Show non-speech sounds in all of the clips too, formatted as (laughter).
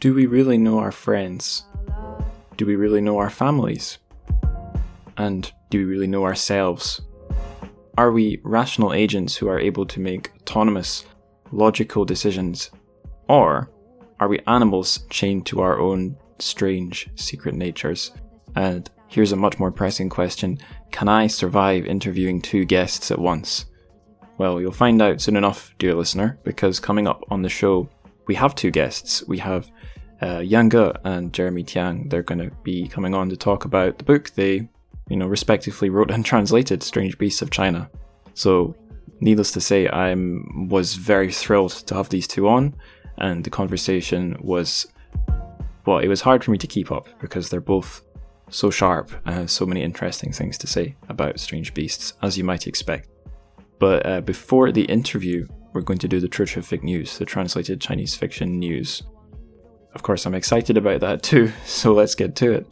Do we really know our friends? Do we really know our families? And do we really know ourselves? Are we rational agents who are able to make autonomous, logical decisions? Or are we animals chained to our own strange, secret natures? And here's a much more pressing question Can I survive interviewing two guests at once? Well, you'll find out soon enough, dear listener, because coming up on the show, we have two guests. We have uh, Yan Ge and Jeremy Tiang. They're going to be coming on to talk about the book they, you know, respectively wrote and (laughs) translated, Strange Beasts of China. So, needless to say, I was very thrilled to have these two on, and the conversation was, well, it was hard for me to keep up because they're both so sharp and have so many interesting things to say about Strange Beasts, as you might expect. But uh, before the interview, we're going to do the Terrific News, the translated Chinese fiction news. Of course, I'm excited about that too, (laughs) so let's get to it.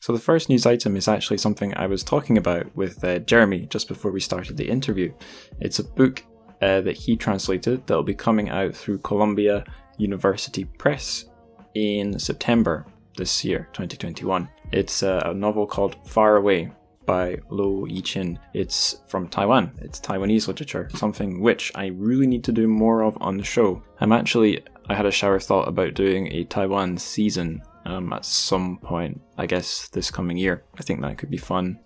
So, the first news item is actually something I was talking about with uh, Jeremy just before we started the interview. It's a book uh, that he translated that will be coming out through Columbia University Press in September this year, 2021. It's uh, a novel called Far Away by Lo Yichin. It's from Taiwan. It's Taiwanese literature, something which I really need to do more of on the show. I'm actually, I had a shower thought about doing a Taiwan season um, at some point, I guess this coming year. I think that could be fun.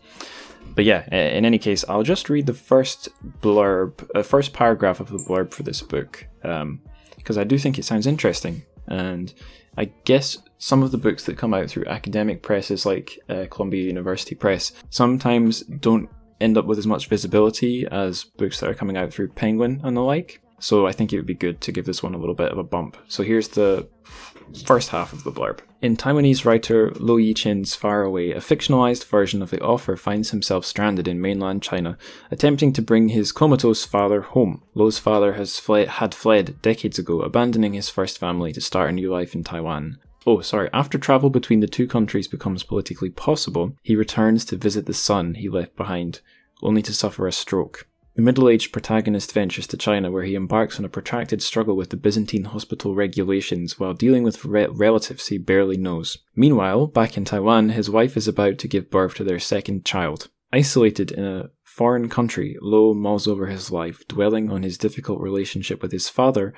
But yeah, in any case, I'll just read the first blurb, uh, first paragraph of the blurb for this book, because um, I do think it sounds interesting. And I guess some of the books that come out through academic presses like uh, Columbia University Press sometimes don't end up with as much visibility as books that are coming out through Penguin and the like. So I think it would be good to give this one a little bit of a bump. So here's the first half of the blurb. In Taiwanese writer Lo Yichin's Far Away, a fictionalized version of the author finds himself stranded in mainland China, attempting to bring his comatose father home. Lo's father has fled, had fled decades ago, abandoning his first family to start a new life in Taiwan. Oh, sorry. After travel between the two countries becomes politically possible, he returns to visit the son he left behind, only to suffer a stroke. The middle aged protagonist ventures to China, where he embarks on a protracted struggle with the Byzantine hospital regulations while dealing with re- relatives he barely knows. Meanwhile, back in Taiwan, his wife is about to give birth to their second child. Isolated in a foreign country, Lo mulls over his life, dwelling on his difficult relationship with his father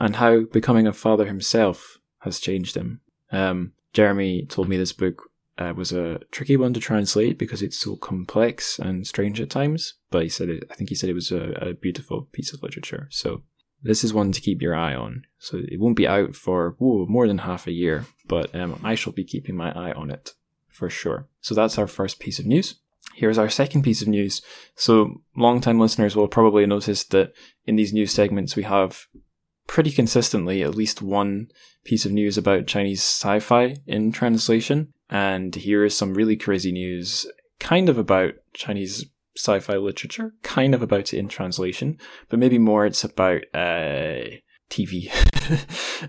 and how becoming a father himself has changed him. Um, Jeremy told me this book uh, was a tricky one to translate because it's so complex and strange at times. But he said it, I think he said it was a, a, beautiful piece of literature. So this is one to keep your eye on. So it won't be out for whoa, more than half a year, but um, I shall be keeping my eye on it for sure. So that's our first piece of news. Here's our second piece of news. So long-time listeners will probably notice that in these news segments we have pretty consistently at least one piece of news about Chinese sci-fi in translation. And here is some really crazy news, kind of about Chinese sci fi literature, kind of about it in translation, but maybe more it's about uh, TV.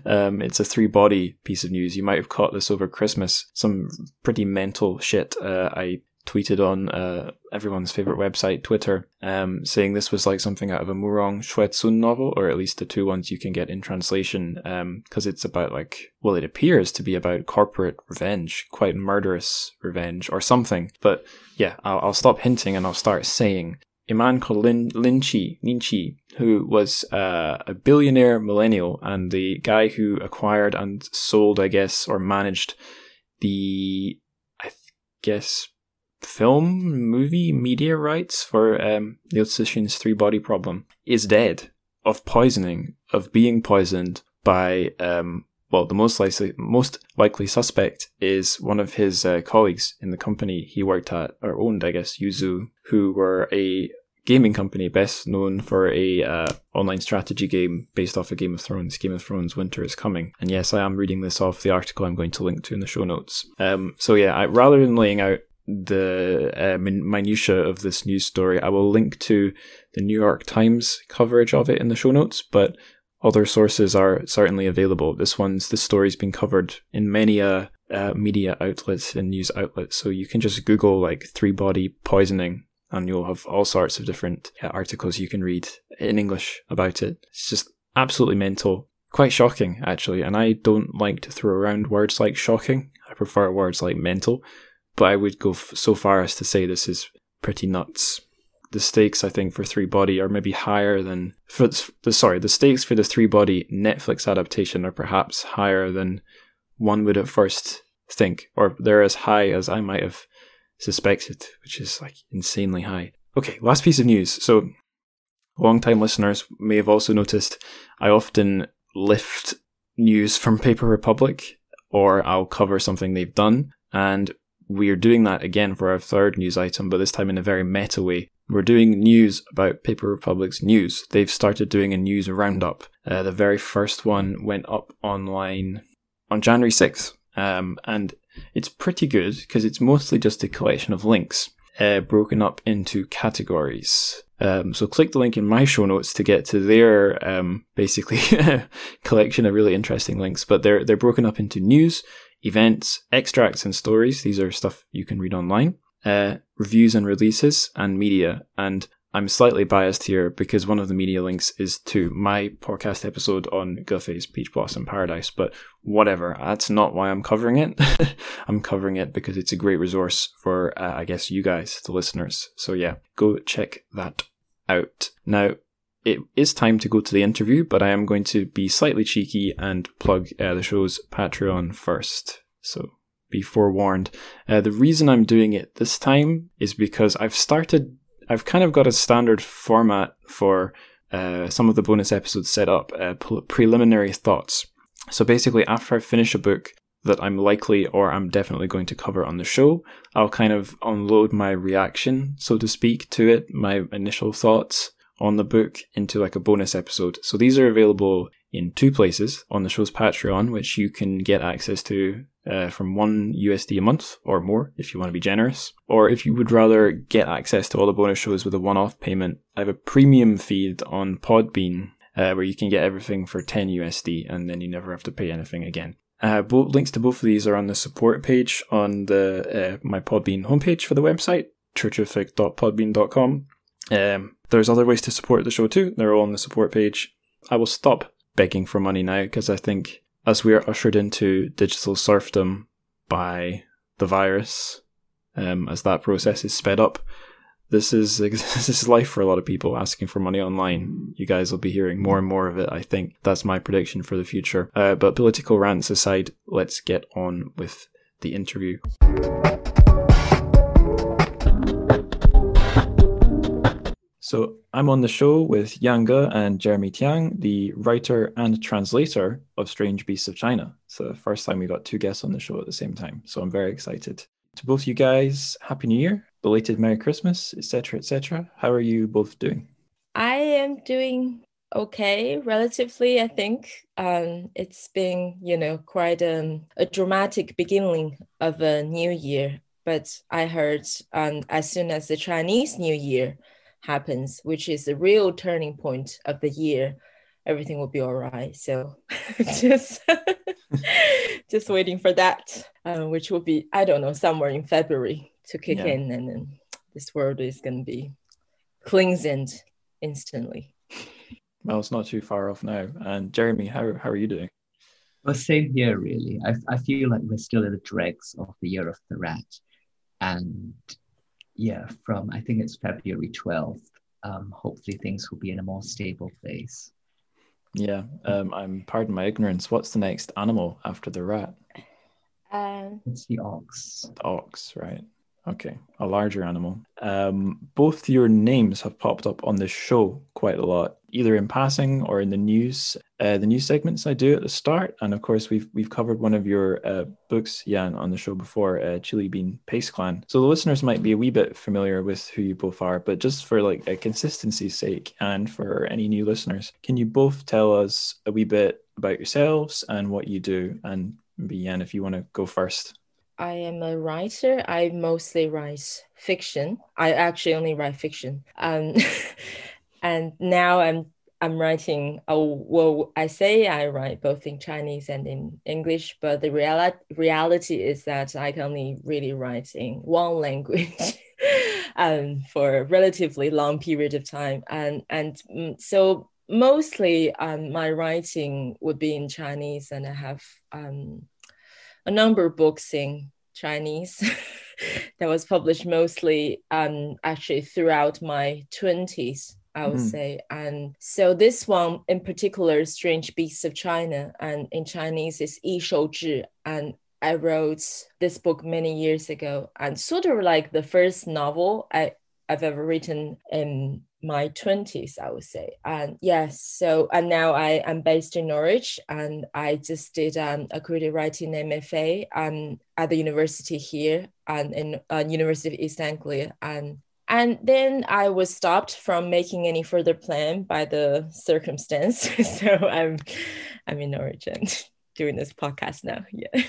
(laughs) um, it's a three body piece of news. You might have caught this over Christmas. Some pretty mental shit uh, I tweeted on uh, everyone's favorite website, Twitter, um, saying this was like something out of a Murong Xuecun novel, or at least the two ones you can get in translation, because um, it's about like, well, it appears to be about corporate revenge, quite murderous revenge, or something. But yeah, I'll, I'll stop hinting and I'll start saying. A man called Lin Lin Qi, Lin Qi, who was uh, a billionaire millennial and the guy who acquired and sold, I guess, or managed the, I guess, film, movie, media rights for um, Cixin's three body problem is dead of poisoning, of being poisoned by, um, well, the most likely, most likely suspect is one of his uh, colleagues in the company he worked at, or owned, I guess, Yoozoo, who were a gaming company best known for a uh, online strategy game based off of Game of Thrones. Game of Thrones Winter is coming, and yes, I am reading this off the article I'm going to link to in the show notes. Um, so yeah, I, rather than laying out the uh, minutia of this news story, I will link to the New York Times coverage of it in the show notes, but other sources are certainly available. This one's this story's been covered in many uh, uh, media outlets and news outlets, so you can just Google like three body poisoning and you'll have all sorts of different uh, articles you can read in English about it. It's just absolutely mental, quite shocking actually. And I don't like to throw around words like shocking. I prefer words like mental, but I would go f- so far as to say this is pretty nuts. The stakes, I think, for Three Body are maybe higher than for the sorry, the stakes for the Three Body Netflix adaptation are perhaps higher than one would at first think, or they're as high as I might have suspected, which is like insanely high. Okay, last piece of news. So, long-time listeners may have also noticed I often lift news from Paper Republic, or I'll cover something they've done, and we are doing that again for our third news item, but this time in a very meta way. We're doing news about Paper Republic's news. They've started doing a news roundup. Uh, the very first one went up online on January 6th, um, and it's pretty good because it's mostly just a collection of links uh, broken up into categories. Um, so click the link in my show notes to get to their um, basically (laughs) collection of really interesting links. But they're they're broken up into news, events, extracts, and stories. These are stuff you can read online. Uh, reviews and releases, and media. And I'm slightly biased here because one of the media links is to my podcast episode on Ge Fei's Peach Blossom Paradise, but whatever. That's not why I'm covering it. (laughs) I'm covering it because it's a great resource for, uh, I guess, you guys, the listeners. So yeah, go check that out. Now, it is time to go to the interview, but I am going to be slightly cheeky and plug uh, the show's Patreon first. So be forewarned. Uh, the reason I'm doing it this time is because I've started I've kind of got a standard format for uh, some of the bonus episodes set up, uh, preliminary thoughts. So basically, after I finish a book that I'm likely or I'm definitely going to cover on the show, I'll kind of unload my reaction, so to speak, to it, my initial thoughts on the book into like a bonus episode. So these are available in two places on the show's Patreon, which you can get access to uh, from one USD a month or more if you want to be generous. Or if you would rather get access to all the bonus shows with a one off payment, I have a premium feed on Podbean uh, where you can get everything for 10 USD and then you never have to pay anything again. Uh, both links to both of these are on the support page on the uh, my Podbean homepage for the website, churchoffic.podbean.com. Um, there's other ways to support the show too. They're all on the support page. I will stop begging for money now because I think as we are ushered into digital serfdom by the virus, um, as that process is sped up, this is (laughs) this is life for a lot of people asking for money online. You guys will be hearing more and more of it. I think that's my prediction for the future. Uh, but political rants aside, let's get on with the interview. So I'm on the show with Yan Ge and Jeremy Tiang, the writer and translator of Strange Beasts of China. It's the first time we got two guests on the show at the same time, so I'm very excited. To both you guys, Happy New Year, belated Merry Christmas, etc., etc. How are you both doing? I am doing okay, relatively. I think um, it's been, you know, quite um, a dramatic beginning of a new year. But I heard um, as soon as the Chinese New Year happens, which is the real turning point of the year, everything will be all right. So (laughs) just (laughs) just waiting for that, uh, which will be I don't know somewhere in February to kick yeah. in, and then this world is going to be cleansed instantly. Well, it's not too far off now. And Jeremy, how how are you doing? Well, same here, really. I, I feel like we're still in the dregs of the year of the rat. And yeah, from I think it's February 12th. Um, hopefully things will be in a more stable place. Yeah, um, I'm pardon my ignorance. What's the next animal after the rat? Um, it's the ox. The ox, right? Okay, a larger animal. Um, both your names have popped up on this show quite a lot, either in passing or in the news. Uh, the news segments I do at the start, and of course we've we've covered one of your uh, books, Yan, on the show before, uh, Chili Bean Paste Clan. So the listeners might be a wee bit familiar with who you both are, but just for like a consistency's sake, and for any new listeners, can you both tell us a wee bit about yourselves and what you do? And maybe Yan, if you want to go first. I am a writer. I mostly write fiction. I actually only write fiction. Um, (laughs) and now I'm I'm writing. Oh well, I say I write both in Chinese and in English, but the reality reality is that I can only really write in one (laughs) language. um, for a relatively long period of time. And, and mm, so mostly um, my writing would be in Chinese, and I have um, a number of books in Chinese (laughs) that was published mostly um, actually throughout my 20s. I would mm. say. And so this one in particular, Strange Beasts of China, and in Chinese is Yi Shou Zhi. And I wrote this book many years ago and sort of like the first novel I, I've ever written in my 20s i would say and yes so and now i am based in norwich and i just did um, a creative writing mfa um, at the university here and in uh, university of east anglia and and then i was stopped from making any further plan by the circumstance (laughs) so i'm i'm in norwich and doing this podcast now yeah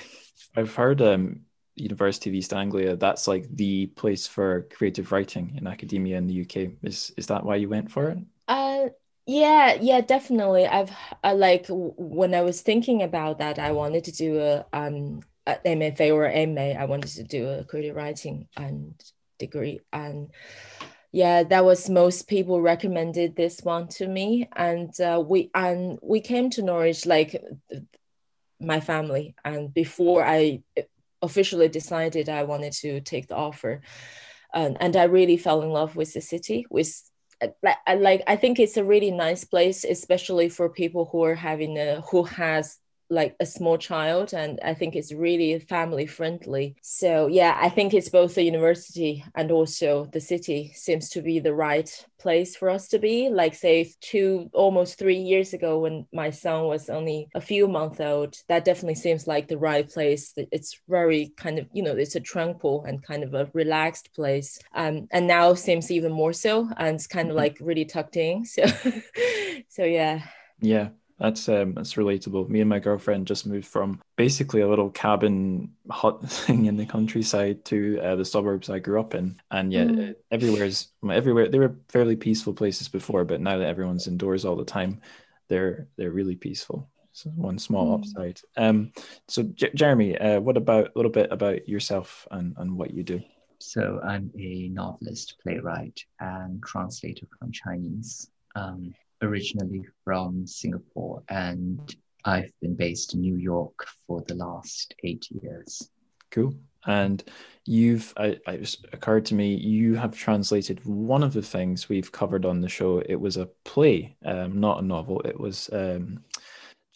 i've heard um University of East Anglia, that's like the place for creative writing in academia in the UK. Is is that why you went for it? Uh yeah, yeah, definitely. I've uh, like when I was thinking about that, I wanted to do a um an MFA or MA. I wanted to do a creative writing and degree and yeah that was most people recommended this one to me and uh, we and we came to norwich like my family and before i officially decided I wanted to take the offer. And I really fell in love with the city. With like, I think it's a really nice place, especially for people who are having a who has like a small child and i think it's really family friendly. So yeah i think it's both the university and also the city seems to be the right place for us to be. Like say two almost three years ago when my son was only a few months old that definitely seems like the right place. It's very kind of you know it's a tranquil and kind of a relaxed place. Um, and now seems even more so and it's kind of mm-hmm. like really tucked in. (laughs) So so yeah. Yeah that's um, that's relatable. Me and my girlfriend just moved from basically a little cabin hut (laughs) thing in the countryside to uh, the suburbs I grew up in, and yet mm. everywhere's everywhere. They were fairly peaceful places before, but now that everyone's indoors all the time, they're they're really peaceful. So one small mm. upside. Um, so J- Jeremy, uh, what about a little bit about yourself and and what you do? So I'm a novelist, playwright, and translator from Chinese. Um, originally from Singapore and I've been based in New York for the last eight years. Cool. And you've, I, it occurred to me, you have translated one of the things we've covered on the show. It was a play, um, not a novel. It was um,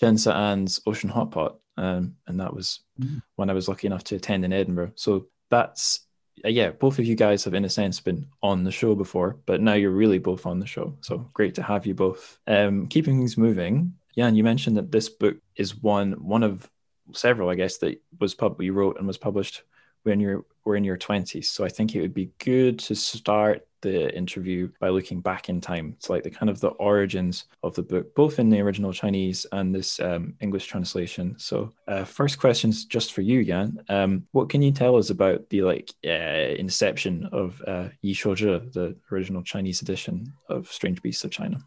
Jensa Ann's Ocean Hot Pot. Um, and that was mm. when I was lucky enough to attend in Edinburgh. So that's yeah, both of you guys have, in a sense, been on the show before, but now you're really both on the show. So great to have you both. Um, keeping things moving, Yan, you mentioned that this book is one one of several, I guess, that was pub you wrote and was published when you were in your 20s. So I think it would be good to start the interview by looking back in time. It's like the kind of the origins of the book, both in the original Chinese and this um, English translation. So, uh, first questions just for you, Yan. Um, what can you tell us about the like uh, inception of uh, Yi the original Chinese edition of Strange Beasts of China?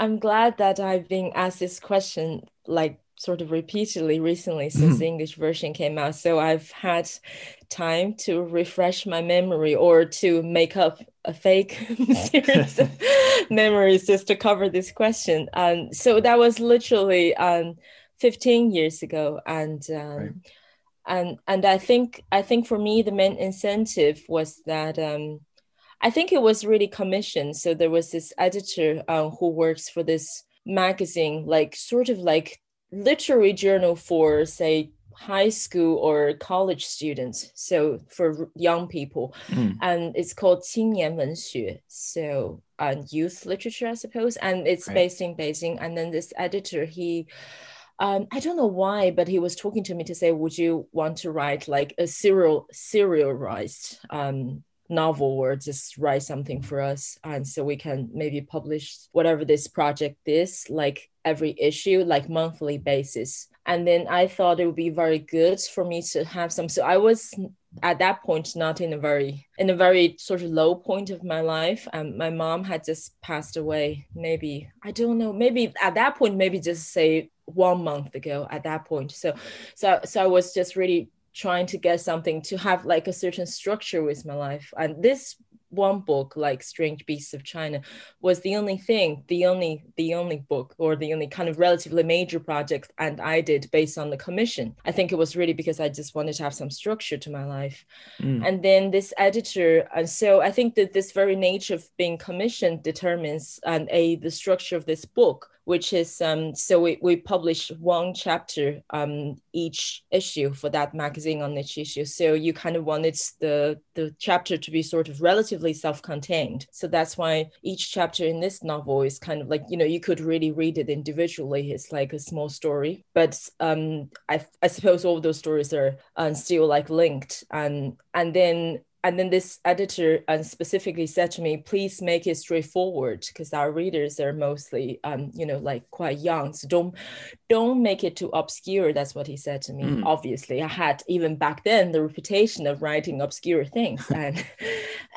I'm glad that I've been asked this question like sort of repeatedly recently since mm. the English version came out. So I've had time to refresh my memory or to make up a fake (laughs) series of (laughs) memories just to cover this question. And so that was literally um, 15 years ago. And um, right. and and I think I think for me the main incentive was that um, I think it was really commissioned. So there was this editor uh, who works for this magazine, like sort of like literary journal for say high school or college students so for young people mm. and it's called 青年文学 so uh, youth literature i suppose and it's right. based in beijing and then this editor he um, I don't know why, but he was talking to me to say, "Would you want to write like a serial serialized um, novel or just write something for us and so we can maybe publish whatever this project is like every issue like monthly basis. And then i thought it would be very good for me to have some so i was at that point not in a very in a very sort of low point of my life. And my mom had just passed away maybe i don't know maybe at that point maybe just say one month ago at that point. So so so i was just really trying to get something to have like a certain structure with my life. And this one book like Strange Beasts of China was the only thing, the only the only book or the only kind of relatively major project and I did based on the commission. I think it was really because I just wanted to have some structure to my life. Mm. And then this editor, and so I think that this very nature of being commissioned determines and a the structure of this book which is um, so we, we publish one chapter um, each issue for that magazine on each issue. So you kind of wanted the the chapter to be sort of relatively self-contained. So that's why each chapter in this novel is kind of like you know you could really read it individually. It's like a small story, but um, I I suppose all those stories are uh, still like linked and and then and then this editor and specifically said to me please make it straightforward because our readers are mostly um, you know like quite young so don't don't make it too obscure that's what he said to me mm. obviously i had even back then the reputation of writing obscure things (laughs) and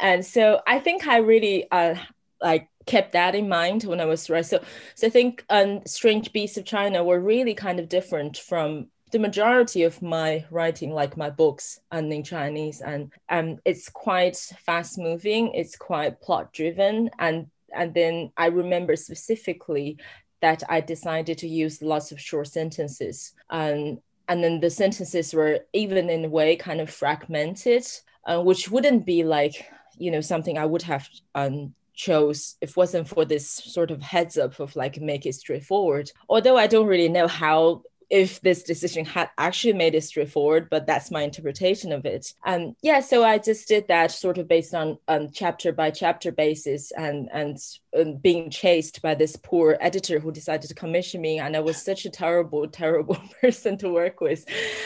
and so i think i really uh, like kept that in mind when I was writing. So, so I think um, Strange Beasts of China were really kind of different from the majority of my writing, like my books, and in Chinese, and um, it's quite fast moving. It's quite plot driven, and and then I remember specifically that I decided to use lots of short sentences, and and then the sentences were even in a way kind of fragmented, uh, which wouldn't be like you know something I would have um, chose if wasn't for this sort of heads up of like make it straightforward although i don't really know how if this decision had actually made it straightforward, but that's my interpretation of it. And yeah, so I just did that sort of based on um, chapter by chapter basis and and um, being chased by this poor editor who decided to commission me. And I was such a terrible, (laughs) terrible (laughs) person to work with.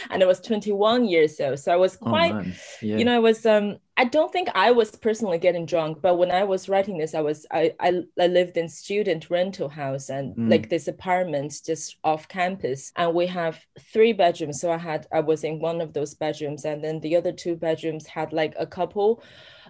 And I was 21 years old. So I was oh, quite, oh, yeah. you know, I was um I don't think I was personally getting drunk, but when I was writing this, I was I I, I lived in student rental house and mm. like this apartment just off campus, and we have three bedrooms. So I had I was in one of those bedrooms, and then the other two bedrooms had like a couple,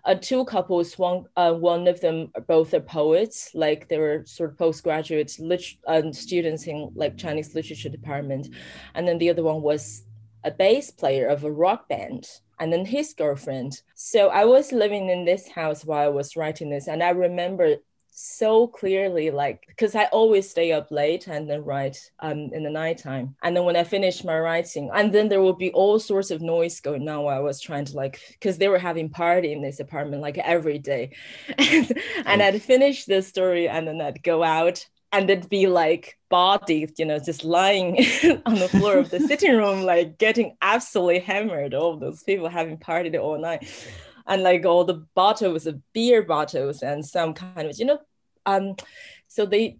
uh, two couples. One uh, one of them both are poets, like they were sort of postgraduate lit- uh, students in like Chinese literature department, and then the other one was a bass player of a rock band and then his girlfriend. So I was living in this house while I was writing this, and I remember so clearly like because i always stay up late and then write um in the nighttime. And then when i finish my writing and then there will be all sorts of noise going on while i was trying to like because they were having party in this apartment like every day. (laughs) And, and i'd finish the story and then i'd go out and it'd be like bodies, you know, just lying (laughs) on the floor of the (laughs) sitting room, like getting absolutely hammered. All those people having partied all night, and like all the bottles of beer bottles and some kind of, you know, um, so they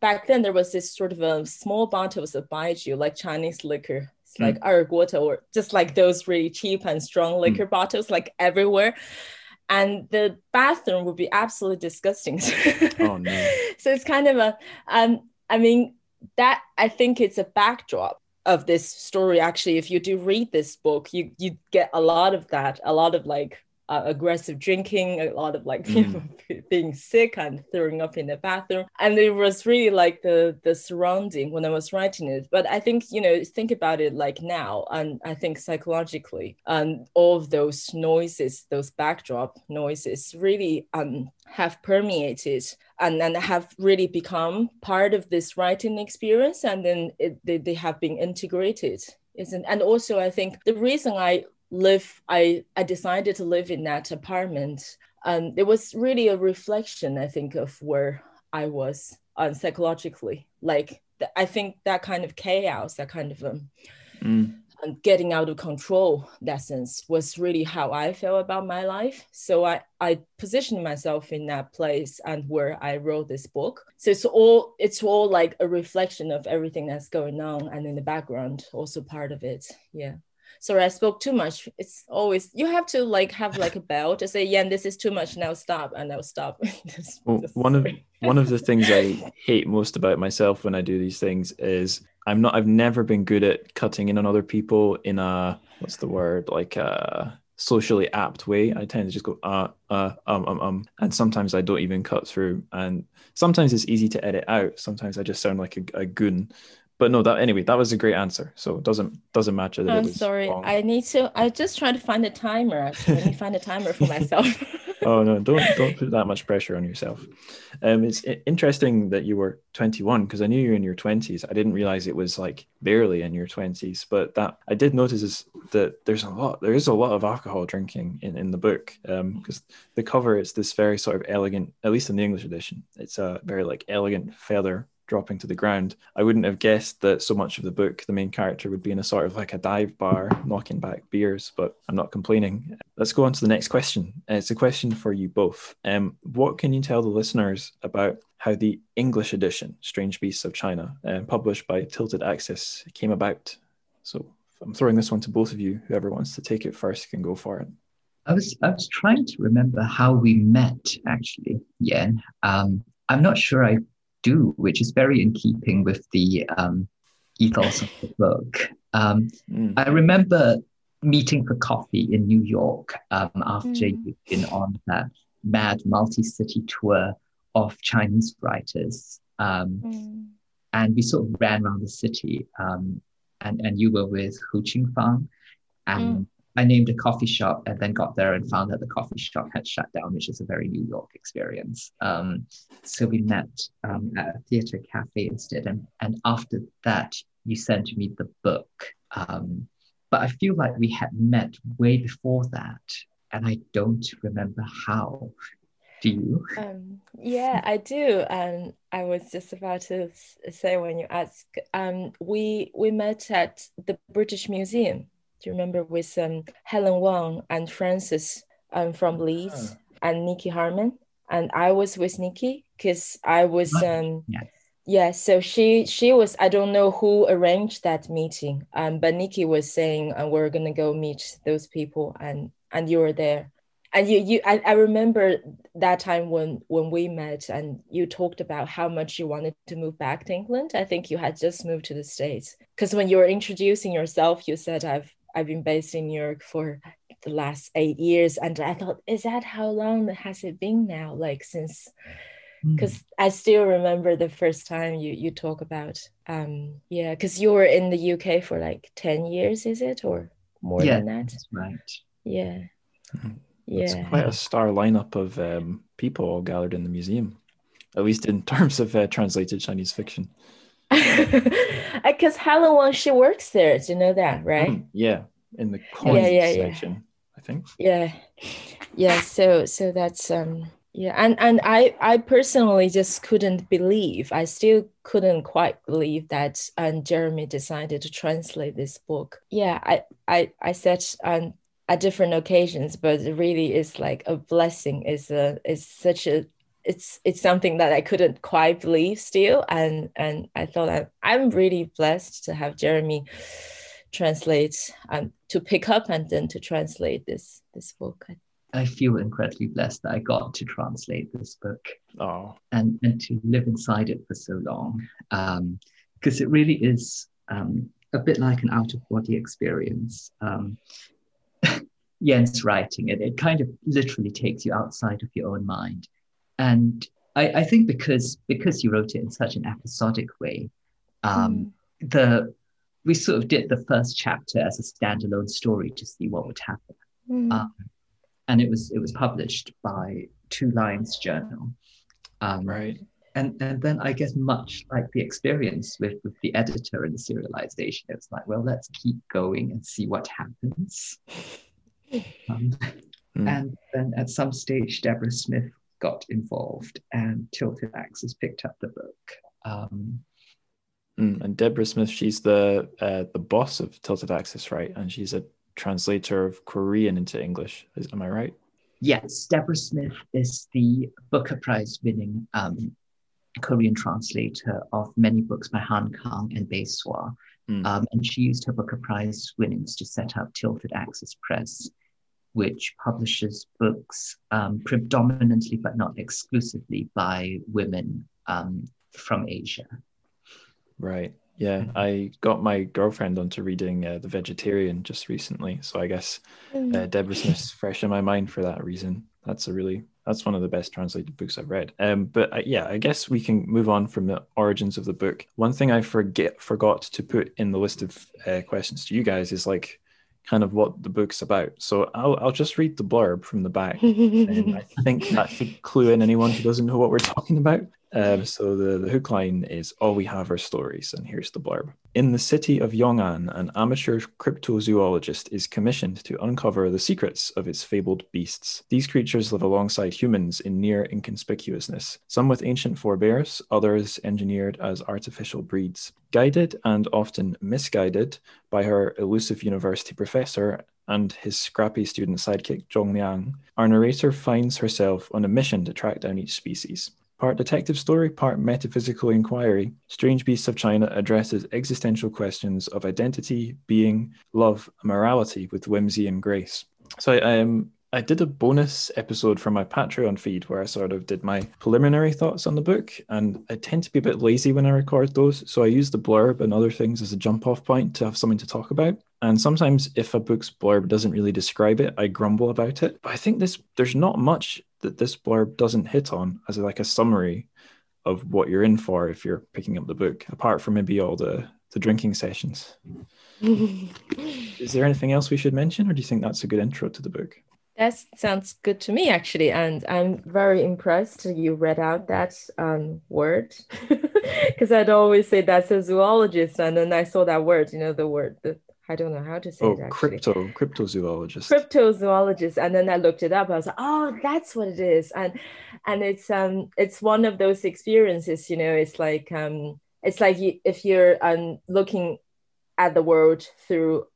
back then there was this sort of a small bottles of baijiu, like Chinese liquor. It's like mm. or just like those really cheap and strong mm. liquor mm. bottles, like everywhere and the bathroom would be absolutely disgusting. (laughs) oh no! So it's kind of a, um, I mean, that I think it's a backdrop of this story. Actually, if you do read this book, you you get a lot of that, a lot of like uh, aggressive drinking, a lot of like (laughs) mm. being sick and throwing up in the bathroom. And it was really like the the surrounding when I was writing it. But I think you know think about it like now, and I think psychologically, and um, all of those noises, those backdrop noises, really um have permeated and, and have really become part of this writing experience and then it, they, they have been integrated isn't and also i think the reason i live i i decided to live in that apartment. Um it was really a reflection i think of where i was um, psychologically. Like th- i think that kind of chaos that kind of um, mm. getting out of control that sense was really how i felt about my life. So i i positioned myself in that place and where i wrote this book. So it's all it's all like a reflection of everything that's going on and in the background also part of it. Yeah sorry i spoke too much. It's always you have to like have like a bell to say yeah this is too much now stop and i'll stop. (laughs) Just, well, just one of one of the (laughs) things i hate most about myself when i do these things is i'm not i've never been good at cutting in on other people in a what's the word like a socially apt way. I tend to just go uh uh um um um and sometimes i don't even cut through. And sometimes it's easy to edit out. Sometimes i just sound like a, a goon but no that anyway that was a great answer so it doesn't doesn't matter that i'm sorry wrong. i need to i just trying to find a timer actually let me find a timer for myself (laughs) oh no, don't don't put that much pressure on yourself. Um, it's interesting that you were 21 because I knew you were in your 20s. I didn't realize it was like barely in your 20s, but that I did notice is that there's a lot. There is a lot of alcohol drinking in in the book Um, because the cover is this very sort of elegant, at least in the English edition. It's a very like elegant feather dropping to the ground. I wouldn't have guessed that so much of the book, the main character would be in a sort of like a dive bar knocking back beers, but I'm not complaining. Let's go on to the next question. It's a question for you both. Um, what can you tell the listeners about how the English edition, Strange Beasts of China, uh, published by Tilted Axis, came about? So I'm throwing this one to both of you. Whoever wants to take it first can go for it. I was I was trying to remember how we met actually. Yeah, um, I'm not sure I do, which is very in keeping with the um, ethos of the book. Um, mm. I remember meeting for coffee in New York um, after mm. you'd been on that mad multi-city tour of Chinese writers. Um, mm. And we sort of ran around the city. Um, and, and you were with Hu Qingfang. And mm. I named a coffee shop and then got there and found that the coffee shop had shut down, which is a very New York experience. Um, so we met um, at a theater cafe instead. And, and after that, you sent me the book. Um, but I feel like we had met way before that. And I don't remember how. Do you? Um, yeah, I do. And I was just about to say when you ask, um, we we met at the British Museum do you remember with um, Helen Wang and Frances um, from Leeds ah. and Nicky Harman? And I was with Nicky because I was um, yeah. yeah. So she she was I don't know who arranged that meeting, um, but Nicky was saying uh, we're gonna go meet those people, and and you were there and you you I, I remember that time when when we met and you talked about how much you wanted to move back to england i think you had just moved to the states because when you were introducing yourself you said i've I've been based in New York for the last eight years, and I thought, is that how long has it been now? Like since, because hmm. mm. I still remember the first time you you talk about, um, yeah, because you were in the UK for like ten years, is it or more yeah, than that? right. Yeah. Mm-hmm. Yeah. It's quite a star lineup of um, people all gathered in the museum, at least in (laughs) terms of uh, translated Chinese fiction. (laughs) Because Helen she works there. Do you know that, right? Mm, yeah, in the coins yeah, yeah, section, yeah. I think. Yeah, yeah. So, so that's um, yeah, and and I I personally just couldn't believe. I still couldn't quite believe that um, Jeremy decided to translate this book. Yeah, I I I said on at different occasions, but it really is like a blessing. Is a is such a it's it's something that I couldn't quite believe still, and and I thought I'm I'm really blessed to have Jeremy translate and to pick up and then to translate this this book. I feel incredibly blessed that I got to translate this book oh. and and to live inside it for so long, because um, it really is um, a bit like an out of body experience. Um, (laughs) Jens writing it, it kind of literally takes you outside of your own mind and I, I think because because you wrote it in such an episodic way, um, mm. the we sort of did the first chapter as a standalone story to see what would happen, mm. um, and it was it was published by Two Lines Journal, um, right? And and then I guess much like the experience with with the editor and the serialization, it's like well let's keep going and see what happens. (laughs) Um, mm. And then at some stage, Deborah Smith got involved and Tilted Axis picked up the book. Um, mm, and Deborah Smith, she's the uh, the boss of Tilted Axis, right? And she's a translator of Korean into English. Is, am I right? Yes, Deborah Smith is the Booker Prize winning um, Korean translator of many books by Han Kang and Bae Suah. Mm. Um, and she used her Booker Prize winnings to set up Tilted Axis Press which publishes books um, predominantly but not exclusively by women um, from Asia. Right. Yeah. I got my girlfriend onto reading uh, The Vegetarian just recently, so I guess uh. Deborah Smith's fresh in my mind for that reason. That's a really that's one of the best translated books I've read. Um, but uh, yeah, I guess we can move on from the origins of the book. One thing I forget forgot to put in the list of uh, questions to you guys is like kind of what the book's about. So I'll, I'll just read the blurb from the back. and I (laughs) think that should clue in anyone who doesn't know what we're talking about. Um, so the, the hook line is all we have are stories, and here's the blurb. In the city of Yong'an, an amateur cryptozoologist is commissioned to uncover the secrets of its fabled beasts. These creatures live alongside humans in near inconspicuousness, some with ancient forebears, others engineered as artificial breeds. Guided and often misguided by her elusive university professor and his scrappy student sidekick Zhong Liang, our narrator finds herself on a mission to track down each species. Part detective story, part metaphysical inquiry, Strange Beasts of China addresses existential questions of identity, being, love, morality with whimsy and grace. So I um, I did a bonus episode for my Patreon feed where I sort of did my preliminary thoughts on the book, and I tend to be a bit lazy when I record those, so I use the blurb and other things as a jump off point to have something to talk about. And sometimes, if a book's blurb doesn't really describe it, I grumble about it. But I think this there's not much that this blurb doesn't hit on as like a summary of what you're in for if you're picking up the book, apart from maybe all the the drinking sessions. (laughs) Is there anything else we should mention, or do you think that's a good intro to the book? That sounds good to me, actually, and I'm very impressed you read out that um, word (laughs) because I'd always say that's a zoologist, and then I saw that word, you know, the word, the I don't know how to say oh, actually. crypto, cryptozoologist. Cryptozoologist, and then I looked it up. I was like, oh, that's what it is, and and it's um it's one of those experiences. You know, it's like um it's like you, if you're um looking at the world through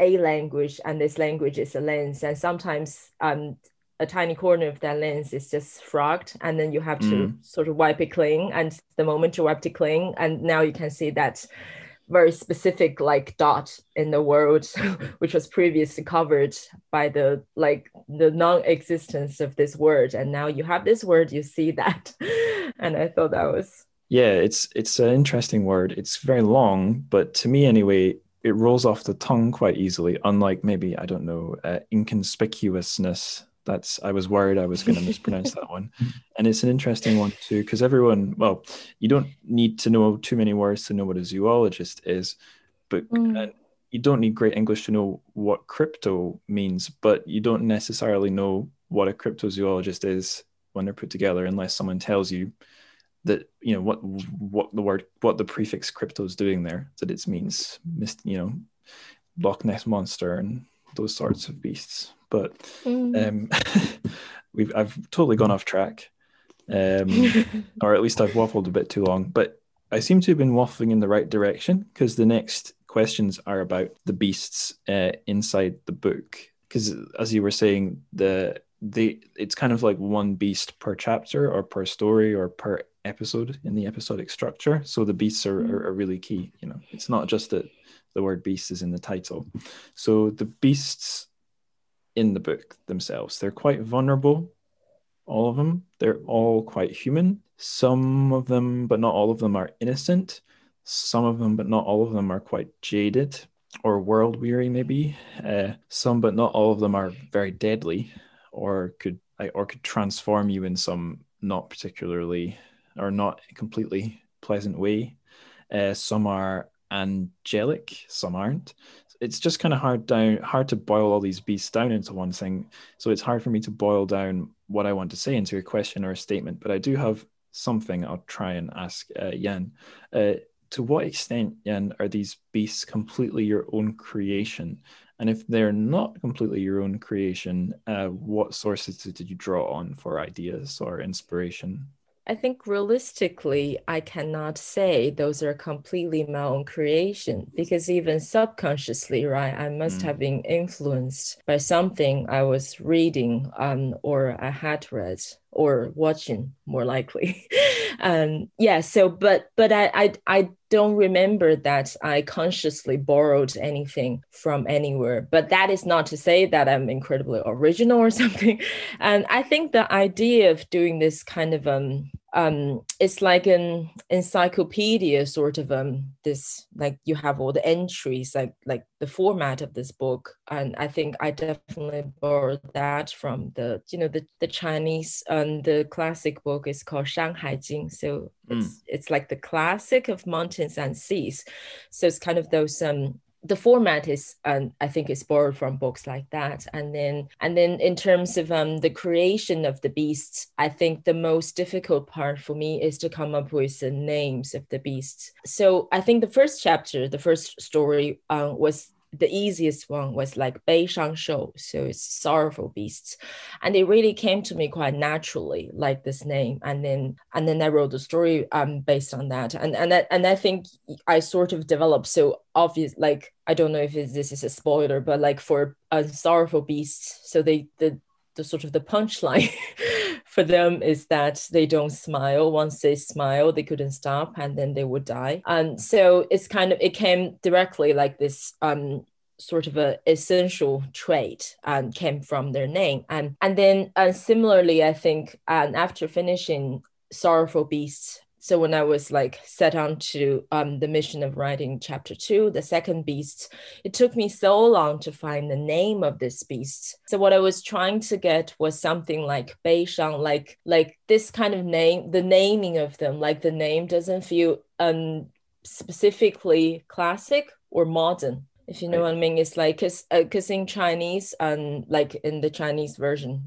a language, and this language is a lens, and sometimes um a tiny corner of that lens is just frogged and then you have to mm. sort of wipe it clean and the moment you wipe it clean and now you can see that very specific like dot in the world (laughs) which was previously covered by the like the non-existence of this word. And now you have this word you see that. (laughs) And i thought that was yeah it's it's an interesting word. It's very long but to me anyway it rolls off the tongue quite easily unlike maybe i don't know uh, inconspicuousness that's I was worried I was going to mispronounce that one, (laughs) and it's an interesting one too because everyone well you don't need to know too many words to know what a zoologist is, but mm. you don't need great English to know what crypto means, but you don't necessarily know what a cryptozoologist is when they're put together unless someone tells you that you know what what the word what the prefix crypto is doing there that it means you know Loch Ness monster and those sorts of beasts. But mm. um, (laughs) we've I've totally gone off track, um, (laughs) or at least I've waffled a bit too long. But I seem to have been waffling in the right direction because the next questions are about the beasts uh, inside the book. Because as you were saying, the the it's kind of like one beast per chapter or per story or per episode in the episodic structure. So the beasts are, are, are really key. You know, it's not just that the word beast is in the title. So the beasts in the book themselves. They're quite vulnerable, all of them. They're all quite human. Some of them, but not all of them, are innocent. Some of them, but not all of them, are quite jaded or world weary, maybe. Uh, some, but not all of them, are very deadly, or could or could transform you in some not particularly or not completely pleasant way. Uh, some are angelic, some aren't it's just kind of hard down hard to boil all these beasts down into one thing. So it's hard for me to boil down what I want to say into a question or a statement. But I do have something I'll try and ask uh, Yan. Uh, to what extent, Yan, are these beasts completely your own creation? And if they're not completely your own creation, uh, what sources did you draw on for ideas or inspiration? I think realistically, I cannot say those are completely my own creation because even subconsciously, right, I must mm. have been influenced by something I was reading um, or I had read or watching more likely. (laughs) Um yeah so but but I, I i don't remember that i consciously borrowed anything from anywhere. But that is not to say that i'm incredibly original or (laughs) something. And i think the idea of doing this kind of um um it's like an encyclopedia sort of um this like you have all the entries like like the format of this book. And i think i definitely borrowed that from the you know the the chinese and the classic book is called shanhai jing. So it's mm. it's like the classic of mountains and seas. So it's kind of those um the format is um, i think is borrowed from books like that. And then and then in terms of um, the creation of the beasts i think the most difficult part for me is to come up with the names of the beasts. So i think the first chapter the first story uh, was the easiest one was like Bei Shang Shou, so it's sorrowful beasts, and it really came to me quite naturally, like this name, and then and then I wrote the story um based on that, and and I, and I think I sort of developed so obvious like I don't know if this is a spoiler, but like for a sorrowful beasts, so they the the sort of the punchline (laughs) for them is that they don't smile. Once they smile, they couldn't stop, and then they would die. And so it's kind of it came directly like this um, sort of a essential trait and came from their name. And and then uh, similarly, I think and after finishing Sorrowful Beasts so when I was like set on to um, the mission of writing chapter two, the second beast, it took me so long to find the name of this beast. So what I was trying to get was something like Beishang, like like this kind of name, the naming of them, like the name doesn't feel um specifically classic or modern if you know what I mean. It's like because because uh, in Chinese and like in the Chinese version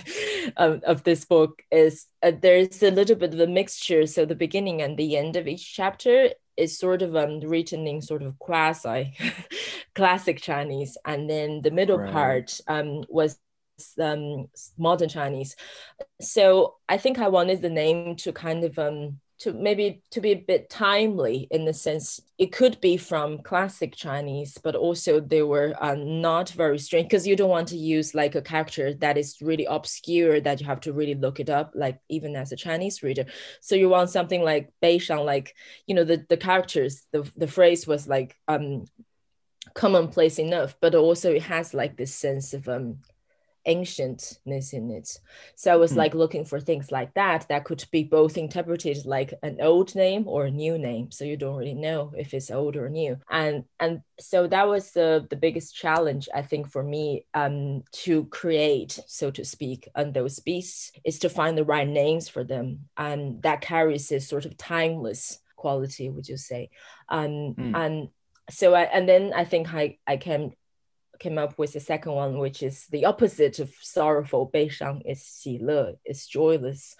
(laughs) of, of this book is uh, there's a little bit of a mixture. So the beginning and the end of each chapter is sort of um, written in sort of quasi (laughs) classic Chinese, and then the middle right. part um, was um, modern Chinese. So I think I wanted the name to kind of um, to maybe to be a bit timely in the sense it could be from classic chinese but also they were uh, not very strange because you don't want to use like a character that is really obscure that you have to really look it up like even as a chinese reader. So you want something like beishang like you know the, the characters the, the phrase was like um commonplace enough but also it has like this sense of um ancientness in it. So I was mm. like looking for things like that that could be both interpreted like an old name or a new name. So you don't really know if it's old or new. And and so that was the the biggest challenge I think for me um to create, so to speak, on those beasts is to find the right names for them. And that carries this sort of timeless quality, would you say? Um mm. and so I, and then I think I, I came came up with the second one, which is the opposite of sorrowful. 悲伤 is 喜乐, is joyless.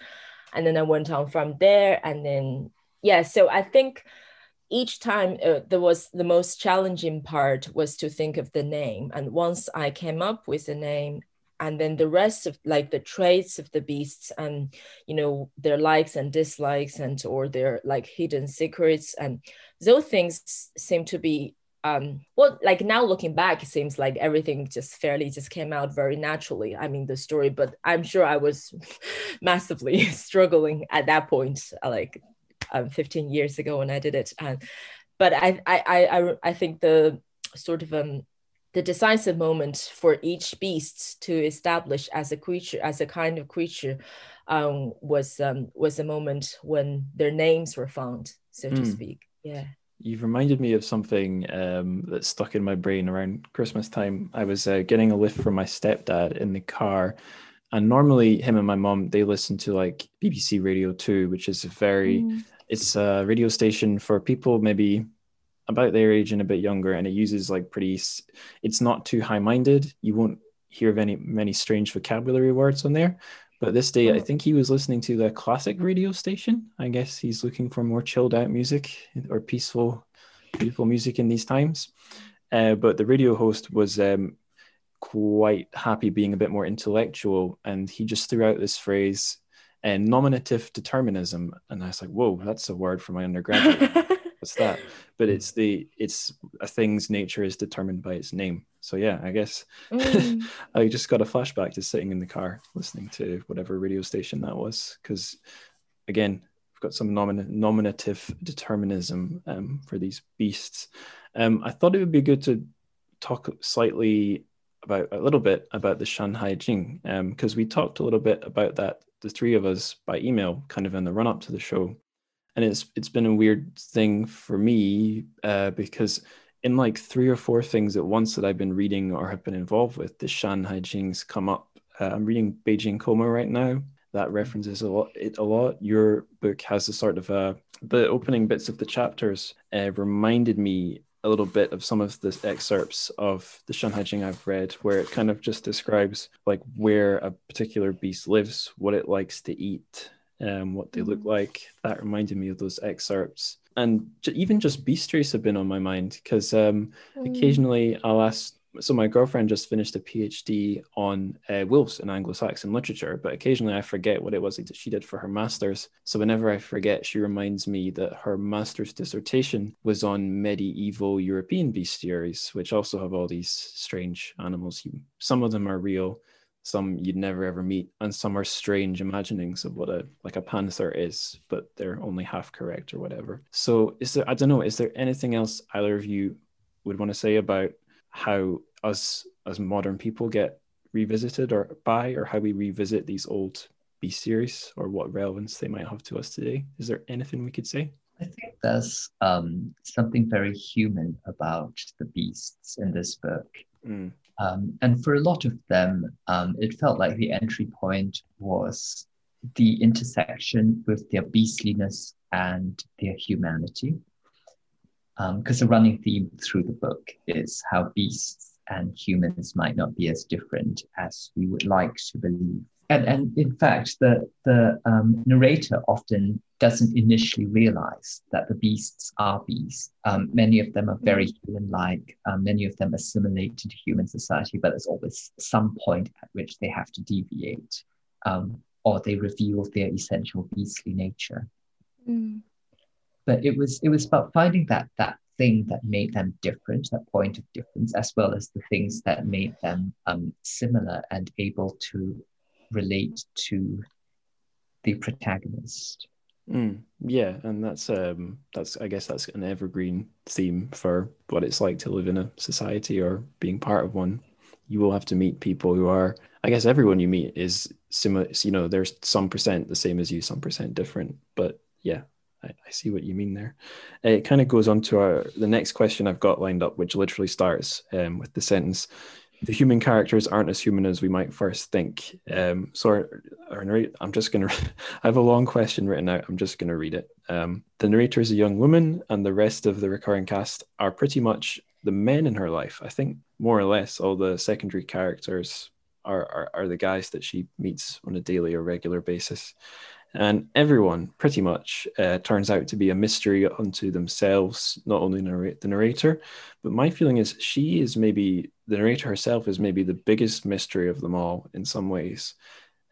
And then I went on from there. And then, yeah, so I think each time uh, there was the most challenging part was to think of the name. And once I came up with the name, and then the rest of like the traits of the beasts and you know their likes and dislikes and or their like hidden secrets and those things seem to be um well like now looking back it seems like everything just fairly just came out very naturally. I mean the story but i'm sure i was (laughs) massively (laughs) struggling at that point like um, 15 years ago when i did it. And but I, I i i think the sort of um the decisive moment for each beast to establish as a creature as a kind of creature um was um was a moment when their names were found so to mm. speak. Yeah You've reminded me of something um, that stuck in my brain around Christmas time. I was uh, getting a lift from my stepdad in the car, and normally him and my mom they listen to like BBC Radio Two, which is a very mm. it's a radio station for people maybe about their age and a bit younger, and it uses like pretty. It's not too high minded. You won't hear of any many strange vocabulary words on there, but this day, I oh. think he was listening to the classic radio station. I guess he's looking for more chilled out music or peaceful, beautiful music in these times. Uh, but the radio host was um, quite happy being a bit more intellectual, and he just threw out this phrase, uh, nominative determinism. And I was like, whoa, that's a word for my undergraduate. (laughs) What's that? But it's the it's a thing's nature is determined by its name. So yeah, I guess mm. (laughs) I just got a flashback to sitting in the car listening to whatever radio station that was because again, we've got some nomin- nominative determinism um, for these beasts. Um, I thought it would be good to talk slightly about a little bit about the Shanhai Jing because um, we talked a little bit about that the three of us by email kind of in the run up to the show and it's it's been a weird thing for me uh, because in like three or four things at once that I've been reading or have been involved with, the Shanhai Jings come up. Uh, I'm reading Beijing Coma right now. That references a lot. It a lot. Your book has a sort of a the opening bits of the chapters uh, reminded me a little bit of some of the excerpts of the Shanhai Jing I've read, where it kind of just describes like where a particular beast lives, what it likes to eat, um, what they look mm. like. That reminded me of those excerpts. And even just bestiaries have been on my mind because um, mm. occasionally I'll ask so my girlfriend just finished a PhD on uh, wolves in Anglo-Saxon literature, but occasionally I forget what it was that she did for her master's. So whenever I forget, she reminds me that her master's dissertation was on medieval European bestiaries, which also have all these strange animals. Some of them are real, some you'd never ever meet, and some are strange imaginings of what a like a panther is, but they're only half correct or whatever. So is there? I don't know. Is there anything else either of you would want to say about how us as modern people get revisited or by or how we revisit these old bestiaries or what relevance they might have to us today is there anything we could say i think there's um, something very human about the beasts in this book mm. Um, and for a lot of them um, it felt like the entry point was the intersection with their beastliness and their humanity because um, the running theme through the book is how beasts and humans might not be as different as we would like to believe. And, and in fact, the, the um, narrator often doesn't initially realize that the beasts are beasts. Um, many of them are very mm. human like, um, many of them assimilate into human society, but there's always some point at which they have to deviate um, or they reveal their essential beastly nature. Mm. But it was it was about finding that that thing that made them different, that point of difference, as well as the things that made them um, similar and able to relate to the protagonist. Mm, yeah, and that's um that's I guess that's an evergreen theme for what it's like to live in a society or being part of one. You will have to meet people who are I guess everyone you meet is similar you know, there's some percent the same as you, some percent different. But yeah, I, I see what you mean there. It kind of goes on to our, the next question I've got lined up, which literally starts um, with the sentence the human characters aren't as human as we might first think. Um, so, our, I'm just going (laughs) to, I have a long question written out. I'm just going to read it. Um, the narrator is a young woman, and the rest of the recurring cast are pretty much the men in her life. I think more or less all the secondary characters are, are, are the guys that she meets on a daily or regular basis. And everyone pretty much uh, turns out to be a mystery unto themselves, not only narrate, the narrator, but my feeling is she is maybe, the narrator herself is maybe the biggest mystery of them all in some ways.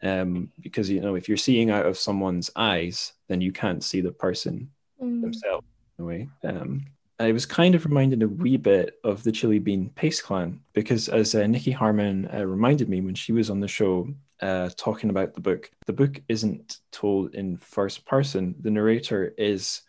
Um, because, you know, if you're seeing out of someone's eyes, then you can't see the person mm. themselves in a way. Um, I was kind of reminded a wee bit of the Chili Bean Paste Clan because, as uh, Nicky Harman uh, reminded me when she was on the show uh, talking about the book, the book isn't told in first person. The narrator is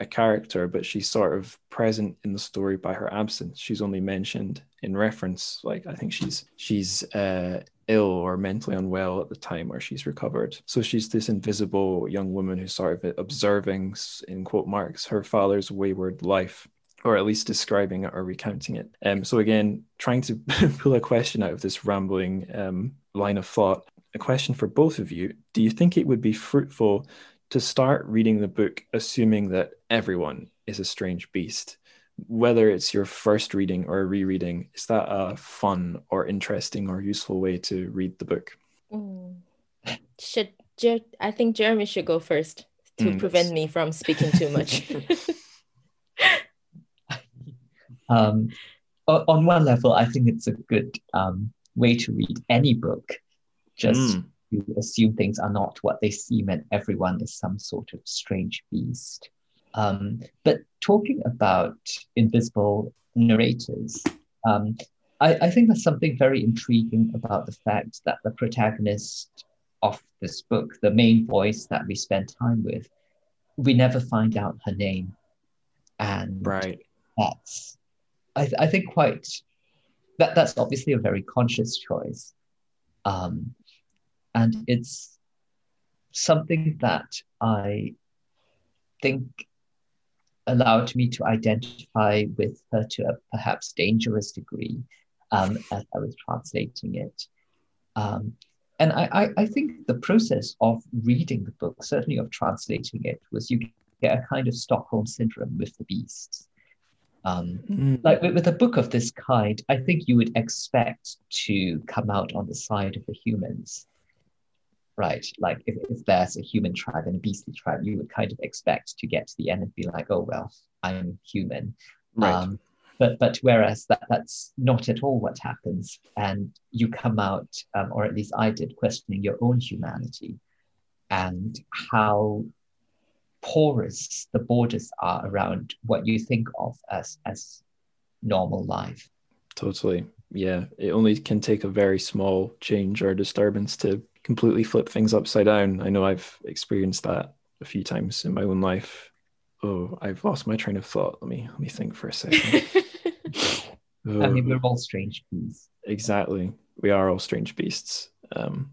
a character, but she's sort of present in the story by her absence. She's only mentioned in reference, like I think she's she's uh, ill or mentally unwell at the time where she's recovered. So she's this invisible young woman who's sort of observing, in quote marks, her father's wayward life. Or at least describing it or recounting it. Um, so again, trying to (laughs) pull a question out of this rambling um, line of thought. A question for both of you: Do you think it would be fruitful to start reading the book assuming that everyone is a strange beast? whether it's your first reading or a rereading, is that a fun or interesting or useful way to read the book? Mm. Should I think Jeremy should go first to mm, prevent me from speaking too much. (laughs) um, on one level, I think it's a good um, way to read any book. Just mm. to assume things are not what they seem, and everyone is some sort of strange beast. Um, but talking about invisible narrators, um, I, I, think there's something very intriguing about the fact that the protagonist of this book, the main voice that we spend time with, we never find out her name. And right. that's, I, I think, quite, that, that's obviously a very conscious choice. Um, and it's something that I think allowed me to identify with her to a perhaps dangerous degree um, as I was translating it. Um, and I, I, I, think the process of reading the book, certainly of translating it, was you get a kind of Stockholm syndrome with the beasts. Um, mm. Like with, with, a book of this kind, I think you would expect to come out on the side of the humans, right? Like if, if there's a human tribe and a beastly tribe, you would kind of expect to get to the end and be like, oh, well, I'm human. Right. Um, but, but whereas that, that's not at all what happens. And you come out, um, or at least I did, questioning your own humanity and how porous the borders are around what you think of as as normal life. Totally. Yeah. It only can take a very small change or disturbance to completely flip things upside down. I know I've experienced that a few times in my own life. Oh, I've lost my train of thought. Let me let me think for a second. oh. (laughs) I mean, we're all strange beasts. Exactly. We are all strange beasts. Um,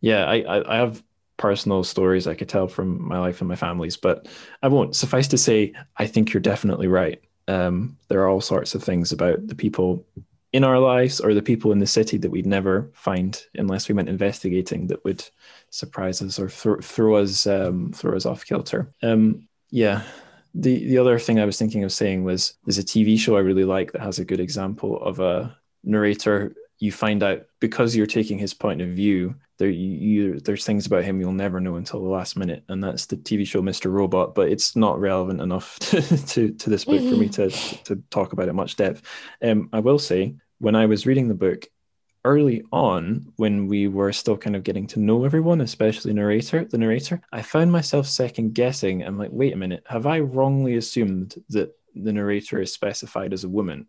yeah, I, I, I have personal stories I could tell from my life and my family's, but I won't. Suffice to say, I think you're definitely right. Um, there are all sorts of things about the people in our lives or the people in the city that we'd never find unless we went investigating that would surprise us or th- throw us um, throw us off kilter. Um, yeah. The the other thing I was thinking of saying was there's a TV show I really like that has a good example of a narrator you find out because you're taking his point of view there you, there's things about him you'll never know until the last minute and that's the tv show mr robot but it's not relevant enough (laughs) to to, to this book for me to to talk about it much depth. Um, i will say when i was reading the book early on when we were still kind of getting to know everyone especially narrator the narrator i found myself second guessing. I'm like wait a minute have i wrongly assumed that the narrator is specified as a woman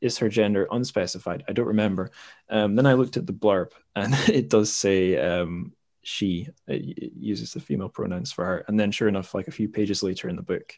is her gender unspecified? I don't remember. Um, then I looked at the blurb and (laughs) it does say um, she. It uses the female pronouns for her. And then, sure enough, like a few pages later in the book,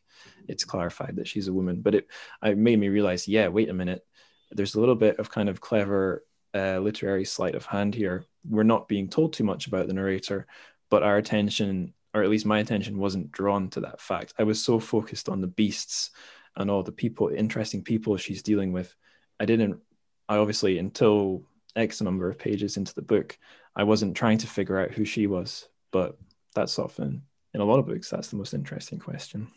it's clarified that she's a woman. But it, it made me realize, yeah, wait a minute. There's a little bit of kind of clever uh, literary sleight of hand here. We're not being told too much about the narrator, but our attention, or at least my attention, wasn't drawn to that fact. I was so focused on the beasts and all the people, interesting people she's dealing with I didn't, I obviously, until X number of pages into the book, I wasn't trying to figure out who she was. But that's often, in a lot of books, that's the most interesting question.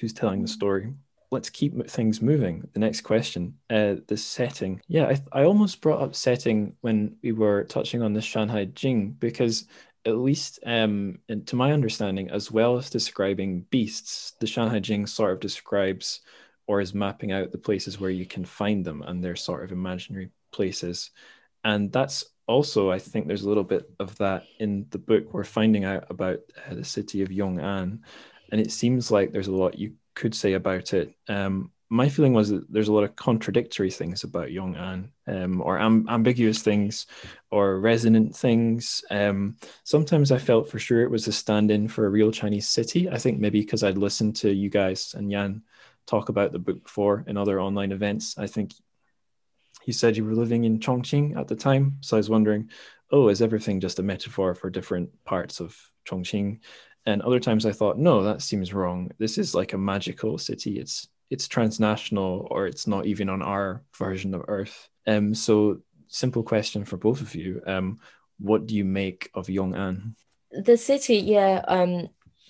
Who's telling the story? Let's keep things moving. The next question, uh, the setting. Yeah, I, I almost brought up setting when we were touching on the Shanhai Jing because at least um, to my understanding, as well as describing beasts, the Shanhai Jing sort of describes or is mapping out the places where you can find them and they're sort of imaginary places. And that's also, I think there's a little bit of that in the book. We're finding out about uh, the city of Yong'an, and it seems like there's a lot you could say about it. Um, my feeling was that there's a lot of contradictory things about Yong'an, um, or am- ambiguous things, or resonant things. Um, sometimes I felt for sure it was a stand-in for a real Chinese city. I think maybe because I'd listened to you guys and Yan talk about the book before in other online events. I think you said you were living in Chongqing at the time. So I was wondering, oh, is everything just a metaphor for different parts of Chongqing? And other times I thought, no, that seems wrong. This is like a magical city. It's it's transnational or it's not even on our version of Earth. Um, so simple question for both of you. Um, what do you make of Yong'an? The city, yeah. Um,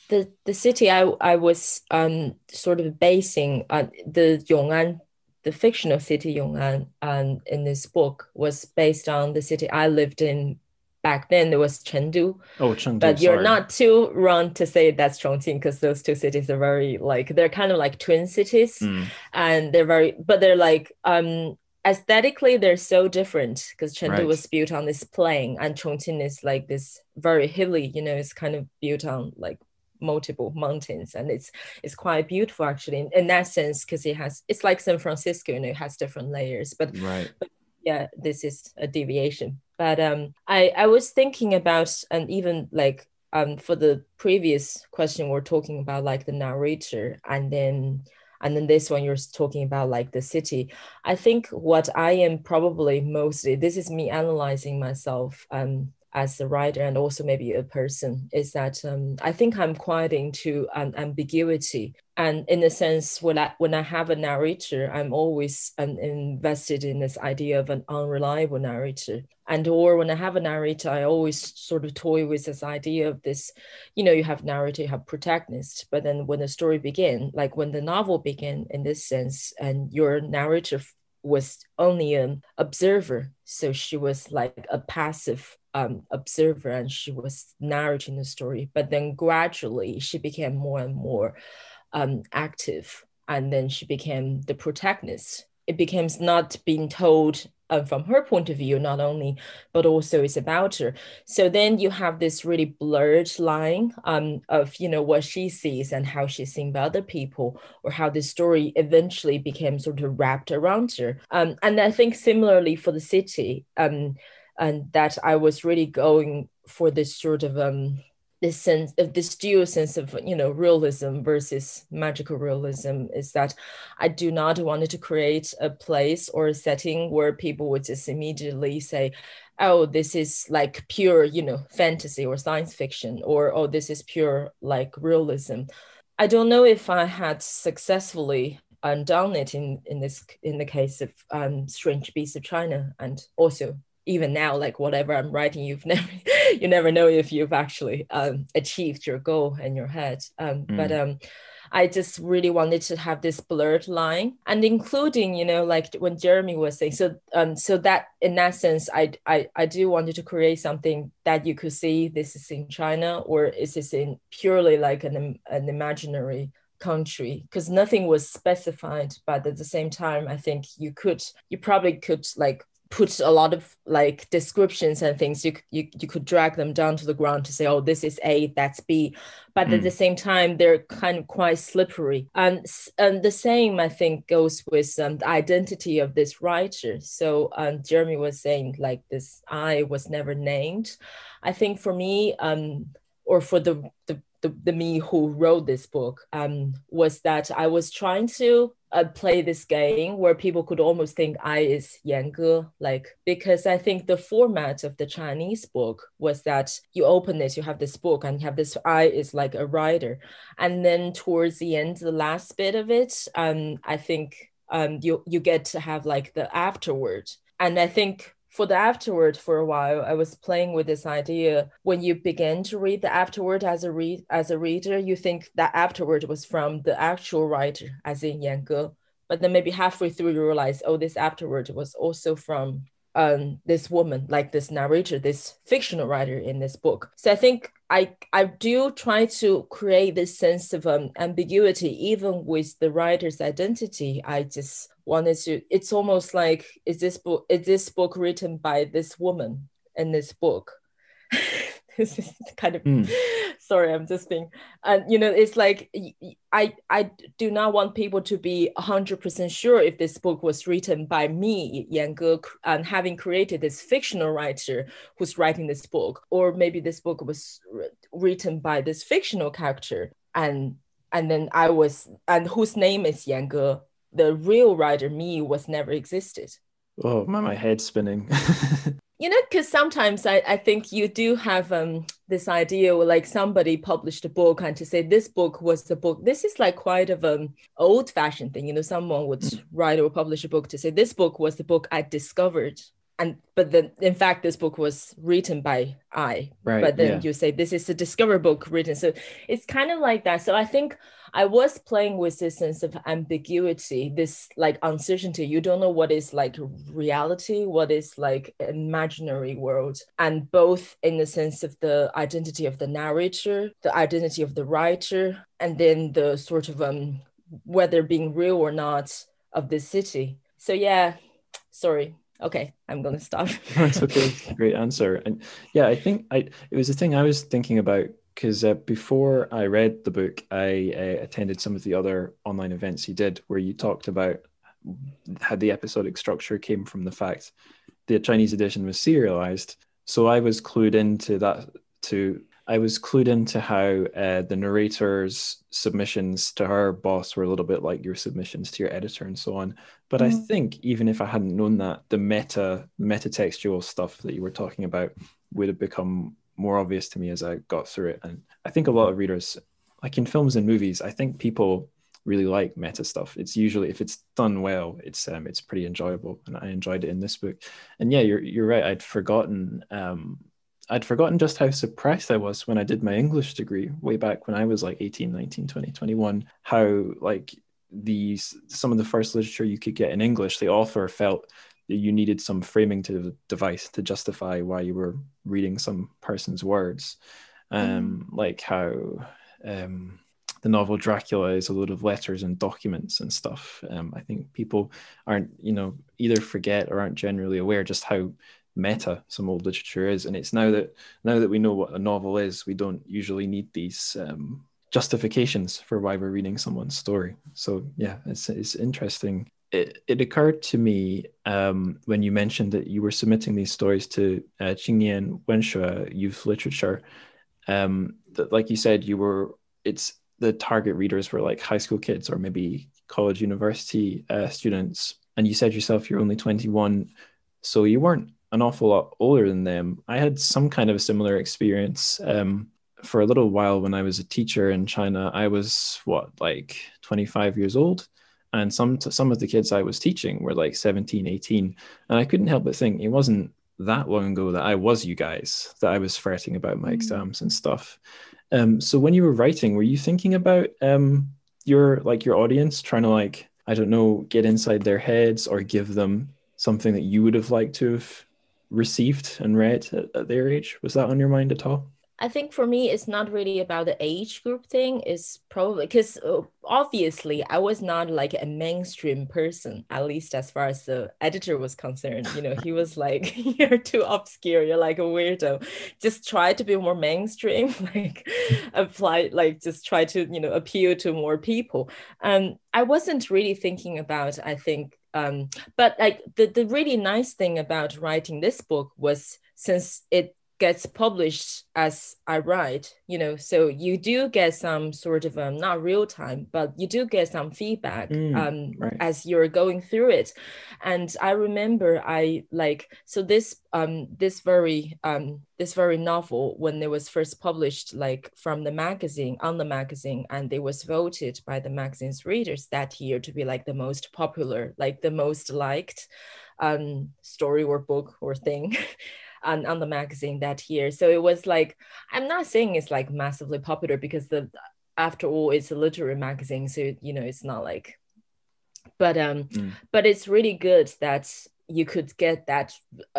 the the city I I was um sort of basing on uh, the Yong'an, the fictional city Yong'an, um, in this book was based on the city I lived in back then. It was Chengdu. Oh, Chengdu. But you're sorry. not too wrong to say that's Chongqing because those two cities are very like they're kind of like twin cities, mm. and they're very but they're like um aesthetically they're so different because Chengdu right. was built on this plain and Chongqing is like this very hilly, you know, it's kind of built on like multiple mountains and it's it's quite beautiful actually in, in that sense because it has it's like san francisco you know it has different layers but, right. but yeah this is a deviation but um i i was thinking about and even like um for the previous question we're talking about like the narrator and then and then this one you're talking about like the city i think what i am probably mostly this is me analyzing myself um as a writer and also maybe a person is that um, I think I'm quite into um, ambiguity. And in a sense, when I when I have a narrator, I'm always um, invested in this idea of an unreliable narrator. and or when i have a narrator i always sort of toy with this idea of this you know you have narrator you have protagonist but then when the story begin like when the novel began in this sense and your narrator was only an observer so she was like a passive um, observer and she was narrating the story but then gradually she became more and more um, active and then she became the protagonist. It becomes not being told uh, from her point of view not only but also it's about her. So then you have this really blurred line um, of you know what she sees and how she's seen by other people or how the story eventually became sort of wrapped around her. Um, and i think similarly for the city um, and that i was really going for this sort of um, this sense of this dual sense of you know realism versus magical realism is that I do not want to create a place or a setting where people would just immediately say, oh, this is like pure, you know, fantasy or science fiction, or oh, this is pure like realism. I don't know if I had successfully undone it in in this in the case of um, Strange Beasts of China and also even now like whatever i'm writing you've (laughs) never you never know if you've actually um, achieved your goal in your head. Um, mm. but um I just really wanted to have this blurred line and including, you know, like when Jeremy was saying, so um, so that in that sense, I I I do wanted to create something that you could see this is in China or is this in purely like an an imaginary country? Because nothing was specified but at the same time i think you could you probably could like put a lot of like descriptions and things you, you you could drag them down to the ground to say oh this is a that's b. But mm. at the same time they're kind of quite slippery. And and the same i think goes with um, the identity of this writer. So um, jeremy was saying like this i was never named. I think for me um or for the the the, the me who wrote this book um, was that I was trying to uh, play this game where people could almost think I is Yan Ge, like because I think the format of the Chinese book was that you open it, you have this book, and you have this I is like a writer, and then towards the end, the last bit of it, um, I think um, you you get to have like the afterword, and I think for the afterword for a while i was playing with this idea when you begin to read the afterword as a read as a reader you think that afterword was from the actual writer as in yan ge but then maybe halfway through you realize oh this afterword was also from um, this woman, like this narrator, this fictional writer in this book. So I think I I do try to create this sense of um, ambiguity even with the writer's identity. I just wanted to. It's almost like is this book is this book written by this woman in this book? (laughs) this is kind of mm. sorry i'm just being and you know it's like i i do not want people to be 100% sure if this book was written by me yan ge and having created this fictional writer who's writing this book or maybe this book was written by this fictional character and and then i was and whose name is yan ge the real writer me was never existed. Oh my, my head's spinning. (laughs) You know because sometimes I, I think you do have um this idea where like somebody published a book and to say this book was the book this is like quite of an old fashioned thing. You know someone would mm. write or publish a book to say this book was the book i discovered and but then in fact this book was written by i. Right, but then yeah. you say this is a discover book written. So it's kind of like that. So i think i was playing with this sense of ambiguity this like uncertainty. You don't know what is like reality what is like imaginary world. And both in the sense of the identity of the narrator the identity of the writer and then the sort of um whether being real or not of the city. So yeah sorry. Okay i'm going to stop. (laughs) That's okay. Great answer. And yeah i think i it was the thing i was thinking about because uh, before i read the book i uh, attended some of the other online events you did where you talked about how the episodic structure came from the fact the chinese edition was serialized so i was clued into that to I was clued into how uh, the narrator's submissions to her boss were a little bit like your submissions to your editor and so on. But mm. I think even if I hadn't known that, the meta meta textual stuff that you were talking about would have become more obvious to me as I got through it. And I think a lot of readers, like in films and movies, I think people really like meta stuff. It's usually if it's done well, it's um, it's pretty enjoyable, and I enjoyed it in this book. And yeah, you're you're right. I'd forgotten um, I'd forgotten just how surprised I was when I did my English degree way back when I was like 18, 19, 20, 21, how like these some of the first literature you could get in English, the author felt you needed some framing to the device to justify why you were reading some person's words. Um, mm. like how um, the novel Dracula is a load of letters and documents and stuff. Um, I think people aren't, you know, either forget or aren't generally aware just how meta some old literature is and it's now that now that we know what a novel is we don't usually need these um, justifications for why we're reading someone's story so yeah it's, it's interesting it, it occurred to me um, when you mentioned that you were submitting these stories to uh, Qingnian Wenxue youth literature um, that like you said you were it's the target readers were like high school kids or maybe college university uh, students and you said yourself you're only 21 so you weren't an awful lot older than them. I had some kind of a similar experience. Um, for a little while when I was a teacher in China, I was what, like 25 years old. And some, some of the kids I was teaching were like 17, 18. And I couldn't help but think it wasn't that long ago that I was you guys, that I was fretting about my mm. exams and stuff. Um, so when you were writing, were you thinking about um, your like your audience, trying to like I don't know, get inside their heads or give them something that you would have liked to have received and read at, at their age? Was that on your mind at all? I think for me, it's not really about the age group thing. It's probably because uh, obviously I was not like a mainstream person, at least as far as the editor was concerned. You know, he was (laughs) like, (laughs) "You're too obscure. You're like a weirdo. Just try to be more mainstream. (laughs) like, apply. Like, just try to you know appeal to more people." And I wasn't really thinking about. I think um, but like the, the really nice thing about writing this book was since it gets published as I write, you know, so you do get some sort of um, not real time, but you do get some feedback mm, um, right. as you're going through it. And I remember I like so this um this very um this very novel when it was first published like from the magazine on the magazine and it was voted by the magazine's readers that year to be like the most popular like the most liked um story or book or thing (laughs) on, on the magazine that year. So it was like, I'm not saying it's like massively popular because the after all, it's a literary magazine. So, you know, it's not like, but um, mm. but it's really good that you could get that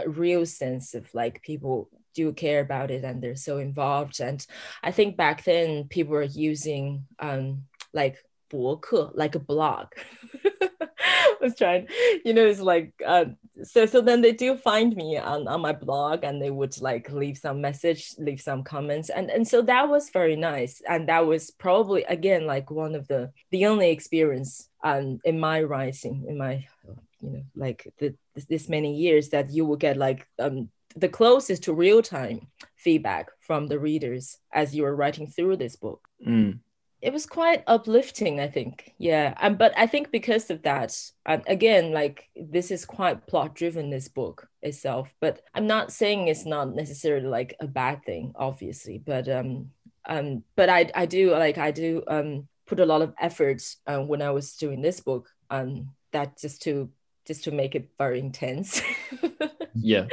real sense of like people do care about it and they're so involved. And I think back then people were using um like 博客, like a blog. (laughs) (laughs) was trying, you know, it's like uh, so so then they do find me on, on my blog and they would like leave some message, leave some comments. And and so that was very nice. And that was probably again like one of the the only experience um in my writing, in my you know, like the, this many years that you will get like um the closest to real time feedback from the readers as you are writing through this book. Mm it was quite uplifting i think. Yeah and but i think because of that and again like this is quite plot driven this book itself but i'm not saying it's not necessarily like a bad thing obviously but um um but i i do like i do um put a lot of effort um, when i was doing this book um that just to just to make it very intense. (laughs) Yeah.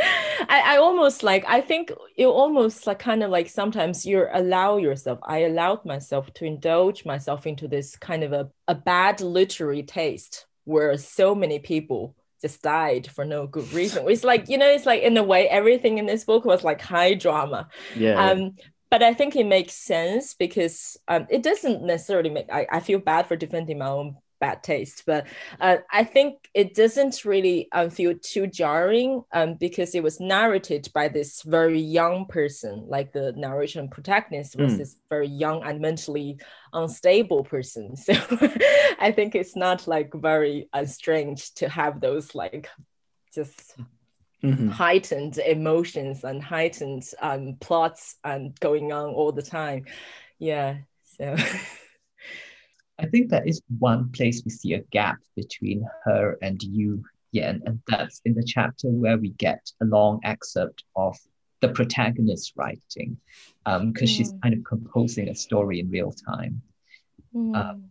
I, I almost like i think you almost like kind of like sometimes you allow yourself i allowed myself to indulge myself into this kind of a, a bad literary taste where so many people just died for no good reason. (laughs) It's like you know it's like in a way everything in this book was like high drama. Yeah, um yeah. but i think it makes sense because um, it doesn't necessarily make I, I feel bad for defending my own bad taste. But uh, I think it doesn't really um, feel too jarring um, because it was narrated by this very young person, like the narration protagonist was mm. this very young and mentally unstable person. (laughs) So I think it's not like very uh, strange to have those like just Mm-hmm. heightened emotions and heightened um, plots and going on all the time. Yeah. So (laughs) I think that is one place we see a gap between her and you, and, and that's in the chapter where we get a long excerpt of the protagonist writing, because um, mm. she's kind of composing a story in real time. Mm. Um,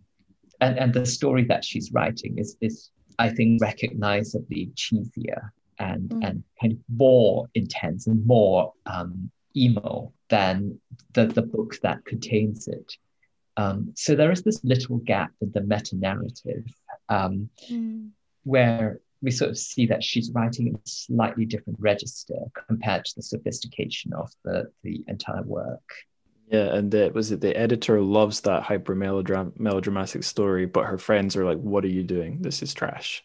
and and the story that she's writing is is I think recognizably cheesier and mm. and kind of more intense and more um, emo than the the book that contains it. Um, so there is this little gap in the meta narrative um, mm. where we sort of see that she's writing in a slightly different register compared to the sophistication of the the entire work. Yeah, and the, was it the editor loves that hyper melodram- melodramatic story, but her friends are like, "What are you doing? This is trash."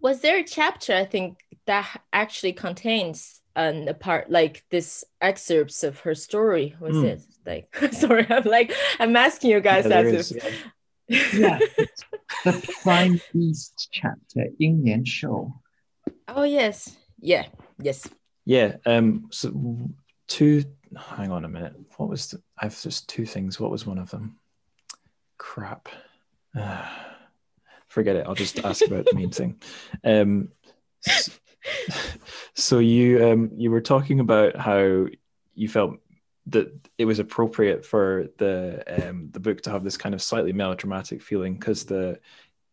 Was there a chapter I think that actually contains an a part like this excerpts of her story? Was mm. it like? (laughs) sorry, I'm like I'm asking you guys yeah, as if. Yeah. (laughs) yeah, the Prime Beast chapter, Ying Nian Shou. Oh yes, yeah, yes. Yeah. Um. So two hang on a minute. What was the, I have just two things. What was one of them? Crap. Uh, (sighs) forget it. I'll just ask about the main thing. Um, so, so you um, you were talking about how you felt that it was appropriate for the um, the book to have this kind of slightly melodramatic feeling because the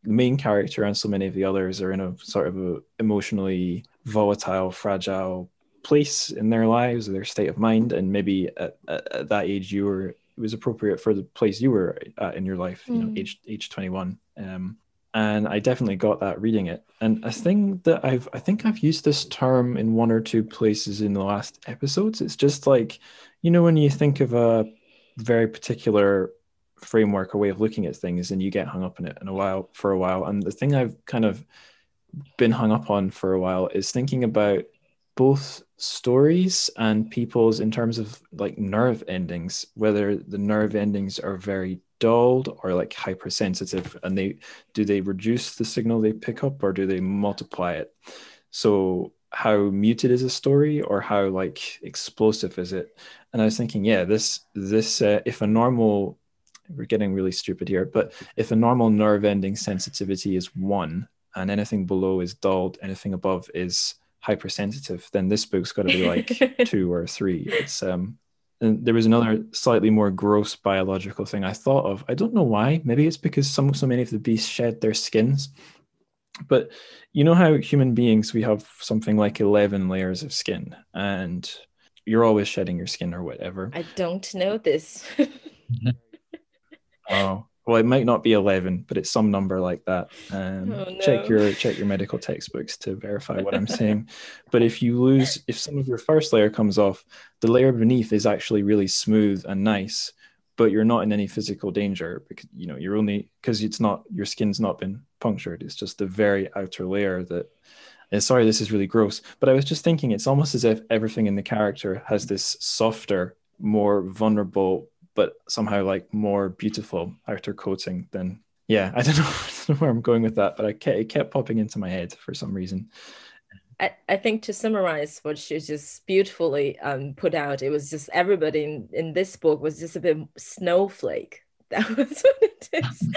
main character and so many of the others are in a sort of a emotionally volatile, fragile place in their lives, their state of mind, and maybe at, at, at, that age you were it was appropriate for the place you were at in your life, you mm. know, age age twenty one. Um, and I definitely got that reading it. And a thing that I've I think I've used this term in one or two places in the last episodes. It's just like, you know, when you think of a very particular framework or way of looking at things and you get hung up in it in a while for a while. And the thing I've kind of been hung up on for a while is thinking about both stories and people's in terms of like nerve endings whether the nerve endings are very dulled or like hypersensitive and they do they reduce the signal they pick up or do they multiply it so how muted is a story or how like explosive is it and i was thinking yeah this this uh, if a normal we're getting really stupid here but if a normal nerve ending sensitivity is one and anything below is dulled anything above is hypersensitive, then this book's got to be like (laughs) two or three. It's um, and there was another slightly more gross biological thing I thought of. I don't know why. Maybe it's because some so many of the beasts shed their skins. But you know how human beings we have something like eleven layers of skin, and you're always shedding your skin or whatever. I don't know this. (laughs) (laughs) oh, well it might not be 11 but it's some number like that. Um, oh, no. check your check your medical textbooks to verify what i'm saying. (laughs) But if you lose if some of your first layer comes off the layer beneath is actually really smooth and nice but you're not in any physical danger because you know you're only because it's not your skin's not been punctured. It's just the very outer layer that and sorry this is really gross but i was just thinking it's almost as if everything in the character has this softer more vulnerable but somehow like more beautiful outer coating than yeah (laughs) i don't know, I don't know where i'm going with that but I kept, it kept popping into my head for some reason. I, I think to summarize what she just beautifully um, put out it was just everybody in, in this book was just a bit snowflake. (laughs) That was what it is.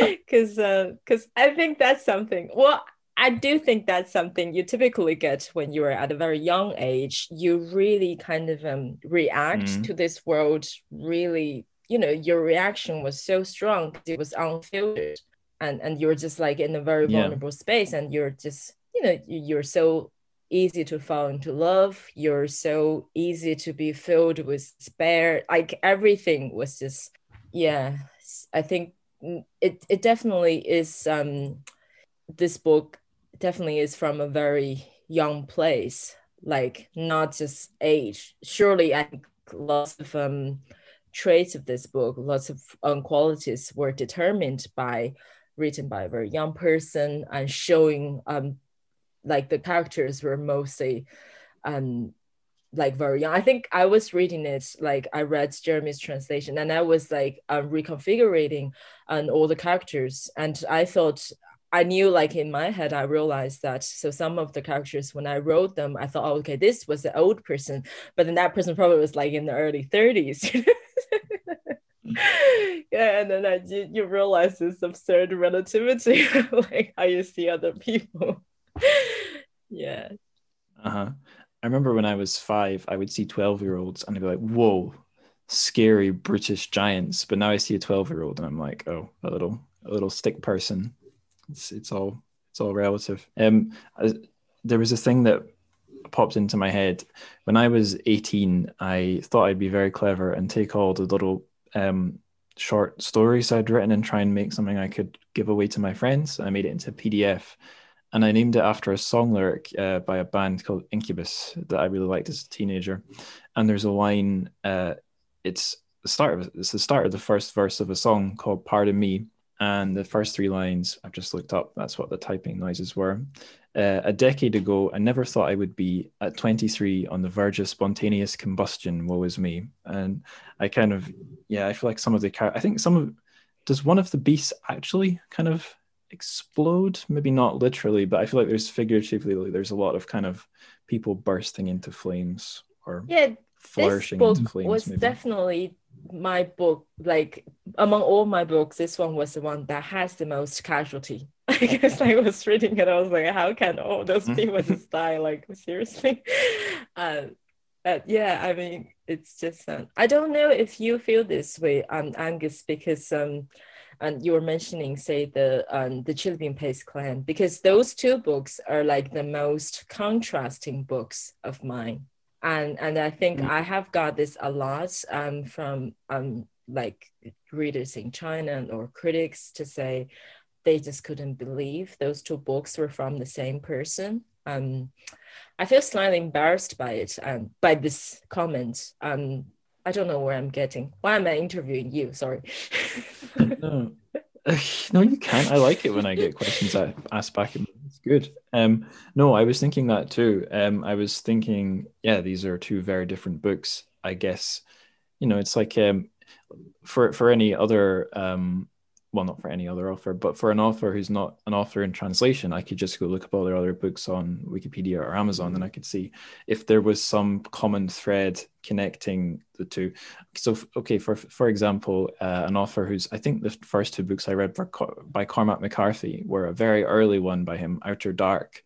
(laughs) Because because uh, i think that's something well I do think that's something you typically get when you're at a very young age. You really kind of um, react mm-hmm. to this world really, you know, your reaction was so strong because it was unfiltered and, and you're just like in a very vulnerable yeah. space and you're just, you know, you're so easy to fall into love. You're so easy to be filled with despair. Like everything was just, yeah, I think it, it definitely is um, this book definitely is from a very young place, like not just age. Surely, I think lots of um, traits of this book, lots of um, qualities were determined by written by a very young person and showing um, like the characters were mostly um, like very young. I think I was reading it like I read Jeremy's translation and I was like um, reconfiguring and all the characters and I thought I knew like in my head, I realized that. So some of the characters, when I wrote them, I thought, oh, okay, this was the old person, but then that person probably was like in the early 30s. (laughs) yeah, and then I, you, you realize this absurd relativity, (laughs) like how you see other people. (laughs) yeah. Uh huh. I remember when I was five, I would see 12 year olds and I'd be like, whoa, scary British giants. But now I see a 12 year old and I'm like, oh, a little a little stick person. It's it's all it's all relative. Um, there was a thing that popped into my head when I was 18. I thought I'd be very clever and take all the little um, short stories I'd written and try and make something I could give away to my friends. I made it into a PDF and I named it after a song lyric uh, by a band called Incubus that I really liked as a teenager. And there's a line, uh, it's the start of it's the start of the first verse of a song called Pardon Me. And the first three lines I've just looked up, that's what the typing noises were. Uh, a decade ago, I never thought I would be at 23 on the verge of spontaneous combustion. Woe is me. And I kind of, yeah, I feel like some of the, I think some of, does one of the beasts actually kind of explode? Maybe not literally, but I feel like there's figuratively, there's a lot of kind of people bursting into flames or yeah, flourishing this book into flames. was maybe. definitely my book like among all my books this one was the one that has the most casualty. (laughs) I guess i was reading it. I was like how can all those Mm-hmm. people just die? Like seriously. (laughs) Uh, but yeah i mean it's just um, i don't know if you feel this way um angus because um and you were mentioning say the um the chili bean paste clan because those two books are like the most contrasting books of mine and and I think Mm. I have got this a lot um, from um, like readers in China or critics to say they just couldn't believe those two books were from the same person. Um, I feel slightly embarrassed by it um, by this comment. Um, I don't know where I'm getting. Why am I interviewing you? Sorry. no. (laughs) no, you can't. I like it when I get questions I asked back. Good. Um, no, I was thinking that too. Um, I was thinking, yeah, these are two very different books. I guess, you know, it's like um, for for any other um, well, not for any other author, but for an author who's not an author in translation, I could just go look up all their other books on Wikipedia or Amazon, and I could see if there was some common thread connecting the two. So, okay, for for example, uh, an author who's I think the first two books I read were by Cormac McCarthy were a very early one by him, Outer Dark,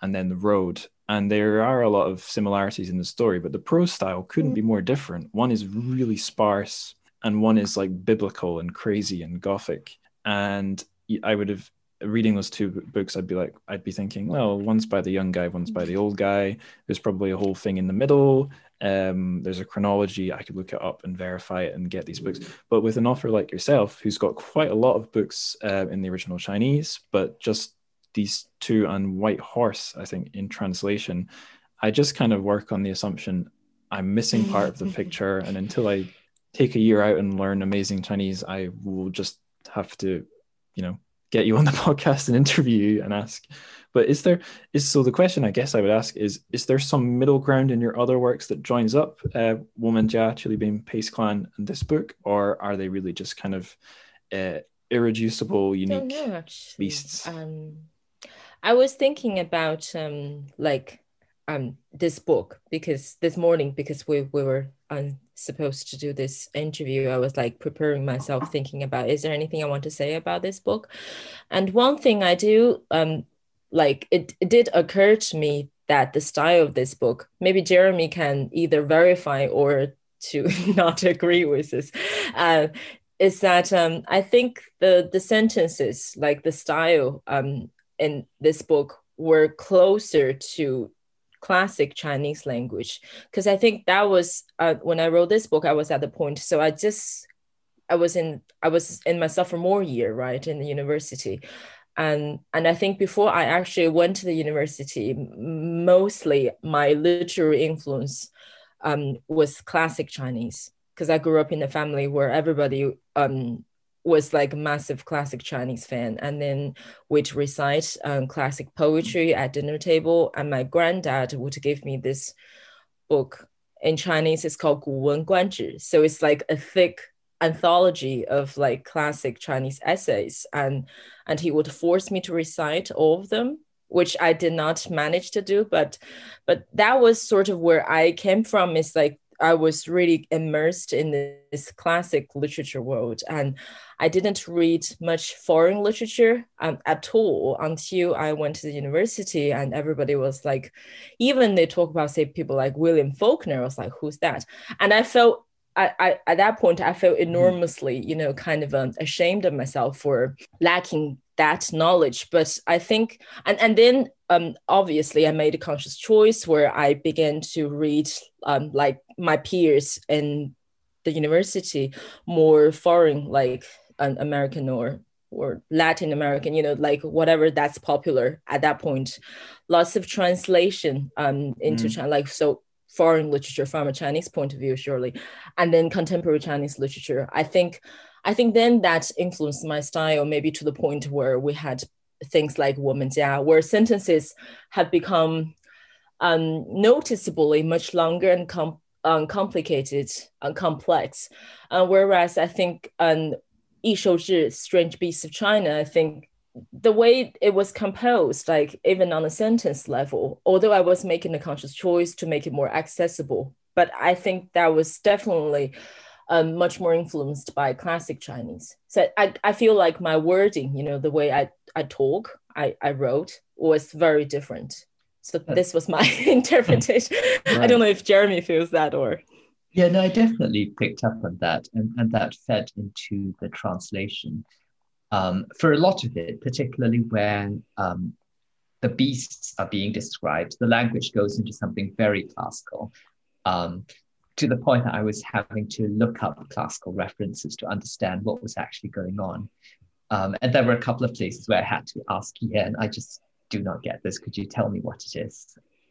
and then The Road. And there are a lot of similarities in the story, but the prose style couldn't be more different. One is really sparse and one is like biblical and crazy and gothic. And i would have reading those two books i'd be like i'd be thinking well one's by the young guy one's by the old guy. There's probably a whole thing in the middle. Um, there's a chronology. I could look it up and verify it and get these books. But with an author like yourself who's got quite a lot of books uh, in the original chinese but just these two and white horse i think in translation i just kind of work on the assumption i'm missing part of the (laughs) picture. And until i take a year out and learn amazing Chinese, I will just have to, you know, get you on the (laughs) podcast and interview you and ask. But is there is so the question I guess I would ask is is there some middle ground in your other works that joins up uh, Woman Jia, Chili Bean Paste Clan, and this book, or are they really just kind of uh, irreducible, unique know, beasts? Um, I was thinking about um, like um, this book because this morning because we we were um, supposed to do this interview i was like preparing myself thinking about is there anything i want to say about this book? And one thing i do um like it, it did occur to me that the style of this book maybe jeremy can either verify or to (laughs) not agree with this uh, is that um, i think the the sentences like the style um, in this book were closer to classic Chinese language. Because I think that was uh, when I wrote this book I was at the point so I just I was in I was in my sophomore year right in the university. And and I think before I actually went to the university mostly my literary influence um, was classic Chinese. Because I grew up in a family where everybody um, was like a massive classic Chinese fan, and then we'd recite um, classic poetry at dinner table. And my granddad would give me this book in Chinese. It's called 古文观止. So it's like a thick anthology of like classic Chinese essays, and and he would force me to recite all of them which I did not manage to do, but but that was sort of where I came from. Is like I was really immersed in this classic literature world, and I didn't read much foreign literature um, at all until I went to the university, and everybody was like, even they talk about say people like William Faulkner. I was like, who's that? And I felt I, I, at that point I felt mm-hmm. enormously, you know, kind of um, ashamed of myself for lacking that knowledge. But I think, and and then um, obviously I made a conscious choice where I began to read um, like my peers in the university more foreign, like an American or or Latin American, you know, like whatever that's popular at that point. Lots of translation um, into mm. China, like so foreign literature from a Chinese point of view, surely, and then contemporary Chinese literature. I think, I think then that influenced my style, maybe to the point where we had things like Jia, where sentences have become um, noticeably much longer and com- uncomplicated and complex. Uh, whereas I think um, Yi Strange Beasts of China, I think the way it was composed, like even on a sentence level, although I was making a conscious choice to make it more accessible, but I think that was definitely um, much more influenced by classic Chinese. So I, I feel like my wording, you know, the way I, I talk, I, I wrote was very different. So this was my (laughs) interpretation. Right. I don't know if Jeremy feels that or. Yeah, no, I definitely picked up on that, and, and that fed into the translation um, for a lot of it, particularly when um, the beasts are being described, the language goes into something very classical. Um, to the point that I was having to look up classical references to understand what was actually going on. Um, and there were a couple of places where I had to ask Yan, I just do not get this. Could you tell me what it is?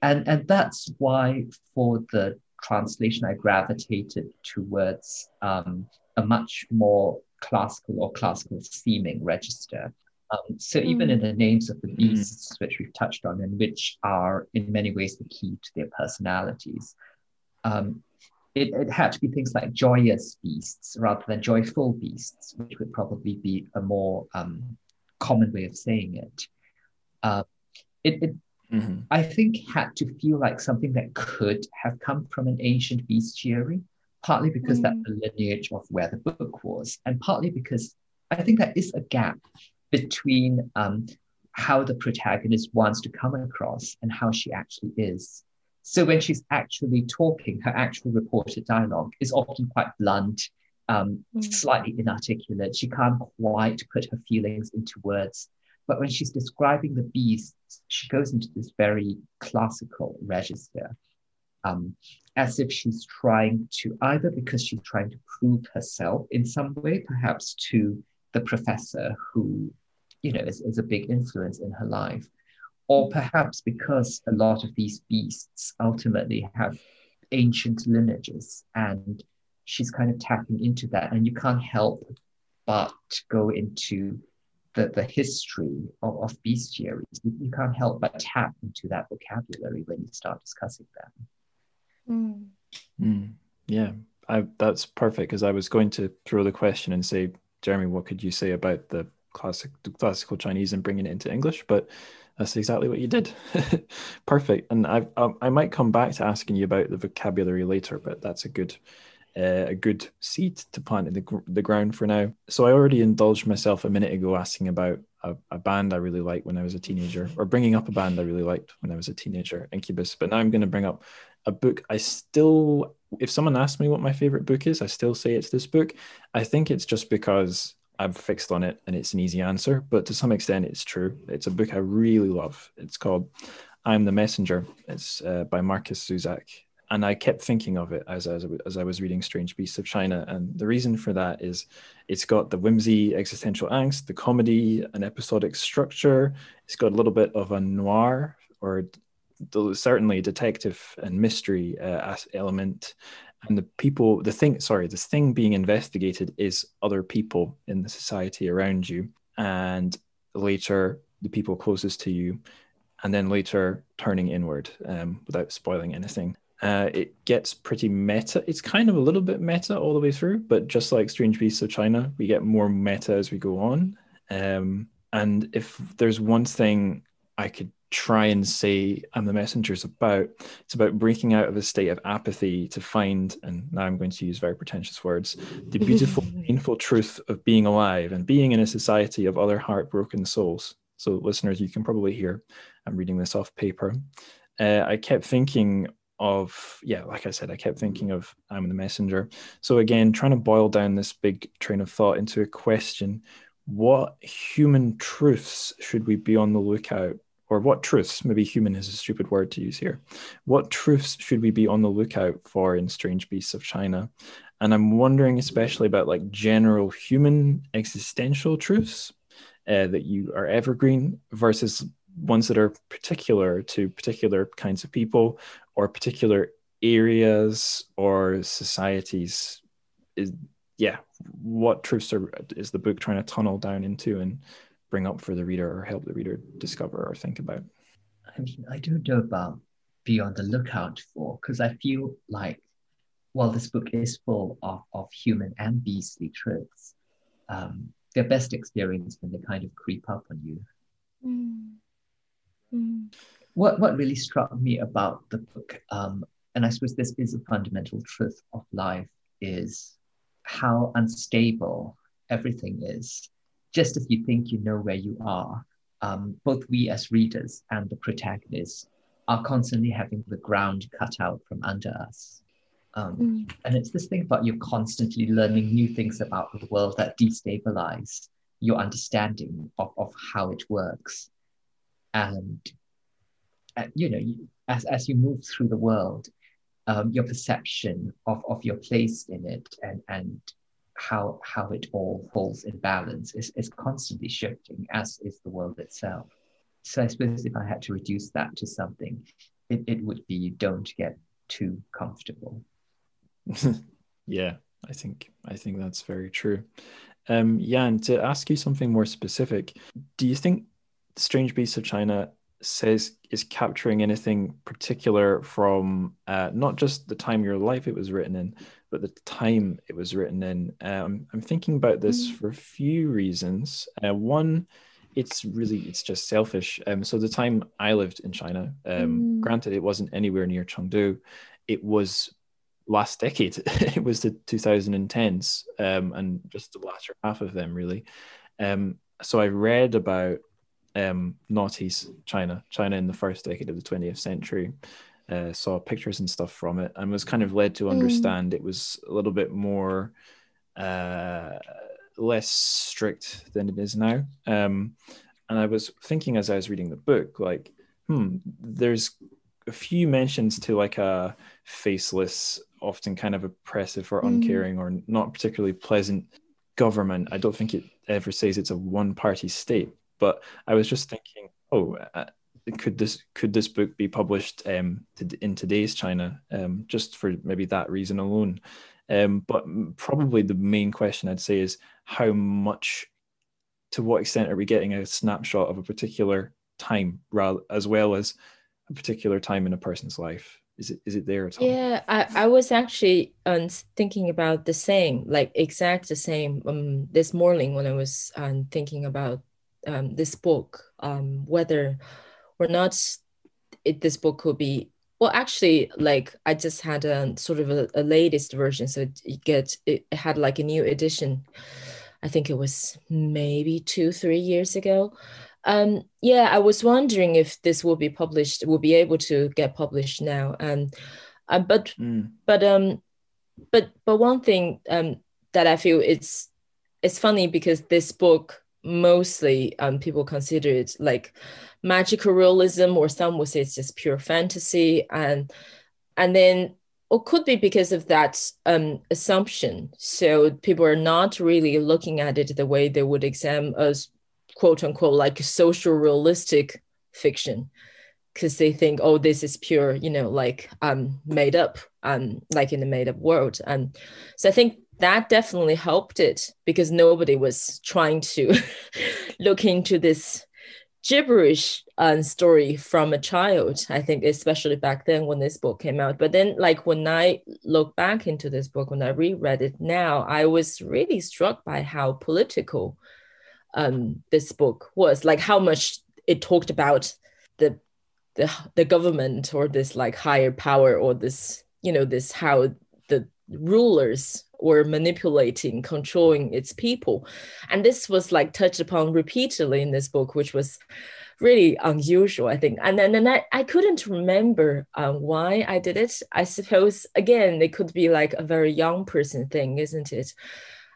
And, and that's why for the translation, I gravitated towards um, a much more classical or classical seeming register. Um, so mm. even in the names of the mm. beasts, mm. which we've touched on, and which are in many ways the key to their personalities, um, it, it had to be things like joyous beasts rather than joyful beasts, which would probably be a more um, common way of saying it. Uh, it, it mm-hmm. I think, had to feel like something that could have come from an ancient bestiary partly because mm. that's the lineage of where the book was, and partly because I think there is a gap between um, how the protagonist wants to come across and how she actually is. So when she's actually talking, her actual reported dialogue is often quite blunt, um, mm. slightly inarticulate. She can't quite put her feelings into words. But when she's describing the beasts, she goes into this very classical register um, as if she's trying to either because she's trying to prove herself in some way, perhaps to the professor who, you know, is, is a big influence in her life, or perhaps because a lot of these beasts ultimately have ancient lineages and she's kind of tapping into that. And you can't help but go into the, the history of, of bestiaries. You, you can't help but tap into that vocabulary when you start discussing them. Mm. Mm. Yeah, I, that's perfect because I was going to throw the question and say, Jeremy, what could you say about the classic classical Chinese and bringing it into English? But that's exactly what you did. (laughs) perfect. And I, I, I might come back to asking you about the vocabulary later, but that's a good uh, a good seed to plant in the, the ground for now. So I already indulged myself a minute ago asking about a, a, band I really liked when I was a teenager, or bringing up a band I really liked when I was a teenager, Incubus. But now I'm going to bring up a book I still, if someone asks me what my favorite book is, I still say it's this book. I think it's just because I've fixed on it and it's an easy answer, but to some extent it's true. It's a book I really love. It's called I'm the Messenger. It's uh, by Markus Zusak. And I kept thinking of it as, as, as I was reading Strange Beasts of China. And the reason for that is it's got the whimsy, existential angst, the comedy, an episodic structure. It's got a little bit of a noir or certainly detective and mystery uh, element and the people the thing sorry this thing being investigated is other people in the society around you and later the people closest to you and then later turning inward um, without spoiling anything uh, it gets pretty meta it's kind of a little bit meta all the way through but just like strange beasts of china we get more meta as we go on um, and if there's one thing i could try and say I'm the messenger is about. It's about breaking out of a state of apathy to find, and now I'm going to use very pretentious words, the (laughs) beautiful, painful truth of being alive and being in a society of other heartbroken souls. So, listeners, you can probably hear I'm reading this off paper. Uh, I kept thinking of yeah, like I said, I kept thinking of I'm the messenger. So again, trying to boil down this big train of thought into a question: What human truths should we be on the lookout? Or what truths, maybe human is a stupid word to use here. What truths should we be on the lookout for in Strange Beasts of China? And I'm wondering especially about like general human existential truths uh, that you are evergreen versus ones that are particular to particular kinds of people or particular areas or societies is yeah what truths are is the book trying to tunnel down into and bring up for the reader or help the reader discover or think about i mean i don't know about be on the lookout for because i feel like while this book is full of, of human and beastly truths um, they're best experienced when they kind of creep up on you mm. Mm. What what really struck me about the book, um, and I suppose this is a fundamental truth of life, is how unstable everything is. Just as you think you know where you are, um, both we as readers and the protagonists are constantly having the ground cut out from under us. Um, mm. And it's this thing about you're constantly learning new things about the world that destabilize your understanding of, of how it works and uh, you know as, as you move through the world um, your perception of, of your place in it and and how how it all falls in balance is, is constantly shifting as is the world itself. So i suppose if i had to reduce that to something it, it would be don't get too comfortable. (laughs) Yeah i think i think that's very true. Um and to ask you something more specific do you think Strange Beasts of China says is capturing anything particular from uh, not just the time your life it was written in, but the time it was written in. Um, I'm thinking about this mm. for a few reasons. Uh, one, it's really it's just selfish. Um, so the time I lived in China, um, mm. granted it wasn't anywhere near Chengdu, it was last decade. (laughs) it was the 2010s um, and just the latter half of them really. Um, so I read about um, Northeast China, China in the first decade of the 20th century. Uh, saw pictures and stuff from it and was kind of led to mm. understand mm. it was a little bit more uh, less strict than it is now. Um, and I was thinking as I was reading the book, like, hmm, there's a few mentions to like a faceless, often kind of oppressive or mm. uncaring or not particularly pleasant government. I don't think it ever says it's a one party state, but I was just thinking, oh, uh, could this could this book be published um, in today's China, um, just for maybe that reason alone? Um, but probably the main question I'd say is how much, to what extent are we getting a snapshot of a particular time, rather as well as a particular time in a person's life? Is it is it there at all? Yeah, I, I was actually um, thinking about the same, like exact the same um, this morning when I was um, thinking about um, this book, um, whether or not it, this book could be well actually like i just had a sort of a, a latest version so it, it get it had like a new edition. I think it was maybe two three years ago. Um yeah i was wondering if this will be published will be able to get published now. And uh, but mm. but um but but one thing um that i feel it's it's funny because this book mostly um, people consider it like magical realism or some would say it's just pure fantasy. And and then or could be because of that um, assumption. So people are not really looking at it the way they would examine as quote unquote like social realistic fiction. Because they think oh this is pure you know like um made up um like in the made up world. And so i think that definitely helped it because nobody was trying to (laughs) look into this gibberish uh, story from a child i think especially back then when this book came out. But then like when i look back into this book when i reread it now i was really struck by how political um, this book was like how much it talked about the the the government or this like higher power or this you know this how the rulers were manipulating, controlling its people. And this was like touched upon repeatedly in this book, which was really unusual, I think. And then and I, I couldn't remember um, why I did it. I suppose, again, it could be like a very young person thing, isn't it?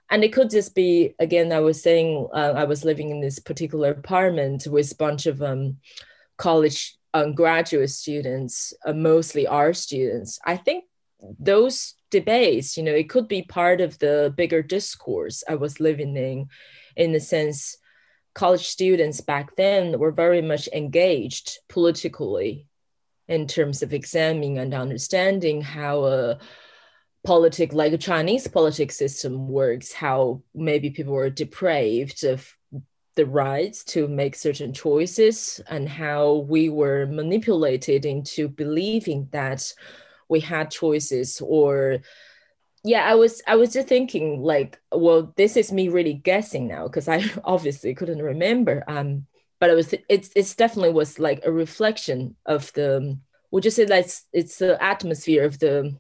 And it could just be, again, I was saying, uh, I was living in this particular apartment with a bunch of um, college um, graduate students, uh, mostly art students. I think those debates, you know, it could be part of the bigger discourse I was living in, in the sense college students back then were very much engaged politically in terms of examining and understanding how a politic like a Chinese politics system works, how maybe people were deprived of the rights to make certain choices and how we were manipulated into believing that we had choices or yeah i was i was just thinking like well this is me really guessing now because i (laughs) obviously couldn't remember um but it was it's it's definitely was like a reflection of the would you say that it's, it's the atmosphere of the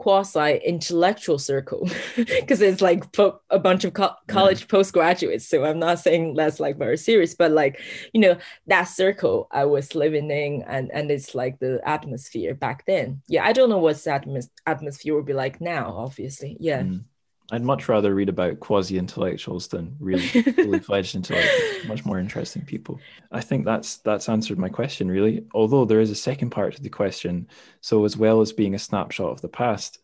quasi intellectual circle (laughs) because it's like po- a bunch of co- college postgraduates so i'm not saying that's like very serious but like you know that circle i was living in and and it's like the atmosphere back then. Yeah i don't know what that atmos- atmosphere would be like now obviously. Yeah. Mm. I'd much rather read about quasi intellectuals than really (laughs) fully fledged intellectuals. Much more interesting people. I think that's that's answered my question really. Although there is a second part to the question. So as well as being a snapshot of the past,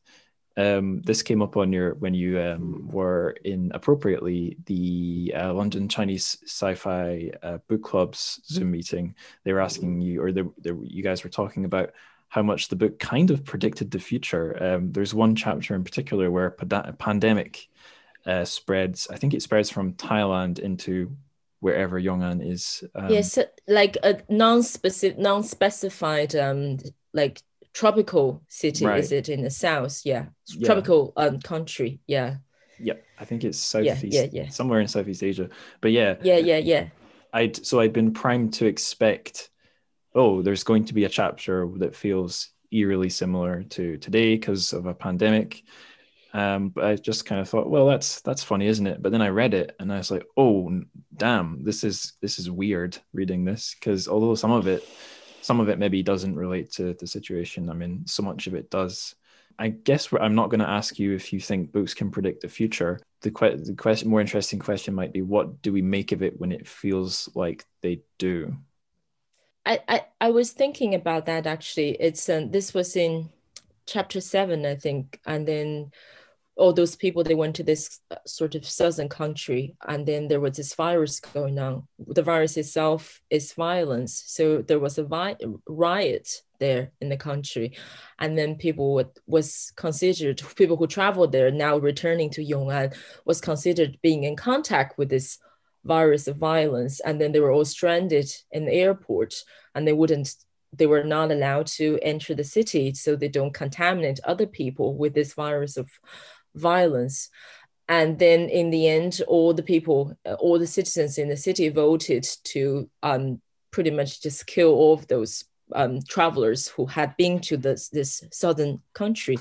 um, this came up on your when you um, were in appropriately the uh, London Chinese Sci-Fi uh, Book Club's Zoom meeting. They were asking you, or they, they, you guys were talking about how much the book kind of predicted the future. Um, there's one chapter in particular where a pandemic uh, spreads. I think it spreads from Thailand into wherever Yong'an is. Um, yes, like a non-specific, non-specified, um, like tropical city. Right. Is it in the south? Yeah, yeah. tropical um country. Yeah. Yeah, I think it's southeast. Yeah, yeah, yeah. Somewhere in Southeast Asia. But yeah. Yeah, yeah, yeah. I'd so I'd been primed to expect oh, there's going to be a chapter that feels eerily similar to today because of a pandemic. Um, but I just kind of thought, well, that's that's funny, isn't it? But then I read it and I was like, oh, damn, this is this is weird reading this because although some of it, some of it maybe doesn't relate to the situation I mean, so much of it does. I guess I'm not going to ask you if you think books can predict the future. The, que- the question, more interesting question might be, what do we make of it when it feels like they do? I, I, I was thinking about that actually. It's um, this was in chapter seven, I think, and then all those people they went to this uh, sort of southern country, and then there was this virus going on. The virus itself is violence, so there was a vi- riot there in the country, and then people would, was considered people who traveled there now returning to Yong'an was considered being in contact with this virus of violence and then they were all stranded in the airport and they wouldn't they were not allowed to enter the city so they don't contaminate other people with this virus of violence. And then in the end all the people all the citizens in the city voted to um, pretty much just kill all of those um, travelers who had been to this, this southern country.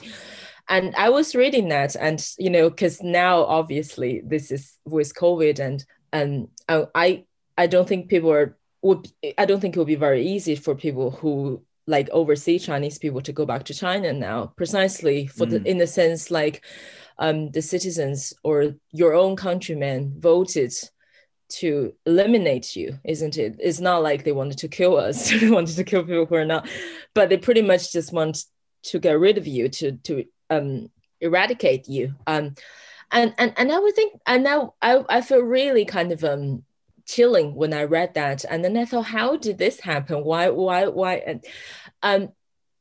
And i was reading that and you know because now obviously this is with covid and and I I don't think people are would I don't think it would be very easy for people who like overseas Chinese people to go back to China now, precisely for mm. the in the sense like um, the citizens or your own countrymen voted to eliminate you, isn't it? It's not like they wanted to kill us, (laughs) they wanted to kill people who are not, but they pretty much just want to get rid of you, to to um, eradicate you. Um, and and and I would think and now I I feel really kind of um chilling when I read that, and then I thought, how did this happen? Why why why? And, um,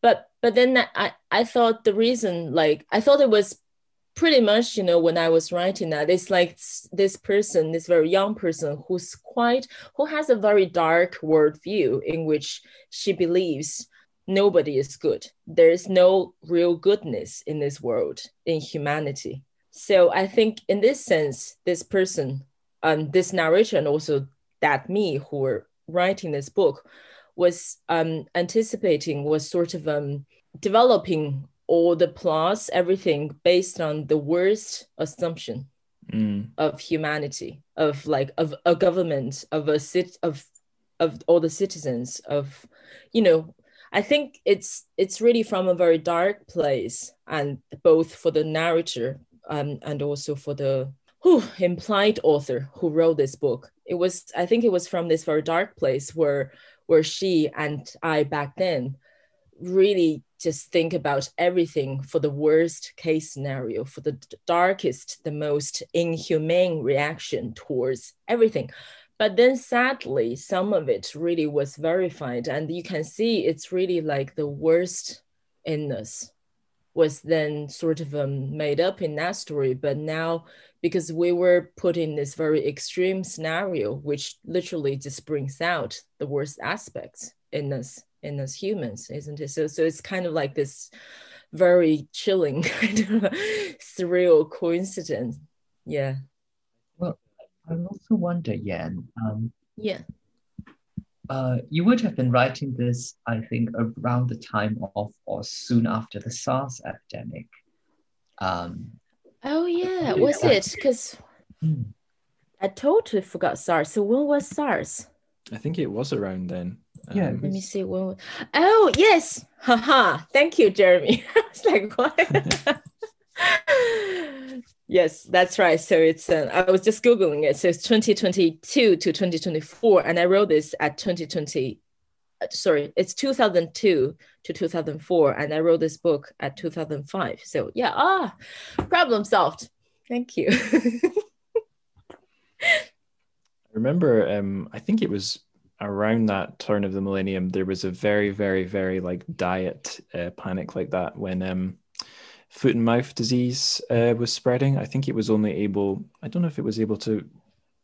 but but then I I thought the reason like I thought it was pretty much you know when I was writing that it's like this person this very young person who's quite who has a very dark worldview in which she believes nobody is good. There is no real goodness in this world in humanity so I think in this sense, this person, um, this narrator, and also that me who were writing this book, was um, anticipating, was sort of um, developing all the plots, everything based on the worst assumption Mm. of humanity, of like of a government, of a cit of of all the citizens, of you know, I think it's it's really from a very dark place, and both for the narrator um, and also for the who implied author who wrote this book. It was I think it was from this very dark place where where she and I back then really just think about everything for the worst case scenario, for the darkest, the most inhumane reaction towards everything. But then sadly, some of it really was verified. And you can see it's really like the worst in us was then sort of um, made up in that story. But now, because we were put in this very extreme scenario, which literally just brings out the worst aspects in us in us humans, isn't it? So so it's kind of like this very chilling (laughs) kind of surreal coincidence. Yeah. Well, I also wonder, Yan, um, Yeah. Uh, you would have been writing this, I think, around the time of or soon after the SARS epidemic. Um, Oh yeah. Was it? Because hmm. I totally forgot SARS. So when was SARS? I think it was around then. Yeah, Um, Let me see. When. Oh yes. Haha. Thank you, Jeremy. (laughs) I was like, what? (laughs) yes, that's right. So it's uh, I was just googling it. So it's 2022 to 2024, and I wrote this at 2020. uh, Sorry, it's 2002 to 2004, and I wrote this book at 2005. So yeah, ah, problem solved. Thank you. (laughs) I remember, um, I think it was around that turn of the millennium, there was a very, very, very like diet uh, panic like that when um, foot and mouth disease uh, was spreading. I think it was only able, I don't know if it was able to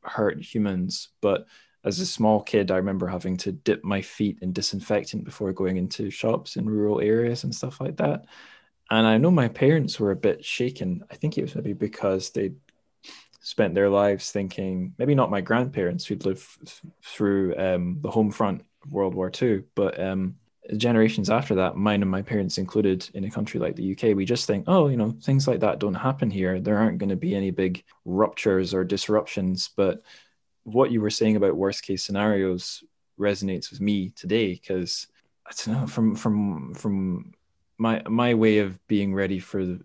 hurt humans, but as a small kid, I remember having to dip my feet in disinfectant before going into shops in rural areas and stuff like that. And I know my parents were a bit shaken. I think it was maybe because they spent their lives thinking maybe not my grandparents who'd lived through um, the home front of World War II, but um, generations after that, mine and my parents included, in a country like the UK, we just think, oh, you know, things like that don't happen here. There aren't going to be any big ruptures or disruptions. But what you were saying about worst case scenarios resonates with me today because I don't know from from from my my way of being ready for the,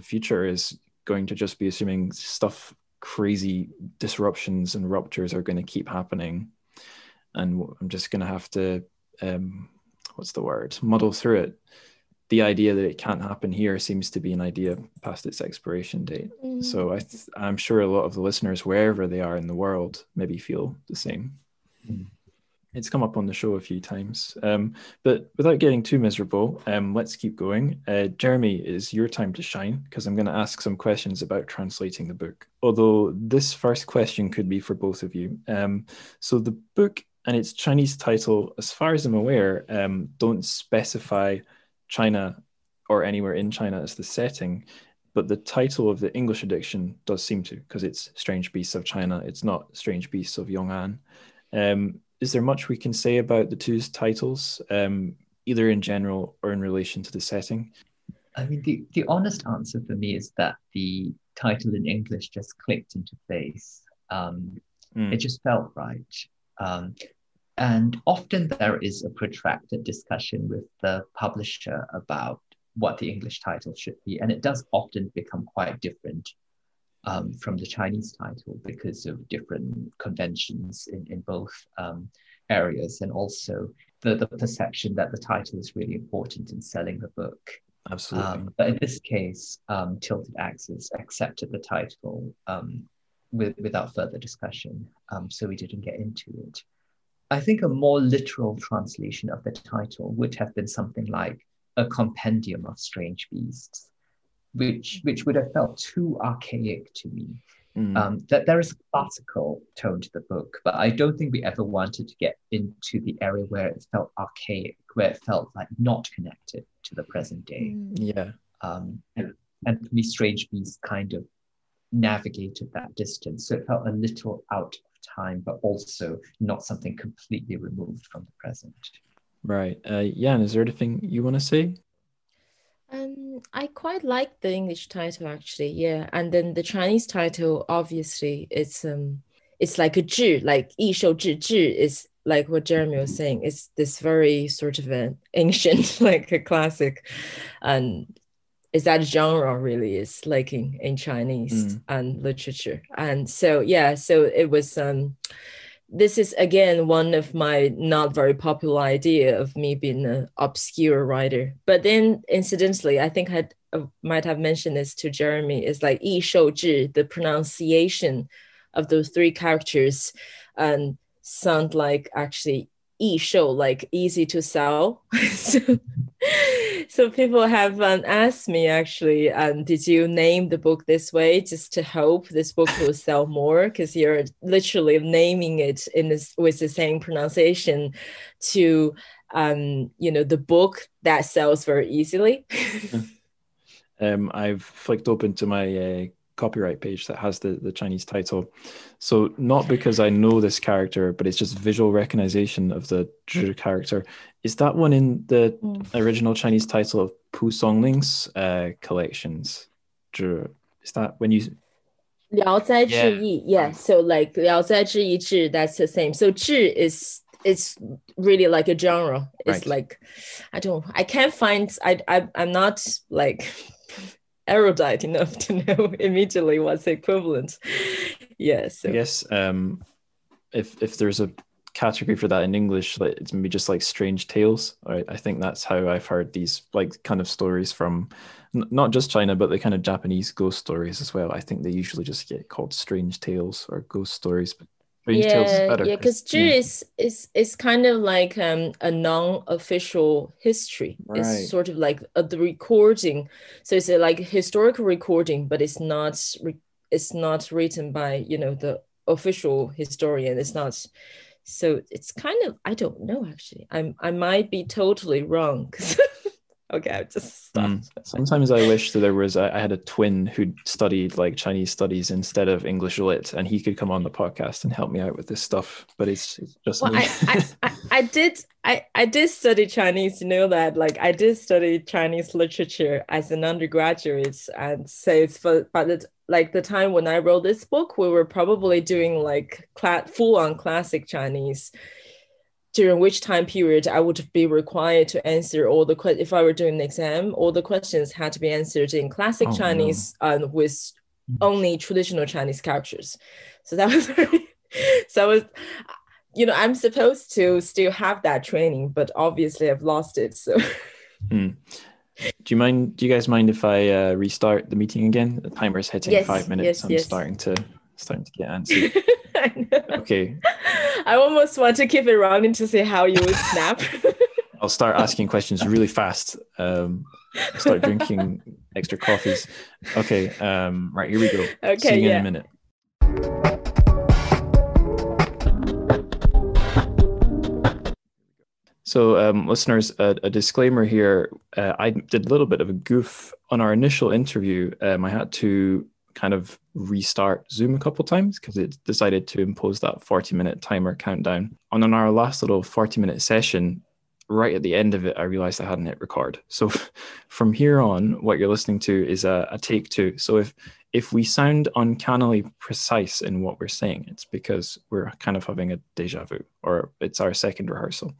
future is going to just be assuming stuff crazy disruptions and ruptures are going to keep happening and i'm just going to have to um what's the word muddle through it the idea that it can't happen here seems to be an idea past its expiration date. So I th- i'm sure a lot of the listeners wherever they are in the world maybe feel the same. Mm. it's come up on the show a few times. Um, but without getting too miserable um, let's keep going. Uh, jeremy is your time to shine because i'm going to ask some questions about translating the book. Although this first question could be for both of you. Um, so the book and its chinese title as far as i'm aware um, don't specify china or anywhere in china as the setting but the title of the english edition does seem to because it's strange beasts of china it's not strange beasts of yong'an um, is there much we can say about the two titles, um, either in general or in relation to the setting? I mean, the, the honest answer for me is that the title in English just clicked into place. Um, Mm. It just felt right. Um, and often there is a protracted discussion with the publisher about what the English title should be. And it does often become quite different um, from the Chinese title because of different conventions in, in both um, areas and also the, the perception that the title is really important in selling the book. Absolutely. Um, but in this case, um, Tilted Axis accepted the title um, with, without further discussion, um, so we didn't get into it. I think a more literal translation of the title would have been something like a compendium of strange beasts, which which would have felt too archaic to me. Mm. Um, that there is a classical tone to the book, but I don't think we ever wanted to get into the area where it felt archaic, where it felt like not connected to the present day. yeah. Um, and, and for me, Strange Beasts kind of navigated that distance. So it felt a little out of time, but also not something completely removed from the present. Right. Uh, Yan, is there anything you want to say? Um, I quite like the English title actually, yeah. And then the Chinese title, obviously, it's um, it's like a zhi, like 艺术之志 is like what Jeremy was saying. It's this very sort of an ancient, (laughs) like a classic, and is that genre really is like in, Chinese mm. and literature. And so yeah, so it was um this is again one of my not very popular idea of me being an obscure writer. But then incidentally, I think I uh, might have mentioned this to Jeremy, is like Yi Shou Zhi, the pronunciation of those three characters and sound like actually Yi Shou, like easy to sell. (laughs) so, so people have um, asked me actually, um, did you name the book this way just to hope this book will sell more? Because you're literally naming it in this with the same pronunciation to, um, you know, the book that sells very easily. (laughs) (laughs) um, I've flicked open to my uh, copyright page that has the, the Chinese title. So not because I know this character, but it's just visual recognition of the character. Is that one in the mm. original Chinese title of Pu Songling's uh, collections? Is that when you? Liao Zai Zhi Yi, yeah. So like Liao Zai Zhi Yi Zhi, that's the same. So Zhi is it's really like a genre. It's right. like I don't, I can't find. I, I I'm not like (laughs) erudite enough to know (laughs) immediately what's equivalent. yes. Yeah, so. Um, if if there's a category for that in English, like it's maybe just like strange tales. Right? I think that's how I've heard these like kind of stories from n- not just China, but the kind of Japanese ghost stories as well. I think they usually just get called strange tales or ghost stories. But yeah, yeah, because Zhi yeah. is is is kind of like um, a non-official history. Right. It's sort of like a, the recording, so it's a, like historical recording, but it's not re- it's not written by you know the official historian. It's not. So it's kind of I don't know actually. I'm I might be totally wrong. (laughs) okay, I just stopped. Mm. Sometimes I wish that there was I had a twin who studied like Chinese studies instead of English lit, and he could come on the podcast and help me out with this stuff. But it's, it's just well, I, I, I, I did I I did study Chinese. You know that like I did study Chinese literature as an undergraduate, and so it's for but the, like the time when I wrote this book, we were probably doing like cla- full on classic Chinese during which time period I would be required to answer all the questions. If I were doing an exam, all the questions had to be answered in classic oh, Chinese no. and with only traditional Chinese characters. So that was (laughs) very, so I was, you know, I'm supposed to still have that training, but obviously I've lost it. So. Mm. Do you mind? Do you guys mind if I uh, restart the meeting again? The timer is hitting yes, five minutes. Yes, I'm yes. starting to starting to get (laughs) antsy. Okay. I almost want to keep it running to see how you would snap. (laughs) I'll start asking questions really fast. Um, start drinking (laughs) extra coffees. Okay. Um, right, here we go. Okay. See you yeah. in a minute. So, um, listeners, a, a, disclaimer here. Uh, I did a little bit of a goof on our initial interview. Um, I had to kind of restart Zoom a couple times because it decided to impose that 40 minute timer countdown. And on our last little 40 minute session, right at the end of it, I realized I hadn't hit record. So (laughs) from here on, what you're listening to is a, a take two. So if if we sound uncannily precise in what we're saying, it's because we're kind of having a deja vu or it's our second rehearsal.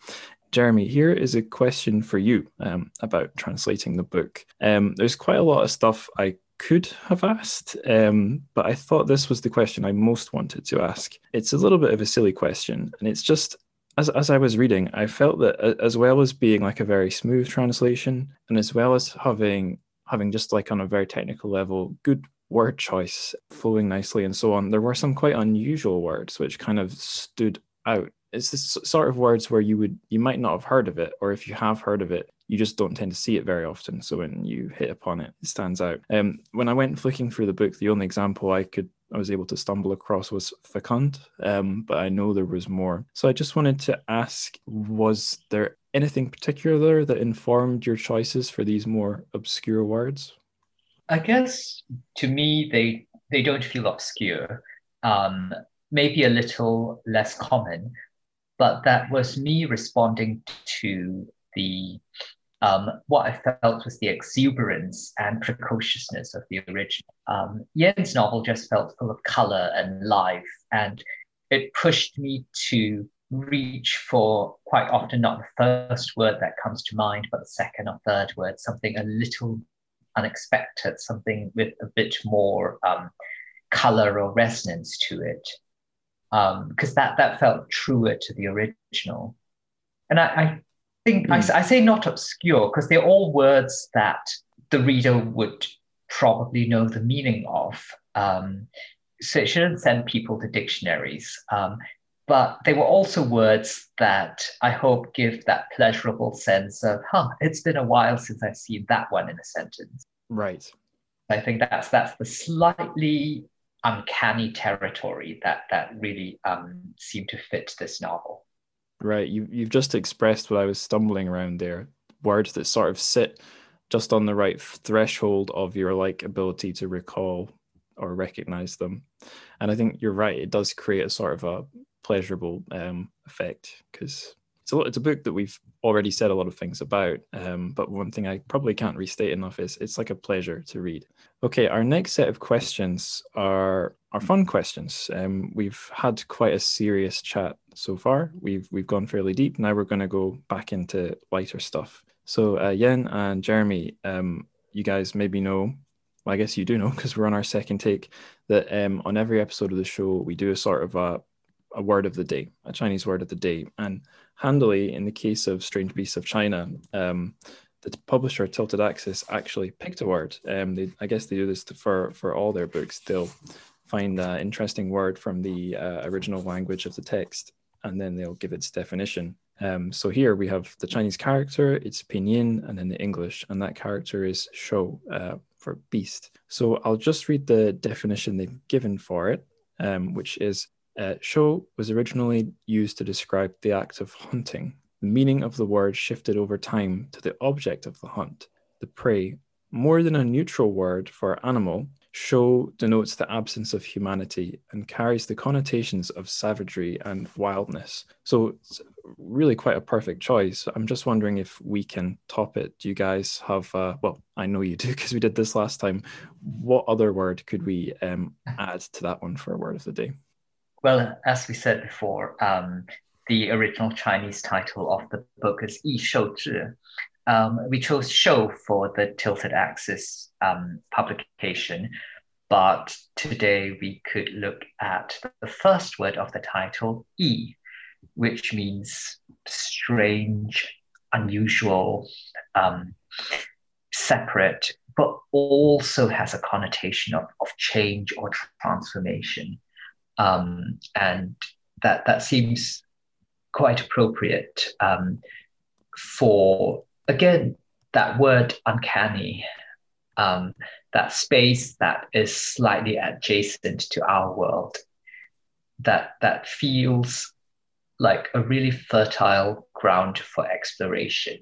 Jeremy, here is a question for you um, about translating the book. Um, there's quite a lot of stuff I could have asked, um, but I thought this was the question I most wanted to ask. It's a little bit of a silly question, and it's just as, as I was reading, I felt that as well as being like a very smooth translation, and as well as having having just like on a very technical level, good word choice, flowing nicely, and so on, there were some quite unusual words which kind of stood out. It's this sort of words where you would you might not have heard of it, or if you have heard of it, you just don't tend to see it very often. So when you hit upon it, it stands out. Um, when I went flicking through the book, the only example I could I was able to stumble across was fecund, um, but I know there was more. So I just wanted to ask: Was there anything particular that informed your choices for these more obscure words? I guess to me they they don't feel obscure. Um, maybe a little less common, but that was me responding to the um, what I felt was the exuberance and precociousness of the original. Um, Yan's novel just felt full of color and life, and it pushed me to reach for quite often not the first word that comes to mind, but the second or third word, something a little unexpected, something with a bit more um, color or resonance to it, because um, that that felt truer to the original. And I, I think mm. I, hmm. I say not obscure because they're all words that the reader would probably know the meaning of. Um, so it shouldn't send people to dictionaries. Um, but they were also words that I hope give that pleasurable sense of, huh, it's been a while since I've seen that one in a sentence. Right. I think that's that's the slightly uncanny territory that that really um, seemed to fit this novel. Right. You you've just expressed what I was stumbling around there. Words that sort of sit just on the right threshold of your like ability to recall or recognize them. And I think you're right. It does create a sort of a pleasurable um, effect because it's a it's a book that we've already said a lot of things about. Um, but one thing I probably can't restate enough is it's like a pleasure to read. Okay, our next set of questions are are fun questions. Um, we've had quite a serious chat so far. We've we've gone fairly deep. Now we're going to go back into lighter stuff. So uh, Yen and Jeremy, um, you guys maybe know. Well, I guess you do know because we're on our second take. That um, on every episode of the show we do a sort of a a word of the day, a Chinese word of the day. And handily, in the case of Strange Beasts of China, um, the publisher Tilted Axis actually picked a word. Um, they, I guess they do this for for all their books. They'll find an interesting word from the uh, original language of the text, and then they'll give its definition. Um, so here we have the Chinese character, it's pinyin, and then the English, and that character is shou uh, for beast. So I'll just read the definition they've given for it, um, which is uh, shou was originally used to describe the act of hunting. The meaning of the word shifted over time to the object of the hunt, the prey. More than a neutral word for animal, shou denotes the absence of humanity and carries the connotations of savagery and wildness. So it's really quite a perfect choice. I'm just wondering if we can top it. Do you guys have, uh, well, I know you do (laughs) because we did this last time. What other word could we um, add to that one for a word of the day? Well, as we said before, um, the original Chinese title of the book is Yi Shou Zhi. Um, we chose shou for the tilted axis um, publication, but today we could look at the first word of the title, yi, which means strange, unusual, um, separate, but also has a connotation of, of change or transformation um, and that that seems quite appropriate um, for again that word uncanny um, that space that is slightly adjacent to our world that that feels like a really fertile ground for exploration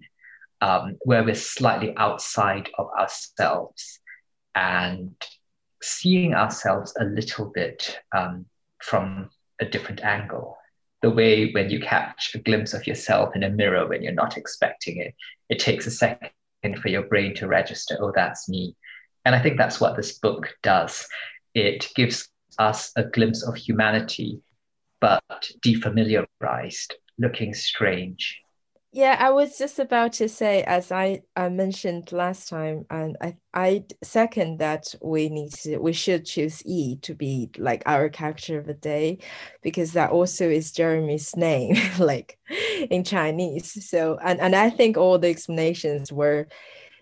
um, where we're slightly outside of ourselves and seeing ourselves a little bit um, from a different angle. The way when you catch a glimpse of yourself in a mirror when you're not expecting it, it takes a second for your brain to register, oh, that's me. And I think that's what this book does. It gives us a glimpse of humanity, but defamiliarized, looking strange. Yeah, I was just about to say, as I, I mentioned last time, and I I second that we need to we should choose E to be like our character of the day, because that also is Jeremy's name, (laughs) like in Chinese. So and and I think all the explanations were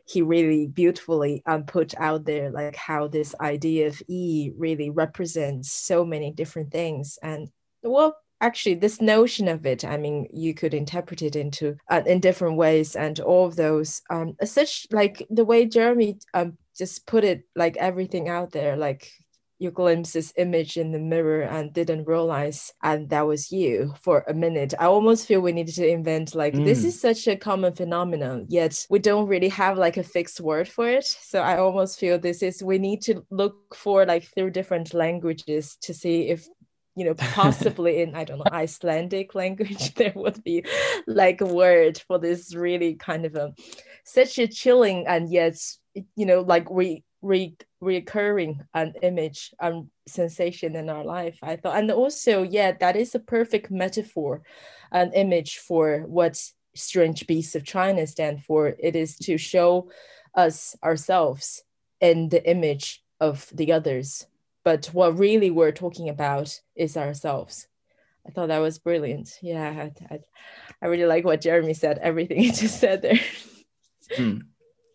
he really beautifully um, put out there like how this idea of e really represents so many different things and well actually this notion of it i mean you could interpret it into uh, in different ways and all of those um such like the way jeremy um just put it like everything out there like you glimpse this image in the mirror and didn't realize and that was you for a minute i almost feel we needed to invent like mm. this is such a common phenomenon yet we don't really have like a fixed word for it so i almost feel this is we need to look for like through different languages to see if you know possibly in i don't know (laughs) icelandic language (laughs) there would be like a word for this really kind of a such a chilling and yet you know like re, re recurring an image and sensation in our life i thought. And also yeah that is a perfect metaphor an image for what strange beasts of china stand for. It is to show us ourselves in the image of the others but what really we're talking about is ourselves. I thought that was brilliant. Yeah i, I, I really like what jeremy said. Everything (laughs) he just said there. Hmm.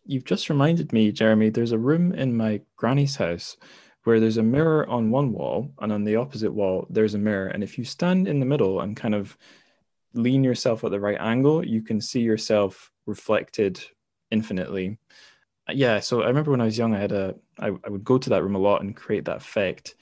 You've just reminded me, Jeremy, there's a room in my granny's house where there's a mirror on one wall and on the opposite wall there's a mirror. And if you stand in the middle and kind of lean yourself at the right angle you can see yourself reflected infinitely yeah so i remember when i was young i had a I, I would go to that room a lot and create that effect.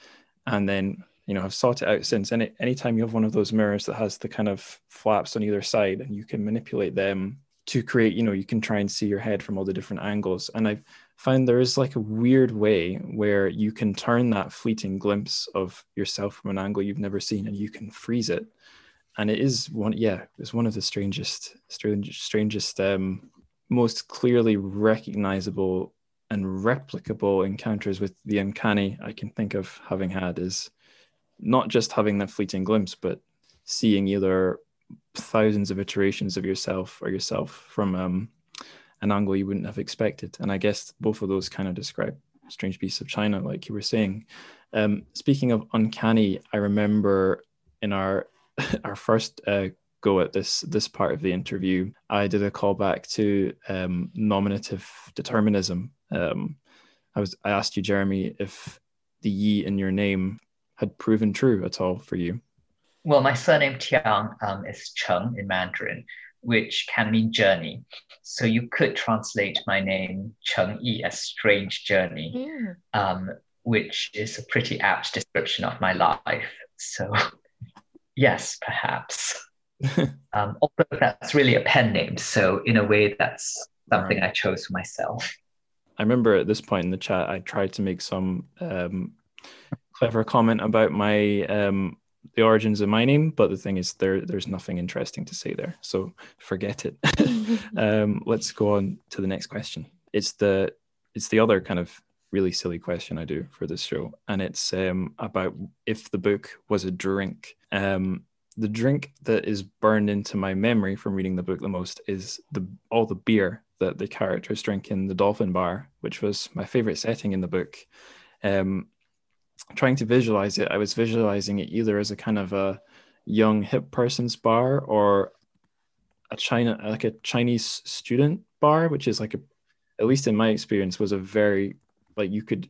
And then you know i've sought it out since. And any anytime you have one of those mirrors that has the kind of flaps on either side and you can manipulate them to create you know you can try and see your head from all the different angles. And i find there is like a weird way where you can turn that fleeting glimpse of yourself from an angle you've never seen and you can freeze it. And it is one yeah it's one of the strangest strange, strangest um most clearly recognizable and replicable encounters with the uncanny i can think of having had is not just having that fleeting glimpse but seeing either thousands of iterations of yourself or yourself from um, an angle you wouldn't have expected. And I guess both of those kind of describe Strange Beasts of China, like you were saying. Um, speaking of uncanny, I remember in our (laughs) our first uh, go at this this part of the interview, I did a callback to um, nominative determinism. Um, I was I asked you, Jeremy, if the yi in your name had proven true at all for you. Well, my surname Tiang um, is Cheng in Mandarin, which can mean journey. So you could translate my name Cheng Yi as strange journey, mm. um, which is a pretty apt description of my life. So, (laughs) yes, perhaps. (laughs) um, although that's really a pen name. So, in a way, that's something right. I chose for myself. I remember at this point in the chat, I tried to make some um, clever comment about my um, the origins of my name, but the thing is, there there's nothing interesting to say there, so forget it. (laughs) (laughs) um, let's go on to the next question. It's the it's the other kind of really silly question I do for this show, and it's um, about if the book was a drink. Um, the drink that is burned into my memory from reading the book the most is the all the beer that the characters drink in the Dolphin Bar, which was my favorite setting in the book. Um, trying to visualize it, I was visualizing it either as a kind of a young hip person's bar or a China like a Chinese student bar, which is like a at least in my experience was a very like you could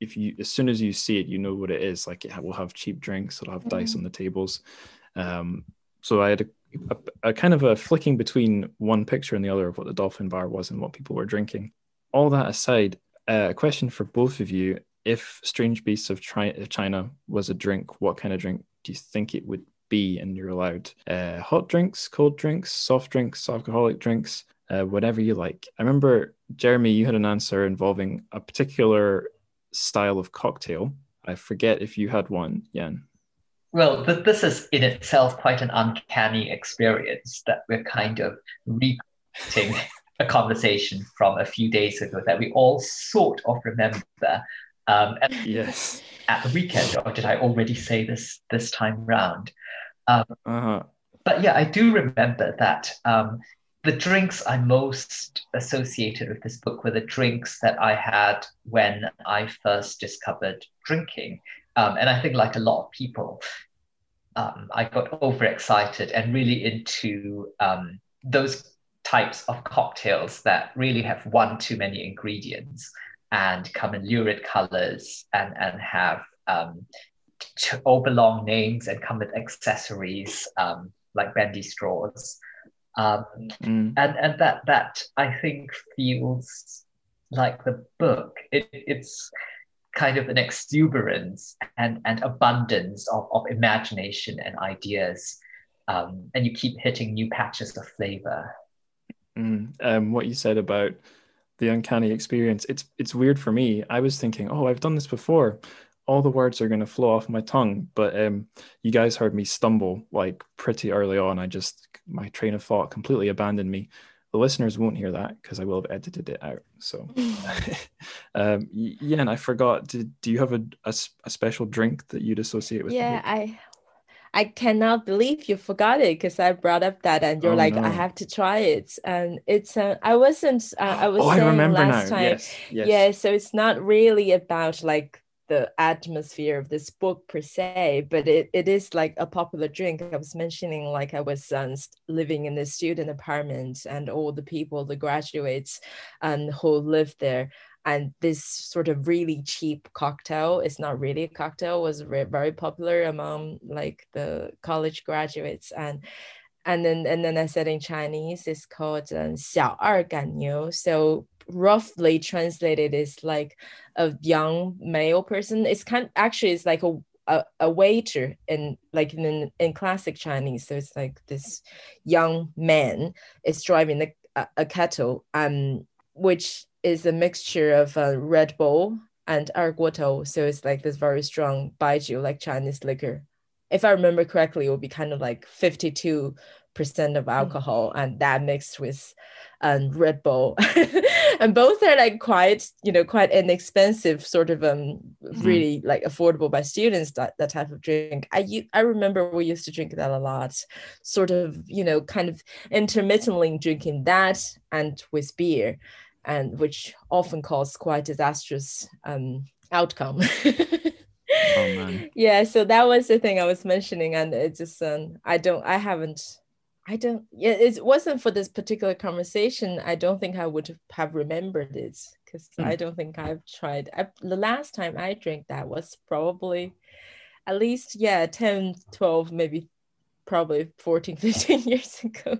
if you as soon as you see it you know what it is like it will have cheap drinks it'll have mm-hmm. dice on the tables um, so i had a, a, a, kind of a flicking between one picture and the other of what the dolphin bar was and what people were drinking all that aside uh, a question for both of you if Strange Beasts of China was a drink, what kind of drink do you think it would be? And you're allowed uh, hot drinks, cold drinks, soft drinks, alcoholic drinks, uh, whatever you like. I remember, Jeremy, you had an answer involving a particular style of cocktail. I forget if you had one, Yan. Well, th- this is in itself quite an uncanny experience that we're kind of repeating (laughs) a conversation from a few days ago that we all sort of remember um, yes. At the weekend, or did I already say this this time round? Um, uh-huh. But yeah, I do remember that um, the drinks I most associated with this book were the drinks that I had when I first discovered drinking. Um, and I think, like a lot of people, um, I got overexcited and really into um, those types of cocktails that really have one too many ingredients and come in lurid colors and, and have um, overlong names and come with accessories um, like bendy straws. Um, mm. and, and that, that I think feels like the book. It, it's kind of an exuberance and, and abundance of, of imagination and ideas. Um, and you keep hitting new patches of flavor. Mm. Um, what you said about the uncanny experience. It's it's weird for me. I was thinking, oh, I've done this before. All the words are going to flow off my tongue, but um, you guys heard me stumble like pretty early on. I just my train of thought completely abandoned me. the listeners won't hear that because I will have edited it out. So, (laughs) um, yeah, and I forgot. Did, do you have a, a, a, special drink that you'd associate with? Yeah, I I cannot believe you forgot it because I brought up that and you're oh, like, no. I have to try it. And it's, uh, I wasn't, uh, I was (gasps) oh, saying I last now. time. Yes, yes. Yeah. So it's not really about like the atmosphere of this book per se, but it, it is like a popular drink. I was mentioning like I was um, living in the student apartment and all the people, the graduates um, who lived there. And this sort of really cheap cocktail, it's not really a cocktail, was very popular among like the college graduates. And and then and then I said in Chinese, it's called um, 小二赶牛. So roughly translated is like a young male person it's kind of, actually it's like a a, a waiter in like in in classic Chinese so it's like this young man is driving a, a, a kettle um which is a mixture of uh, Red Bull and Erguotou. So it's like this very strong baijiu, like Chinese liquor. If I remember correctly, it would be kind of like 52% of alcohol mm. and that mixed with um, Red Bull. (laughs) and both are like quite, you know, quite inexpensive, sort of um mm. really like affordable by students, that, that type of drink. I I remember we used to drink that a lot, sort of, you know, kind of intermittently drinking that and with beer and which often cause quite disastrous um, outcome. oh, (laughs) yeah, so that was the thing I was mentioning, and it just um, I don't I haven't I don't yeah it wasn't for this particular conversation. I don't think I would have remembered it because mm. I don't think I've tried. I, the last time I drank that was probably at least yeah 10 12 maybe probably 14 (laughs) 15 years ago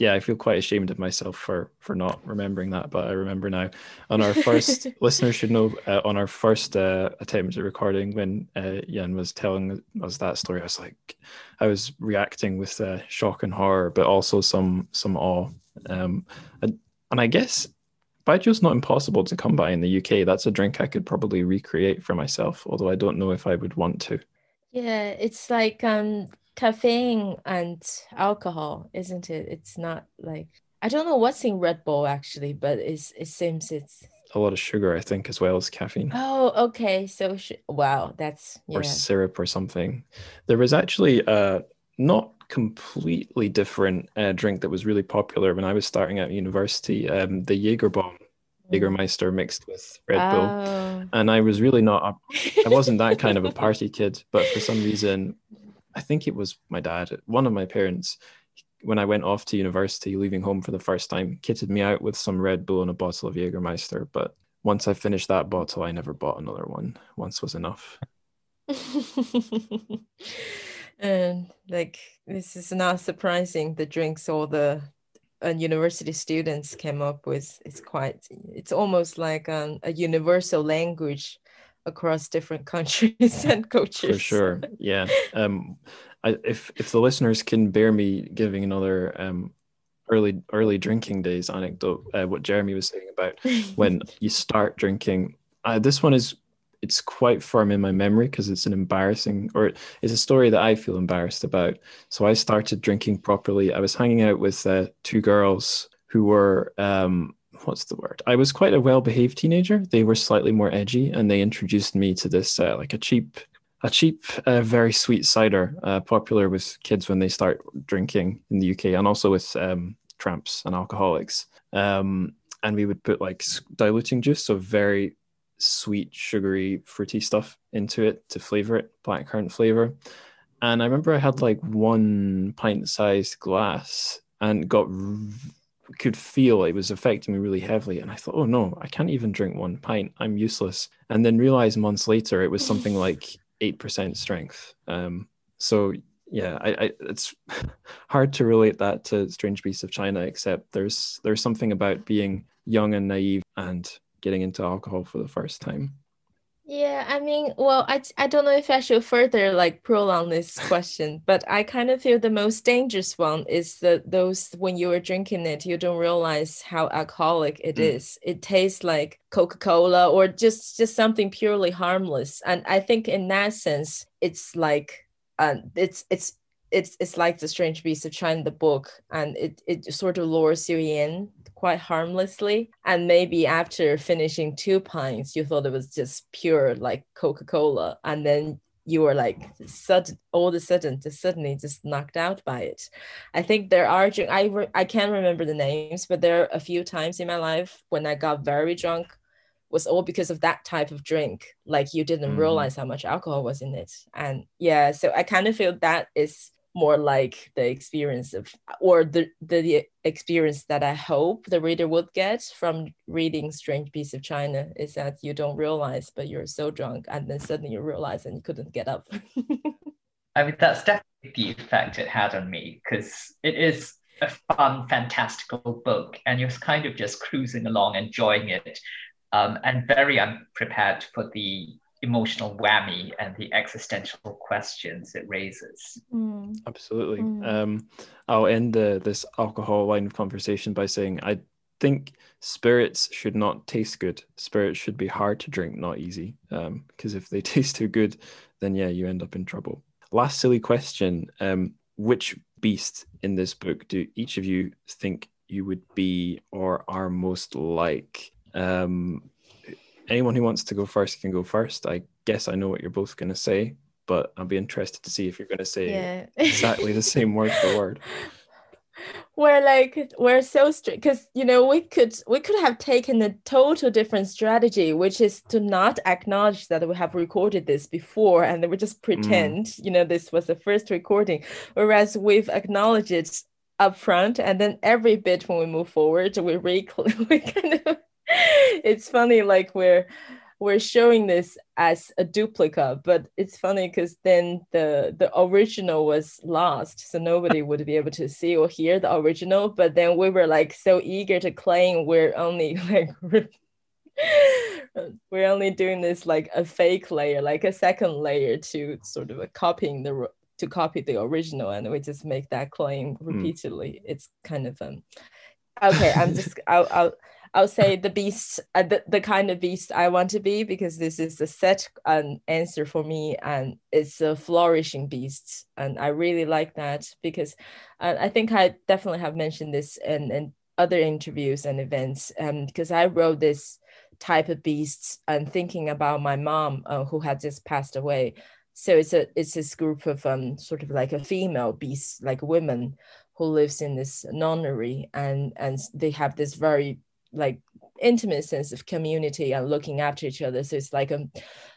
yeah, I feel quite ashamed of myself for for not remembering that, but I remember now. (laughs) On our first, listeners should know, uh, on our first uh, attempt at recording, when uh, Yan was telling us that story, I was like, I was reacting with uh, shock and horror, but also some some awe. Um, and, and I guess Baijiu's not impossible to come by in the UK. That's a drink I could probably recreate for myself, although I don't know if I would want to. Yeah, it's like um caffeine and alcohol, isn't it? It's not like I don't know what's in Red Bull actually, but it's it seems it's a lot of sugar, I think, as well as caffeine. Oh, okay. So sh- wow, that's yeah. or syrup or something. There was actually a not completely different uh, drink that was really popular when I was starting at university. Um, the Jaeger bomb. Mm. Jägermeister mixed with Red Bull. Oh. And I was really not, a, I wasn't that kind of a (laughs) party kid, but for some reason, I think it was my dad, one of my parents, when I went off to university, leaving home for the first time, kitted me out with some Red Bull and a bottle of Jägermeister. But once I finished that bottle, I never bought another one. Once was enough. (laughs) and like this is not surprising. The drinks all the uh, university students came up with it's quite. It's almost like um, a universal language across different countries and cultures. For sure, yeah. Um, I, if if the listeners can bear me giving another um early early drinking days anecdote, uh, what Jeremy was saying about when (laughs) you start drinking. Uh, this one is it's quite firm in my memory because it's an embarrassing or it's a story that I feel embarrassed about. So I started drinking properly. I was hanging out with uh, two girls who were um, what's the word? I was quite a well-behaved teenager. They were slightly more edgy, and they introduced me to this uh, like a cheap, a cheap, uh, very sweet cider, uh, popular with kids when they start drinking in the UK, and also with um, tramps and alcoholics. Um, and we would put like diluting juice, so very sweet, sugary, fruity stuff into it to flavor it, blackcurrant flavor. And I remember I had like one pint-sized glass and got could feel it was affecting me really heavily. And I thought, oh no, I can't even drink one pint. I'm useless. And then realized months later it was something (sighs) like 8% strength. Um, so yeah, I, I, it's (laughs) hard to relate that to Strange Beasts of China, except there's there's something about being young and naive and getting into alcohol for the first time. Yeah, I mean, well, I, I don't know if I should further like prolong this question, but I kind of feel the most dangerous one is that those when you are drinking it, you don't realize how alcoholic it mm. is. It tastes like Coca-Cola or just just something purely harmless. And I think in that sense, it's like uh, it's it's it's it's like the Strange Beast of China, the book, and it it sort of lures you in quite harmlessly. And maybe after finishing two pints, you thought it was just pure like Coca Cola, and then you were like sudden all of a sudden just suddenly just knocked out by it i think there are i re, i can't remember the names but there are a few times in my life when i got very drunk was all because of that type of drink like you didn't mm. realize how much alcohol was in it and yeah so i kind of feel that is more like the experience of or the, the experience that i hope the reader would get from reading strange beasts of china is that you don't realize but you're so drunk and then suddenly you realize and you couldn't get up. (laughs) I mean that's definitely the effect it had on me because it is a fun fantastical book and you're kind of just cruising along enjoying it um, and very unprepared for the emotional whammy and the existential questions it raises. Mm. Absolutely. Mm. Um, I'll end the, this alcohol line of conversation by saying I think spirits should not taste good. Spirits should be hard to drink, not easy. Because um, if they (laughs) taste too good, then yeah, you end up in trouble. Last silly question: um, Which beast in this book do each of you think you would be or are most like? Um, anyone who wants to go first can go first. I guess I know what you're both going to say, but I'll be interested to see if you're going to say yeah. exactly the same word for word. (laughs) We're like we're so strict because you know we could we could have taken a total different strategy, which is to not acknowledge that we have recorded this before and then we just pretend mm. you know this was the first recording, whereas we've acknowledged it up front and then every bit when we move forward we re (laughs) we kind of (laughs) it's funny like we're we're showing this as a duplicate but it's funny because then the the original was lost so nobody (laughs) would be able to see or hear the original but then we were like so eager to claim we're only (laughs) like we're only doing this like a fake layer like a second layer to sort of a copying the to copy the original and we just make that claim hmm. repeatedly mm. it's kind of um okay i'm just I'll, I'll I'll say the beast, uh, the, the kind of beast I want to be because this is a set um, answer for me and it's a flourishing beast. And I really like that because uh, I think I definitely have mentioned this in, in other interviews and events um, because I wrote this type of beasts and thinking about my mom uh, who had just passed away. So it's a it's this group of um sort of like a female beast, like women who lives in this nunnery and and they have this very like intimate sense of community and looking after each other. So it's like a,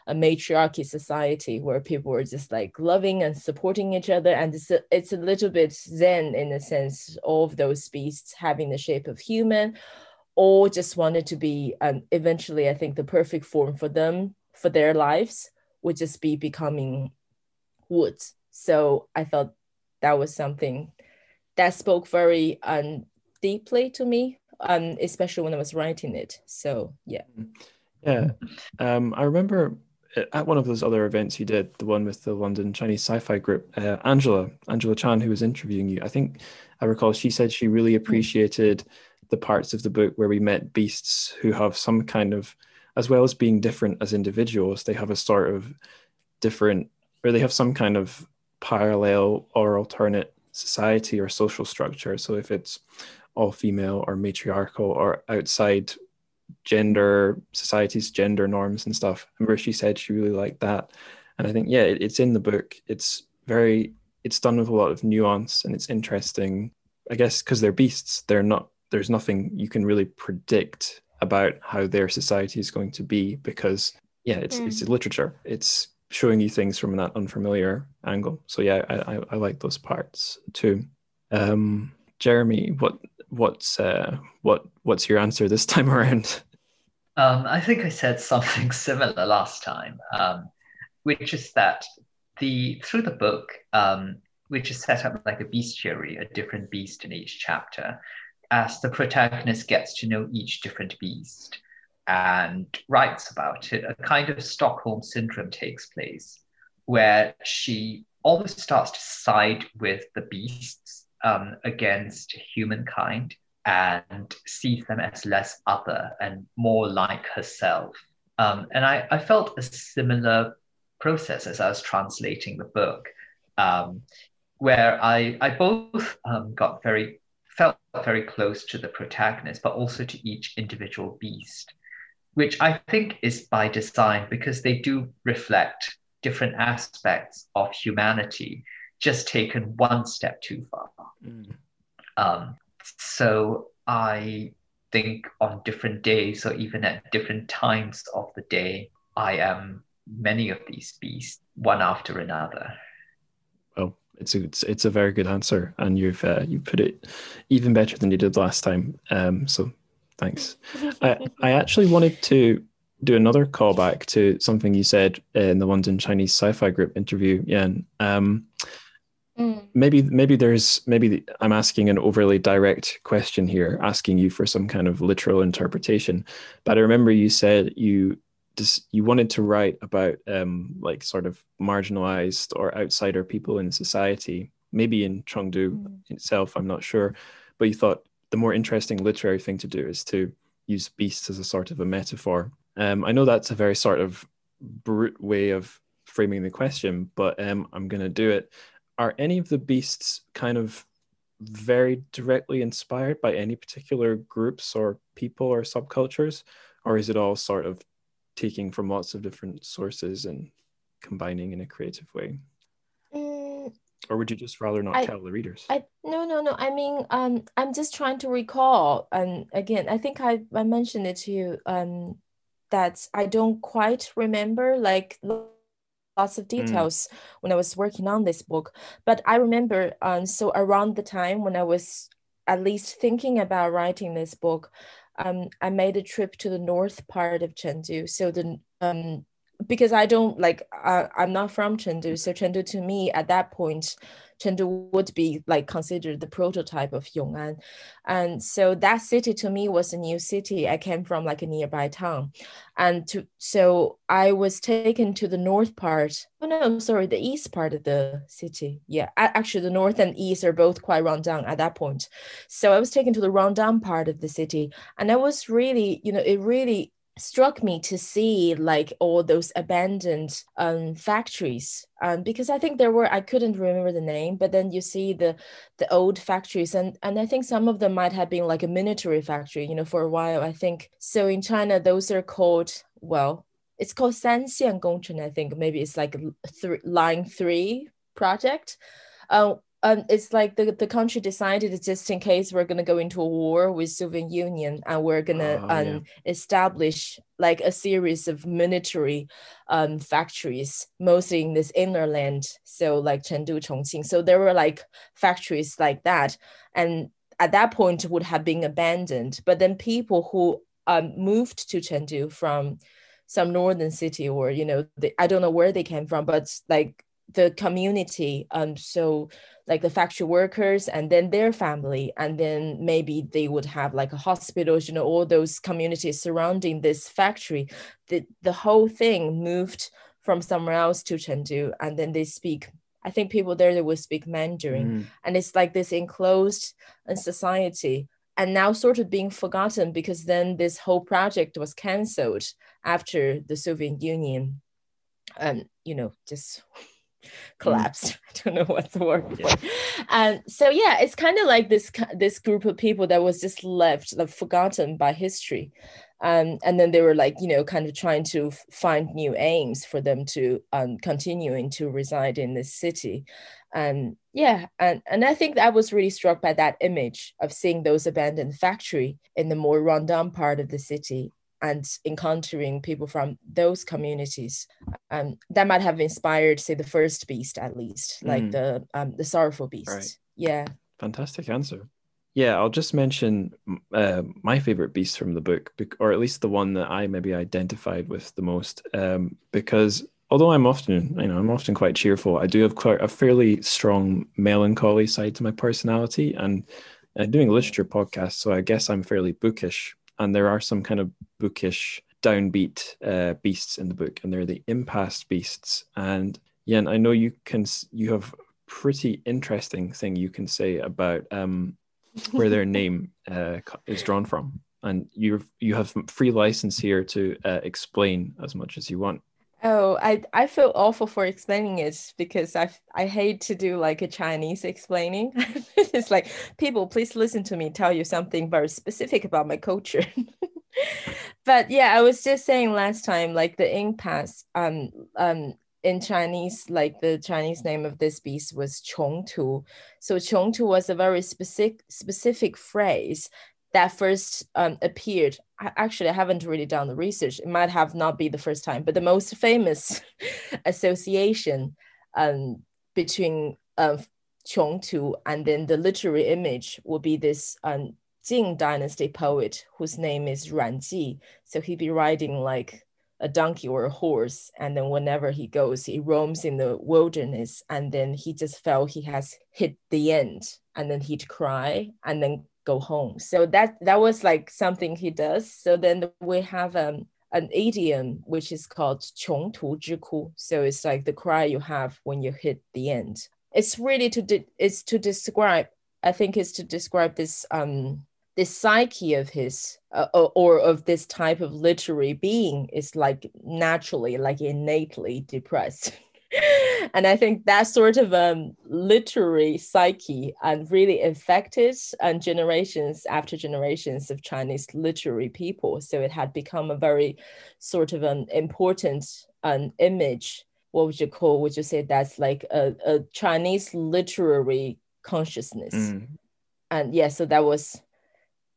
a matriarchy society where people are just like loving and supporting each other. And it's a, it's a little bit Zen in the sense of those beasts having the shape of human or just wanted to be, and eventually I think the perfect form for them, for their lives would just be becoming woods. So I thought that was something that spoke very um, deeply to me um, especially when I was writing it. So yeah. Yeah, um, I remember at one of those other events you did, the one with the London Chinese Sci-Fi Group, uh, Angela, Angela Chan, who was interviewing you. I think I recall she said she really hmm. appreciated the parts of the book where we met beasts who have some kind of, as well as being different as individuals, they have a sort of different, or they have some kind of parallel or alternate society or social structure. So if it's all female or matriarchal or outside gender societies, gender norms and stuff. I remember she said she really liked that. And I think, yeah, it, it's in the book. It's very, it's done with a lot of nuance and it's interesting. I guess because they're beasts, they're not, there's nothing you can really predict about how their society is going to be because, yeah, it's, mm. it's literature. It's showing you things from that unfamiliar angle. So, yeah, I, I, I like those parts too. Um, Jeremy, what what's uh, what what's your answer this (laughs) time around? Um, I think I said something (laughs) similar last time, um, which is that the through the book, um, which is set up like a bestiary, a different beast in each chapter, as the protagonist gets to know each different beast and writes about it, a kind of Stockholm syndrome takes place, where she always starts to side with the beasts um, against humankind and sees them as less other and more like herself. Um, and I, I, felt a similar process as I was translating the book, um, where I I both um, got very felt very close to the protagonist, but also to each individual beast, which I think is by design because they do reflect different aspects of humanity, just taken one step too far. Mm. Um, so I think on different days or even at different times of the day, I am many of these beasts, one after another. Well, it's a it's, it's a very good answer, and you've uh, you put it even better than you did last time. Um, so thanks. I I actually wanted to do another callback to something you said in the London Chinese Sci-Fi Group interview, Yan. Um, mm. Maybe maybe there's maybe I'm asking an overly direct question here, asking you for some kind of literal interpretation. But I remember you said you just you wanted to write about um, like sort of marginalized or outsider people in society, maybe in Chengdu mm. itself, I'm not sure, but you thought the more interesting literary thing to do is to use beasts as a sort of a metaphor. Um, I know that's a very sort of brute way of framing the question, but um, I'm going to do it. Are any of the beasts kind of very directly inspired by any particular groups or people or subcultures, or is it all sort of taking from lots of different sources and combining in a creative way? Mm, or would you just rather not I, tell the readers? I no no no. I mean, um, I'm just trying to recall, and again, I think I I mentioned it to you, um, that I don't quite remember like lots of mm. details mm. when I was working on this book, but I remember, um, so around the time when I was at least thinking about writing this book, um, I made a trip to the north part of Chengdu. So the um, because I don't like uh, I'm not from Chengdu, so Chengdu to me at that point Chengdu would be like considered the prototype of Yong'an. And so that city to me was a new city. I came from like a nearby town. And to, so I was taken to the north part. Oh no, sorry, the east part of the city. Yeah, actually the north and east are both quite run down at that point. So I was taken to the run down part of the city. And I was really, you know, it really struck me to see like all those abandoned um, factories um, because I think there were I couldn't remember the name but then you see the the old factories and and I think some of them might have been like a military factory you know for a while I think. So in China those are called well it's called Sanxian Gongcheng I think. Maybe it's like th- line three project. Uh, um, it's like the, the country decided just in case we're going to go into a war with Soviet Union and we're going to oh, um, yeah. establish like a series of military um, factories, mostly in this inner land. So like Chengdu, Chongqing. So there were like factories like that. And at that point it would have been abandoned. But then people who um, moved to Chengdu from some northern city or, you know, they, I don't know where they came from, but like the community um so like the factory workers and then their family and then maybe they would have like a hospitals you know all those communities surrounding this factory the the whole thing moved from somewhere else to Chengdu and then they speak I think people there they will speak Mandarin mm. and it's like this enclosed society and now sort of being forgotten because then this whole project was cancelled after the Soviet Union um you know just collapsed. Mm. (laughs) I don't know what the word yeah. And so yeah, it's kind of like this this group of people that was just left, like, forgotten by history. Um, and then they were like, you know, kind of trying to find new aims for them to um, continuing to reside in this city. And yeah, and, and I think I was really struck by that image of seeing those abandoned factory in the more rundown part of the city and encountering people from those communities um, that might have inspired say the first beast at least like mm. the um, the sorrowful beast right. yeah fantastic answer yeah i'll just mention uh, my favorite beast from the book or at least the one that i maybe identified with the most um, because although i'm often you know i'm often quite cheerful i do have quite a fairly strong melancholy side to my personality and uh, doing a literature podcast so i guess i'm fairly bookish and there are some kind of bookish downbeat uh, beasts in the book and they're the impasse beasts. And Yan, I know you can you have pretty interesting thing you can say about um, where their (laughs) name uh, is drawn from. And you you have free license here to uh, explain as much as you want Oh, I I feel awful for explaining it because I I hate to do like a Chinese explaining. (laughs) it's like people, please listen to me tell you something very specific about my culture. (laughs) but yeah, I was just saying last time, like the impasse, um, um, in Chinese, like the Chinese name of this beast was Qiongtu. So Qiongtu was a very specific specific phrase that first um, appeared. I, actually, I haven't really done the research. It might have not be the first time, but the most famous (laughs) association um, between uh, Qiongtu and then the literary image will be this um, Jin dynasty poet whose name is Ruan Ji. So he'd be riding like a donkey or a horse, and then whenever he goes, he roams in the wilderness, and then he just felt he has hit the end, and then he'd cry, and then go home. So that that was like something he does. So then we have um, an idiom which is called 穷途之哭. So it's like the cry you have when you hit the end. It's really to de- it's to describe. I think it's to describe this um this psyche of his uh, or of this type of literary being is like naturally like innately depressed (laughs) and I think that sort of um, literary psyche and really affected and generations after generations of Chinese literary people. So it had become a very sort of an important um, image. What would you call? Would you say that's like a, a Chinese literary consciousness? Mm. And yeah, so that was.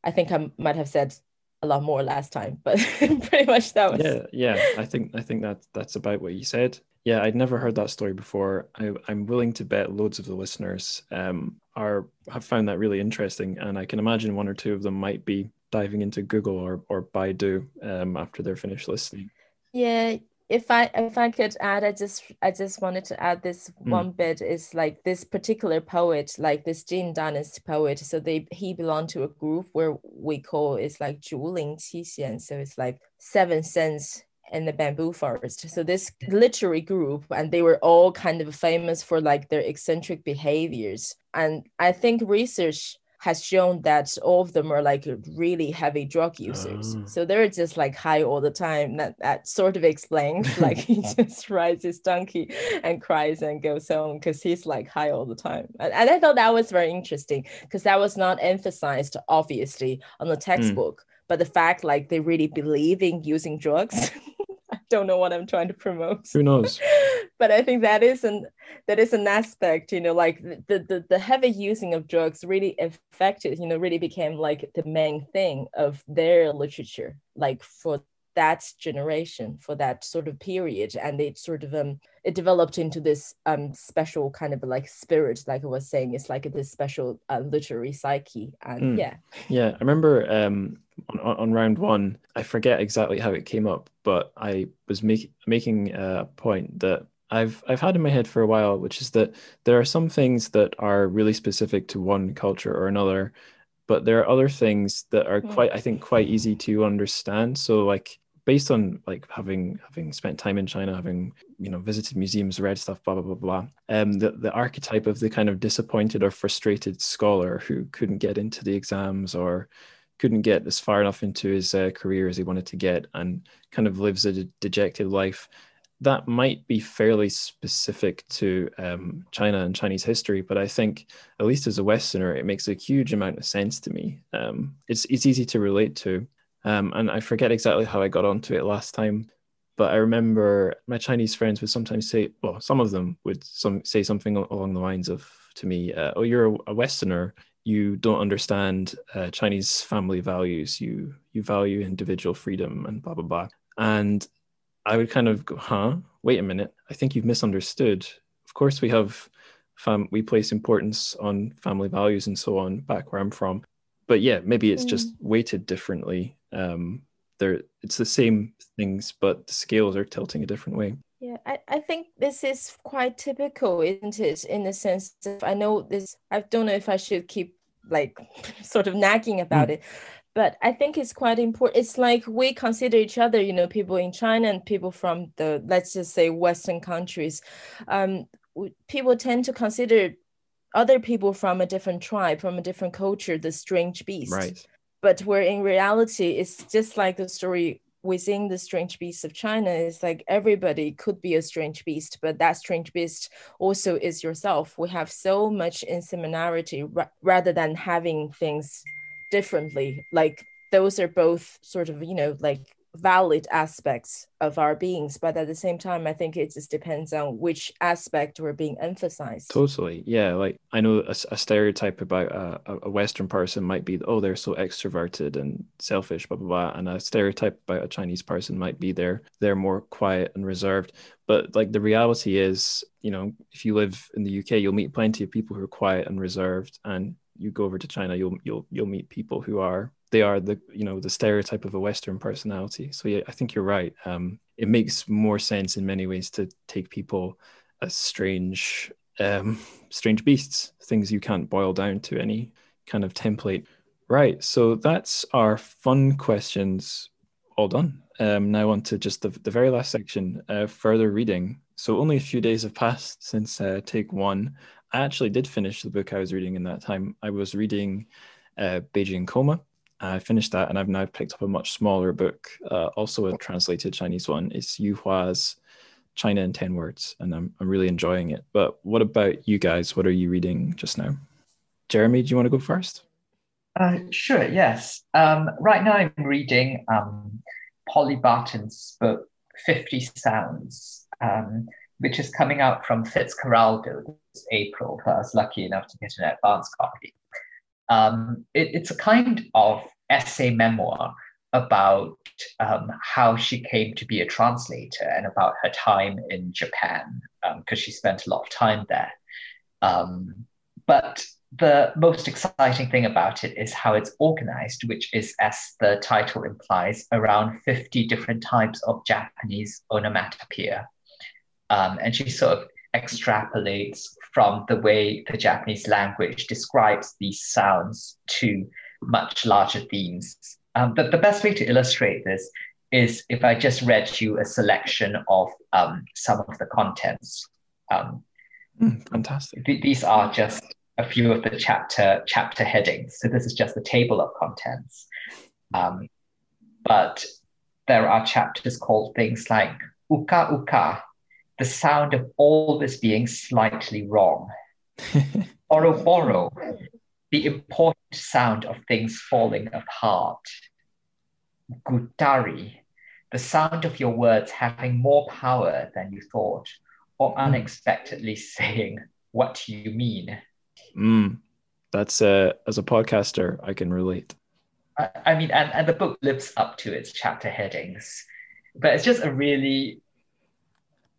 I think I might have said a lot more last time, but (laughs) pretty much that was. Yeah, yeah. I think I think that that's about what you said. Yeah, I'd never heard that story before. I, am willing to bet loads of the listeners um, are have found that really interesting, and I can imagine one or two of them might be diving into Google or or Baidu um, after they're finished listening. Yeah, if I if I could add, I just I just wanted to add this hmm. one bit is like this particular poet, like this Jin Dynasty poet. So they he belonged to a group where we call it's like Zhu Ling So it's like seven cents in the bamboo forest. So this literary group, and they were all kind of famous for like their eccentric behaviors. And I think research has shown that all of them are like really heavy drug users. Oh. So they're just like high all the time. That that sort of explains (laughs) like he (laughs) just rides his donkey and cries and goes home because he's like high all the time. And, and I thought that was very interesting because that was not emphasized obviously on the hmm. textbook. Mm but the fact like they really believe in using drugs (laughs) don't know what i'm trying to promote. Who knows? (laughs) But i think that is an that is an aspect you know like the, the the heavy using of drugs really affected you know really became like the main thing of their literature like for that generation for that sort of period and it sort of um it developed into this um special kind of like spirit like i was saying it's like this special uh, literary psyche and mm. yeah yeah i remember um on, on round one i forget exactly how it came up but i was make, making a point that I've I've had in my head for a while, which is that there are some things that are really specific to one culture or another, but there are other things that are mm. quite I think quite easy to understand. So like based on like having having spent time in China, having you know visited museums, read stuff, blah blah blah blah. Um, the the archetype of the kind of disappointed or frustrated scholar who couldn't get into the exams or couldn't get as far enough into his uh, career as he wanted to get, and kind of lives a de- dejected life. That might be fairly specific to um, China and Chinese history, but I think, at least as a Westerner, it makes a huge amount of sense to me. Um, it's it's easy to relate to. Um, and I forget exactly how I got onto it last time, but I remember my Chinese friends would sometimes say, well, some of them would some say something along the lines of to me, uh, "Oh, you're a Westerner. You don't understand uh, Chinese family values. You you value individual freedom and blah blah blah." And I would kind of go, "Huh? Wait a minute. I think you've misunderstood. Of course, we have." Fam- we place importance on family values and so on back where I'm from, but yeah, maybe it's mm. just weighted differently um, they're it's the same things, but the scales are tilting a different way. Yeah, I, I think this is quite typical, isn't it? In the sense of I know this, I don't know if I should keep like (laughs) sort of nagging about mm. it, but I think it's quite important. It's like we consider each other, you know, people in China and people from the let's just say Western countries. Um, people tend to consider other people from a different tribe, from a different culture, the strange beast. Right but where in reality it's just like the story within the strange beast of China is like everybody could be a strange beast, but that strange beast also is yourself. We have so much in similarity ra- rather than having things differently. Like those are both sort of, you know, like valid aspects of our beings but at the same time i think it just depends on which aspect we're being emphasized. Totally. Yeah like i know a, a stereotype about a, a, western person might be oh they're so extroverted and selfish blah blah blah and a stereotype about a chinese person might be they're they're more quiet and reserved. But like the reality is you know if you live in the uk you'll meet plenty of people who are quiet and reserved and you go over to china you'll you'll you'll meet people who are they are the you know the stereotype of a Western personality. So yeah, I think you're right. Um, it makes more sense in many ways to take people as strange, um, strange beasts, things you can't boil down to any kind of template. Right. So that's our fun questions all done. Um, now on to just the, the very last section, uh, further reading. So only a few days have passed since uh, take one. I actually did finish the book I was reading in that time. I was reading uh, Beijing Coma I finished that, and I've now picked up a much smaller book, uh, also a translated Chinese one. It's Yu Hua's China in 10 Words, and I'm, I'm really enjoying it. But what about you guys? What are you reading just now? Jeremy, do you want to go first? Uh, sure, yes. Um, right now I'm reading um, Polly Barton's book, 50 Sounds, um, which is coming out from Fitzcarraldo this April. I was lucky enough to get an advance copy. Um, it, it's a kind of essay memoir about um, how she came to be a translator and about her time in Japan, because um, she spent a lot of time there. Um, but the most exciting thing about it is how it's organized, which is, as the title implies, around 50 different types of Japanese onomatopoeia. Um, and she sort of extrapolates from the way the Japanese language describes these sounds to much larger themes. Um, but the best way to illustrate this is if I just read you a selection of um, some of the contents. Um, mm, fantastic. Th- these are just a few of the chapter chapter headings. So this is just the table of contents. Um, but there are chapters called things like uka uka, the sound of always being slightly wrong. (laughs) borrow, the important sound of things falling apart. Gutari, the sound of your words having more power than you thought, or hmm. unexpectedly (laughs) saying what you mean. Mm, that's uh, as a podcaster, I can relate. I, I mean, and, and the book lives up to its chapter headings, but it's just a really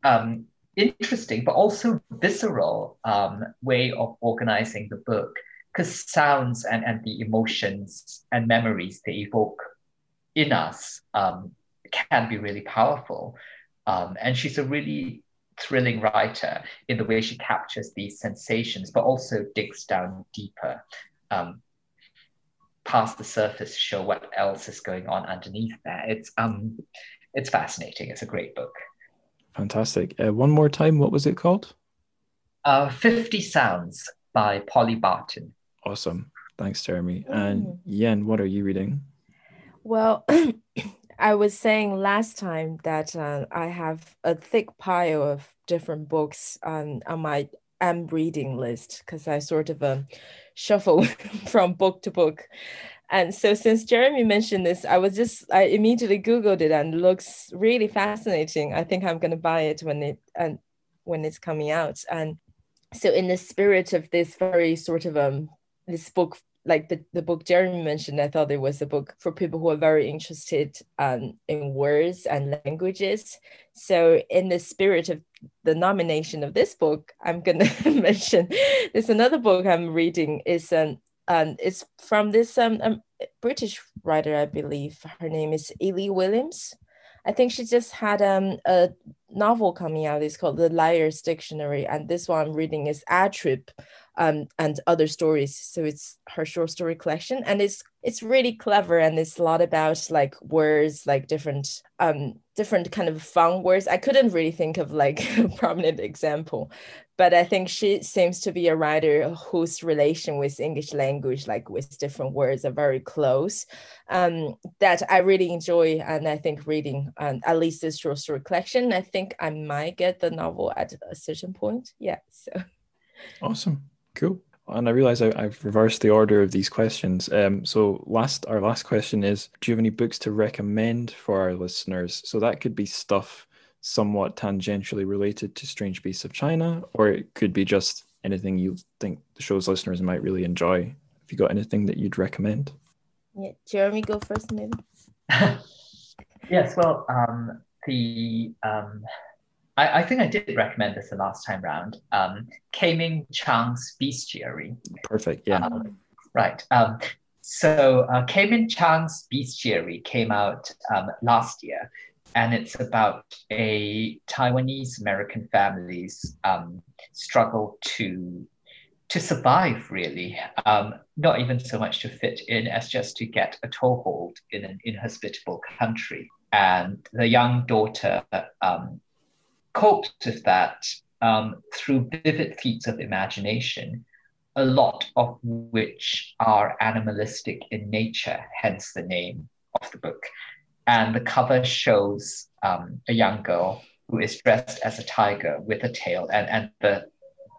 um, interesting but also visceral um, way of organizing the book because sounds and, and the emotions and memories they evoke in us um, can be really powerful. Um, and she's a really thrilling writer in the way she captures these sensations, but also digs down deeper um, past the surface to show what else is going on underneath there. It's um, it's fascinating. It's a great book. Fantastic. Uh, one more time, what was it called? Uh, 50 Sounds by Polly Barton. Awesome. Thanks, Jeremy. And mm. Yan, what are you reading? Well, (clears throat) I was saying last time that uh, I have a thick pile of different books um, on my am reading list because I sort of um, shuffle (laughs) from book to book. And so since Jeremy mentioned this, I was just I immediately Googled it and it looks really fascinating. I think I'm gonna buy it when it and when it's coming out. And so in the spirit of this very sort of um this book like the, the book Jeremy mentioned, I thought it was a book for people who are very interested um, in words and languages. So, in the spirit of the nomination of this book, I'm going (laughs) to mention there's another book I'm reading. is um, um, it's from this um, um, British writer, I believe. Her name is Eley Williams. I think she just had um, a novel coming out. It's called The Liar's Dictionary, and this one I'm reading is Attrib. um, and other stories. So it's her short story collection, and it's it's really clever, and it's a lot about like words, like different um, different kind of fun words. I couldn't really think of like (laughs) a prominent example, but I think she seems to be a writer whose relation with English language, like with different words, are very close. Um, that I really enjoy, and I think reading, um, at least this short story collection. I think I might get the novel at a certain point. Yeah. So. Awesome. Cool. And I realize I, have reversed the order of these questions. Um, so last, our last question is: Do you have any books to recommend for our listeners? So that could be stuff somewhat tangentially related to Strange Beasts of China, or it could be just anything you think the show's listeners might really enjoy. Have you got anything that you'd recommend? Yeah, Jeremy, go first, maybe. (laughs) yes. Well, um, the um, I, I, think I did recommend this the last time round. Um, Ming Chang's Bestiary. Perfect. Yeah. Um, right. Um, so uh, Ming Chang's Bestiary came out um, last year, and it's about a Taiwanese American family's um, struggle to to survive. Really, um, not even so much to fit in as just to get a toehold in an inhospitable country. And the young daughter um, copes with that um, through vivid feats of imagination, a lot of which are animalistic in nature, hence the name of the book. And the cover shows um, a young girl who is dressed as a tiger with a tail, and, and the,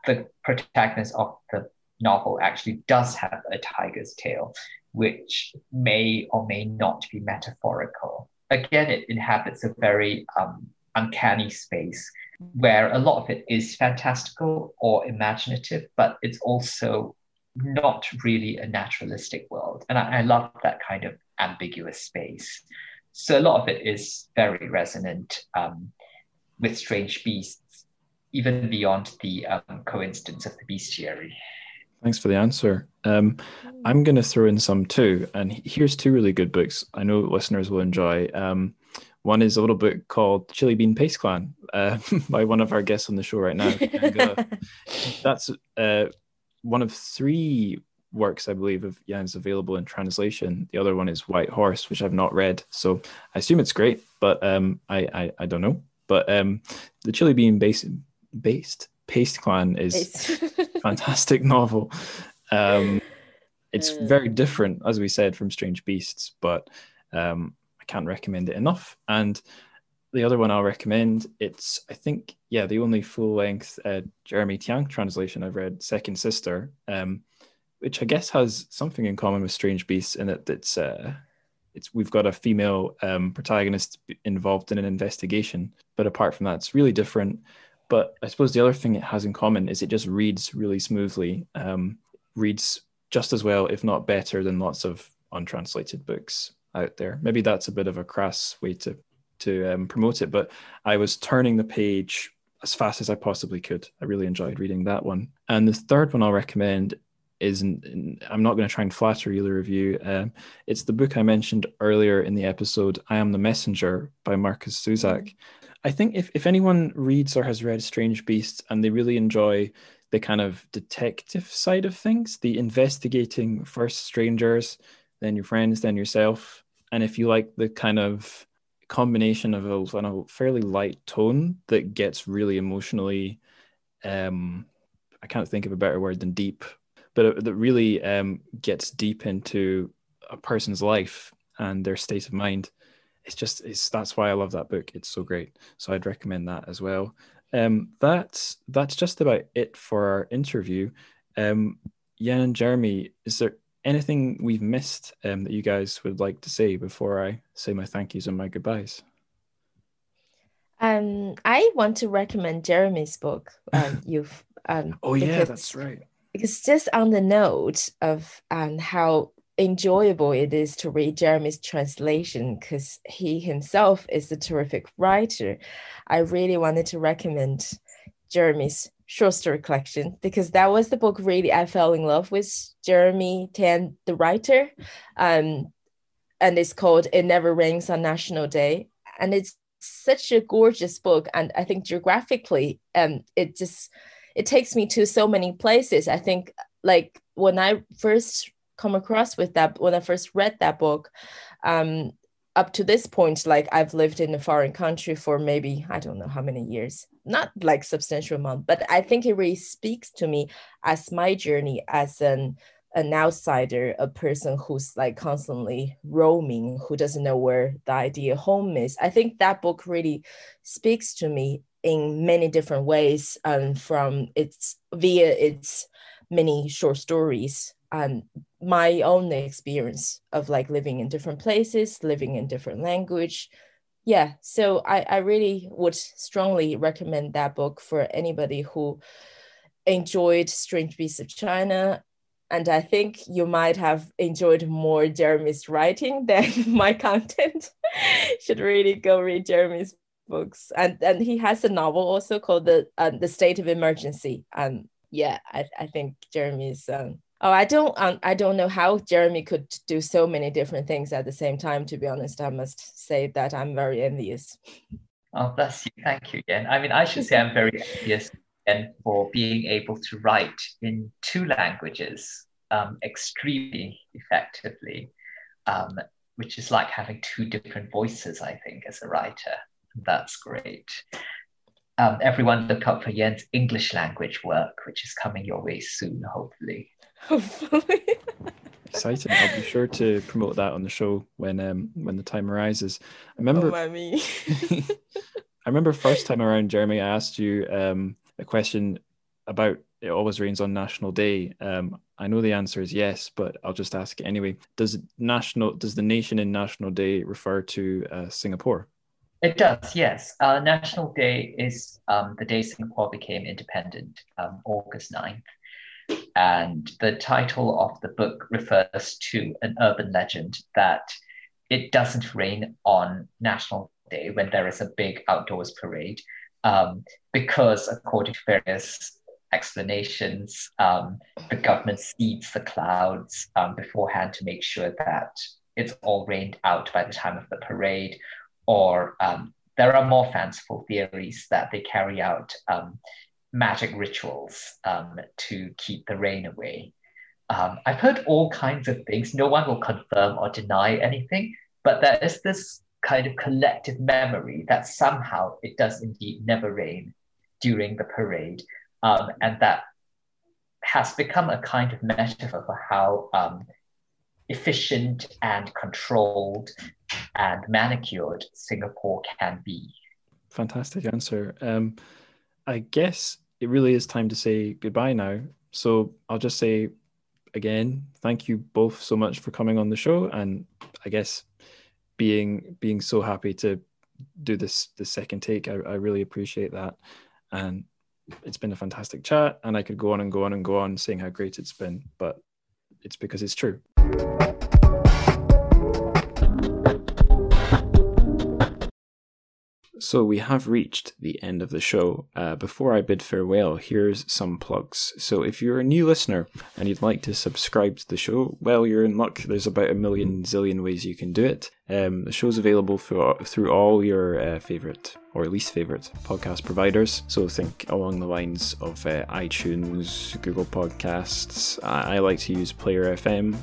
the protagonist of the novel actually does have a tiger's tail, which may or may not be metaphorical. Again, it inhabits a very um, uncanny space where a lot of it is fantastical or imaginative, but it's also not really a naturalistic world. And I, I, love that kind of ambiguous space. So a lot of it is very resonant um, with strange beasts, even beyond the um, coincidence of the bestiary. Thanks for the answer. Um, I'm going to throw in some too. And here's two really good books I know listeners will enjoy. Um, one is a little book called Chili Bean Paste Clan uh, (laughs) by one of our guests on the show right now. uh, (laughs) that's uh, one of three works, I believe, of Yan's available in translation. The other one is White Horse, which I've not read. So I assume it's great, but um, I, I, I don't know. But um, the Chili Bean based, based Paste Clan is fantastic (laughs) novel. Um, it's very different, as we said, from Strange Beasts, but um, I can't recommend it enough. And the other one I'll recommend, it's I think yeah the only full length uh, Jeremy Tiang translation I've read, Second Sister, um, which I guess has something in common with Strange Beasts in that That's uh, it's we've got a female um, protagonist involved in an investigation, but apart from that, it's really different. But I suppose the other thing it has in common is it just reads really smoothly, um, reads just as well, if not better, than lots of untranslated books out there. Maybe that's a bit of a crass way to to um, promote it, but I was turning the page as fast as I possibly could. I really enjoyed reading that one. And the third one I'll recommend is I'm not going to try and flatter either of you. Um, it's the book I mentioned earlier in the episode, I Am the Messenger by Markus Zusak. I think if, if anyone reads or has read Strange Beasts and they really enjoy the kind of detective side of things, the investigating first strangers, then your friends, then yourself. And if you like the kind of combination of a, of a fairly light tone that gets really emotionally, um, I can't think of a better word than deep, but it, that really um, gets deep into a person's life and their state of mind. It's just it's that's why I love that book. It's so great. So I'd recommend that as well. Um, that's that's just about it for our interview. Um, Yan and Jeremy, is there anything we've missed um, that you guys would like to say before I say my thank yous and my goodbyes? Um, I want to recommend Jeremy's book. Um, (laughs) you've um, oh yeah, that's right. Because just on the note of um, how enjoyable it is to read Jeremy's translation, because he himself is a terrific writer, I really wanted to recommend Jeremy's short story collection because that was the book really I fell in love with Jeremy Tiang, the writer. Um, and it's called It Never Rains on National Day. And it's such a gorgeous book. And I think geographically, um, it just it takes me to so many places. I think like when I first come across with that, when I first read that book, um, up to this point, like I've lived in a foreign country for maybe, I don't know how many years, not like substantial amount, but I think it really speaks to me as my journey as an an outsider, a person who's like constantly roaming, who doesn't know where the idea home is. I think that book really speaks to me in many different ways, um, from its via its many short stories and my own experience of like living in different places, living in different language. Yeah, so I, I really would strongly recommend that book for anybody who enjoyed Strange Beasts of China. And I think you might have enjoyed more Jeremy's writing (laughs) than my content. (laughs) Should really go read Jeremy's books. And and he has a novel also called the uh, the State of Emergency. And yeah, I, I think Jeremy's um, Oh, I don't. Um, I don't know how Jeremy could do so many different things at the same time. To be honest, I must say that I'm very envious. Oh, bless you. Thank you again. I mean, I should say I'm very envious and for being able to write in two languages um, extremely effectively, um, which is like having two different voices. I think as a writer, that's great. Um, everyone look up for Yan's English language work, which is coming your way soon, hopefully. Hopefully. (laughs) Exciting! I'll be sure to promote that on the show when um when the time arises. I remember. Oh, me. (laughs) (laughs) I remember first time around, Jeremy, I asked you um a question about it always rains on National Day. Um, I know the answer is yes, but I'll just ask it anyway. Does national does the nation in National Day refer to uh, Singapore? It does, yes. Uh, National Day is um, the day Singapore became independent, um, August 9th. And the title of the book refers to an urban legend that it doesn't rain on National Day when there is a big outdoors parade, um, because according to various explanations, um, the government seeds the clouds um, beforehand to make sure that it's all rained out by the time of the parade, or um, there are more fanciful theories that they carry out um, magic rituals um, to keep the rain away. Um, I've heard all kinds of things. No one will confirm or deny anything, but there is this kind of collective memory that somehow it does indeed never rain during the parade. Um, and that has become a kind of metaphor for how um, efficient and controlled and manicured Singapore can be. Fantastic answer. Um, I guess it really is time to say goodbye now. So I'll just say again, thank you both so much for coming on the show, and I guess being being so happy to do this the second take. I, I really appreciate that, and it's been a fantastic chat. And I could go on and go on and go on saying how great it's been, but it's because it's true. So we have reached the end of the show. Uh, before I bid farewell, here's some plugs. So if you're a new listener and you'd like to subscribe to the show, well, you're in luck. There's about a million zillion ways you can do it. Um, the show's available for, through all your uh, favorite or least favorite podcast providers. So think along the lines of uh, iTunes, Google Podcasts. I, I like to use Player FM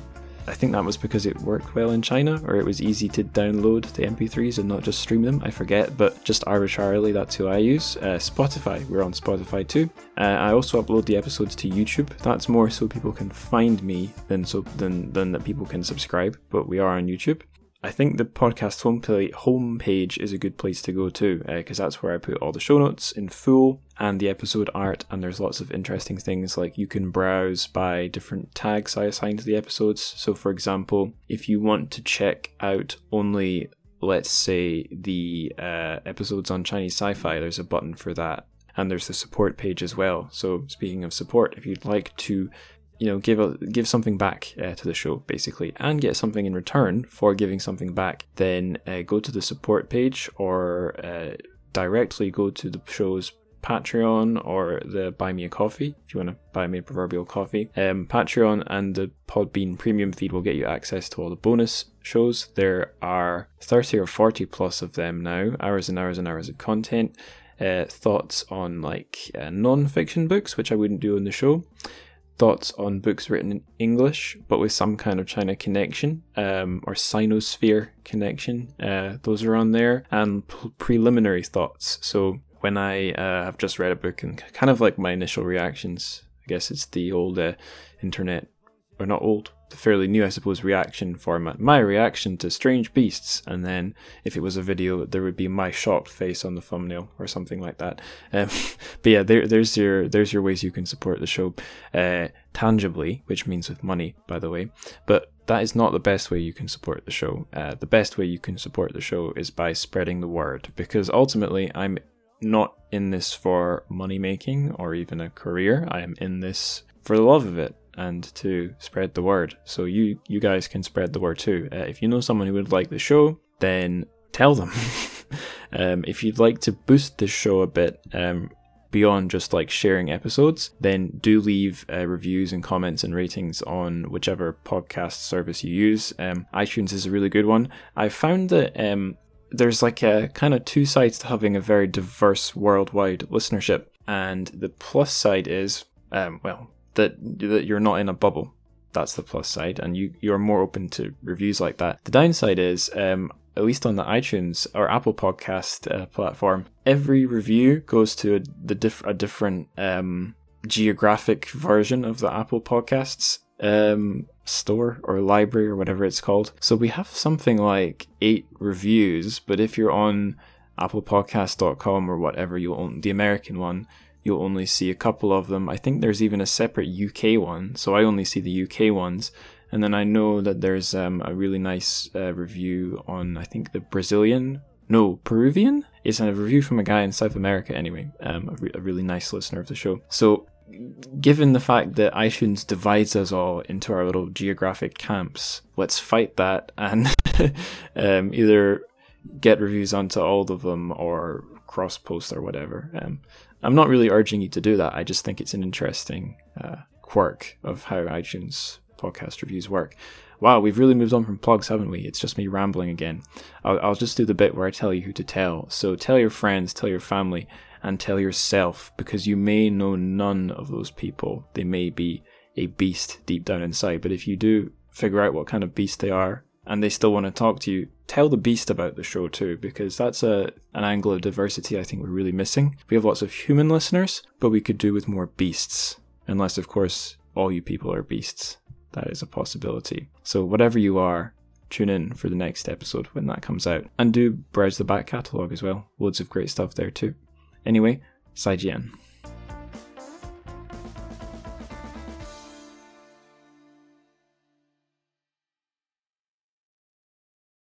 I think that was because it worked well in China, or it was easy to download the MP3s and not just stream them. I forget, but just arbitrarily, that's who I use. Uh, Spotify, we're on Spotify too. Uh, I also upload the episodes to YouTube. That's more so people can find me than so than than that people can subscribe. But we are on YouTube. I think the podcast homepage is a good place to go to because uh, that's where I put all the show notes in full and the episode art. And there's lots of interesting things like you can browse by different tags I assign to the episodes. So, for example, if you want to check out only, let's say, the uh, episodes on Chinese sci fi, there's a button for that. And there's the support page as well. So, speaking of support, if you'd like to you know give a, give something back uh, to the show basically and get something in return for giving something back then uh, go to the support page or uh, directly go to the show's patreon or the buy me a coffee if you want to buy me a proverbial coffee. Um, patreon and the podbean premium feed will get you access to all the bonus shows. There are 30 or 40 plus of them now hours and hours and hours of content. Uh, thoughts on like uh, non-fiction books which i wouldn't do on the show thoughts on books written in English, but with some kind of China connection um, or Sinosphere connection. Uh, those are on there, and p- preliminary thoughts. So when I uh, have just read a book and kind of like my initial reactions, I guess it's the old uh, internet, or not old, fairly new, I suppose, reaction format. My reaction to Strange Beasts, and then if it was a video, there would be my shocked face on the thumbnail or something like that. Um, (laughs) but yeah, there, there's your there's your ways you can support the show uh, tangibly, which means with money, by the way. But that is not the best way you can support the show. Uh, the best way you can support the show is by spreading the word, because ultimately, I'm not in this for money making or even a career. I am in this for the love of it and to spread the word. So you you guys can spread the word too. Uh, if you know someone who would like the show, then tell them. (laughs) um, if you'd like to boost the show a bit. Um, beyond just like sharing episodes, then do leave uh, reviews and comments and ratings on whichever podcast service you use. Um, iTunes is a really good one. I found that um, there's like a kind of two sides to having a very diverse worldwide listenership, and the plus side is, um, well, that that you're not in a bubble. That's the plus side, and you you're more open to reviews like that. The downside is, um, at least on the iTunes or Apple Podcast uh, platform, every review goes to a, the diff- a different um, geographic version of the Apple Podcasts um, store or library or whatever it's called. So we have something like eight reviews, but if you're on applepodcast.com or whatever, you'll own the American one you'll only see a couple of them. I think there's even a separate UK one, so I only see the UK ones. And then I know that there's um, a really nice uh, review on, I think, the Brazilian, no, Peruvian? It's a review from a guy in South America, anyway, um, a, re- a really nice listener of the show. So, given the fact that iTunes divides us all into our little geographic camps, let's fight that and (laughs) um, either get reviews onto all of them or cross post or whatever. Um, I'm not really urging you to do that. I just think it's an interesting uh, quirk of how iTunes podcast reviews work. Wow, we've really moved on from plugs, haven't we? It's just me rambling again. I'll, I'll just do the bit where I tell you who to tell. So tell your friends, tell your family, and tell yourself because you may know none of those people. They may be a beast deep down inside, but if you do figure out what kind of beast they are and they still want to talk to you, tell the beast about the show too, because that's a an angle of diversity I think we're really missing. We have lots of human listeners, but we could do with more beasts. Unless, of course, all you people are beasts. That is a possibility. So, whatever you are, tune in for the next episode when that comes out. And do browse the back catalogue as well. Loads of great stuff there too. Anyway, Zaijian.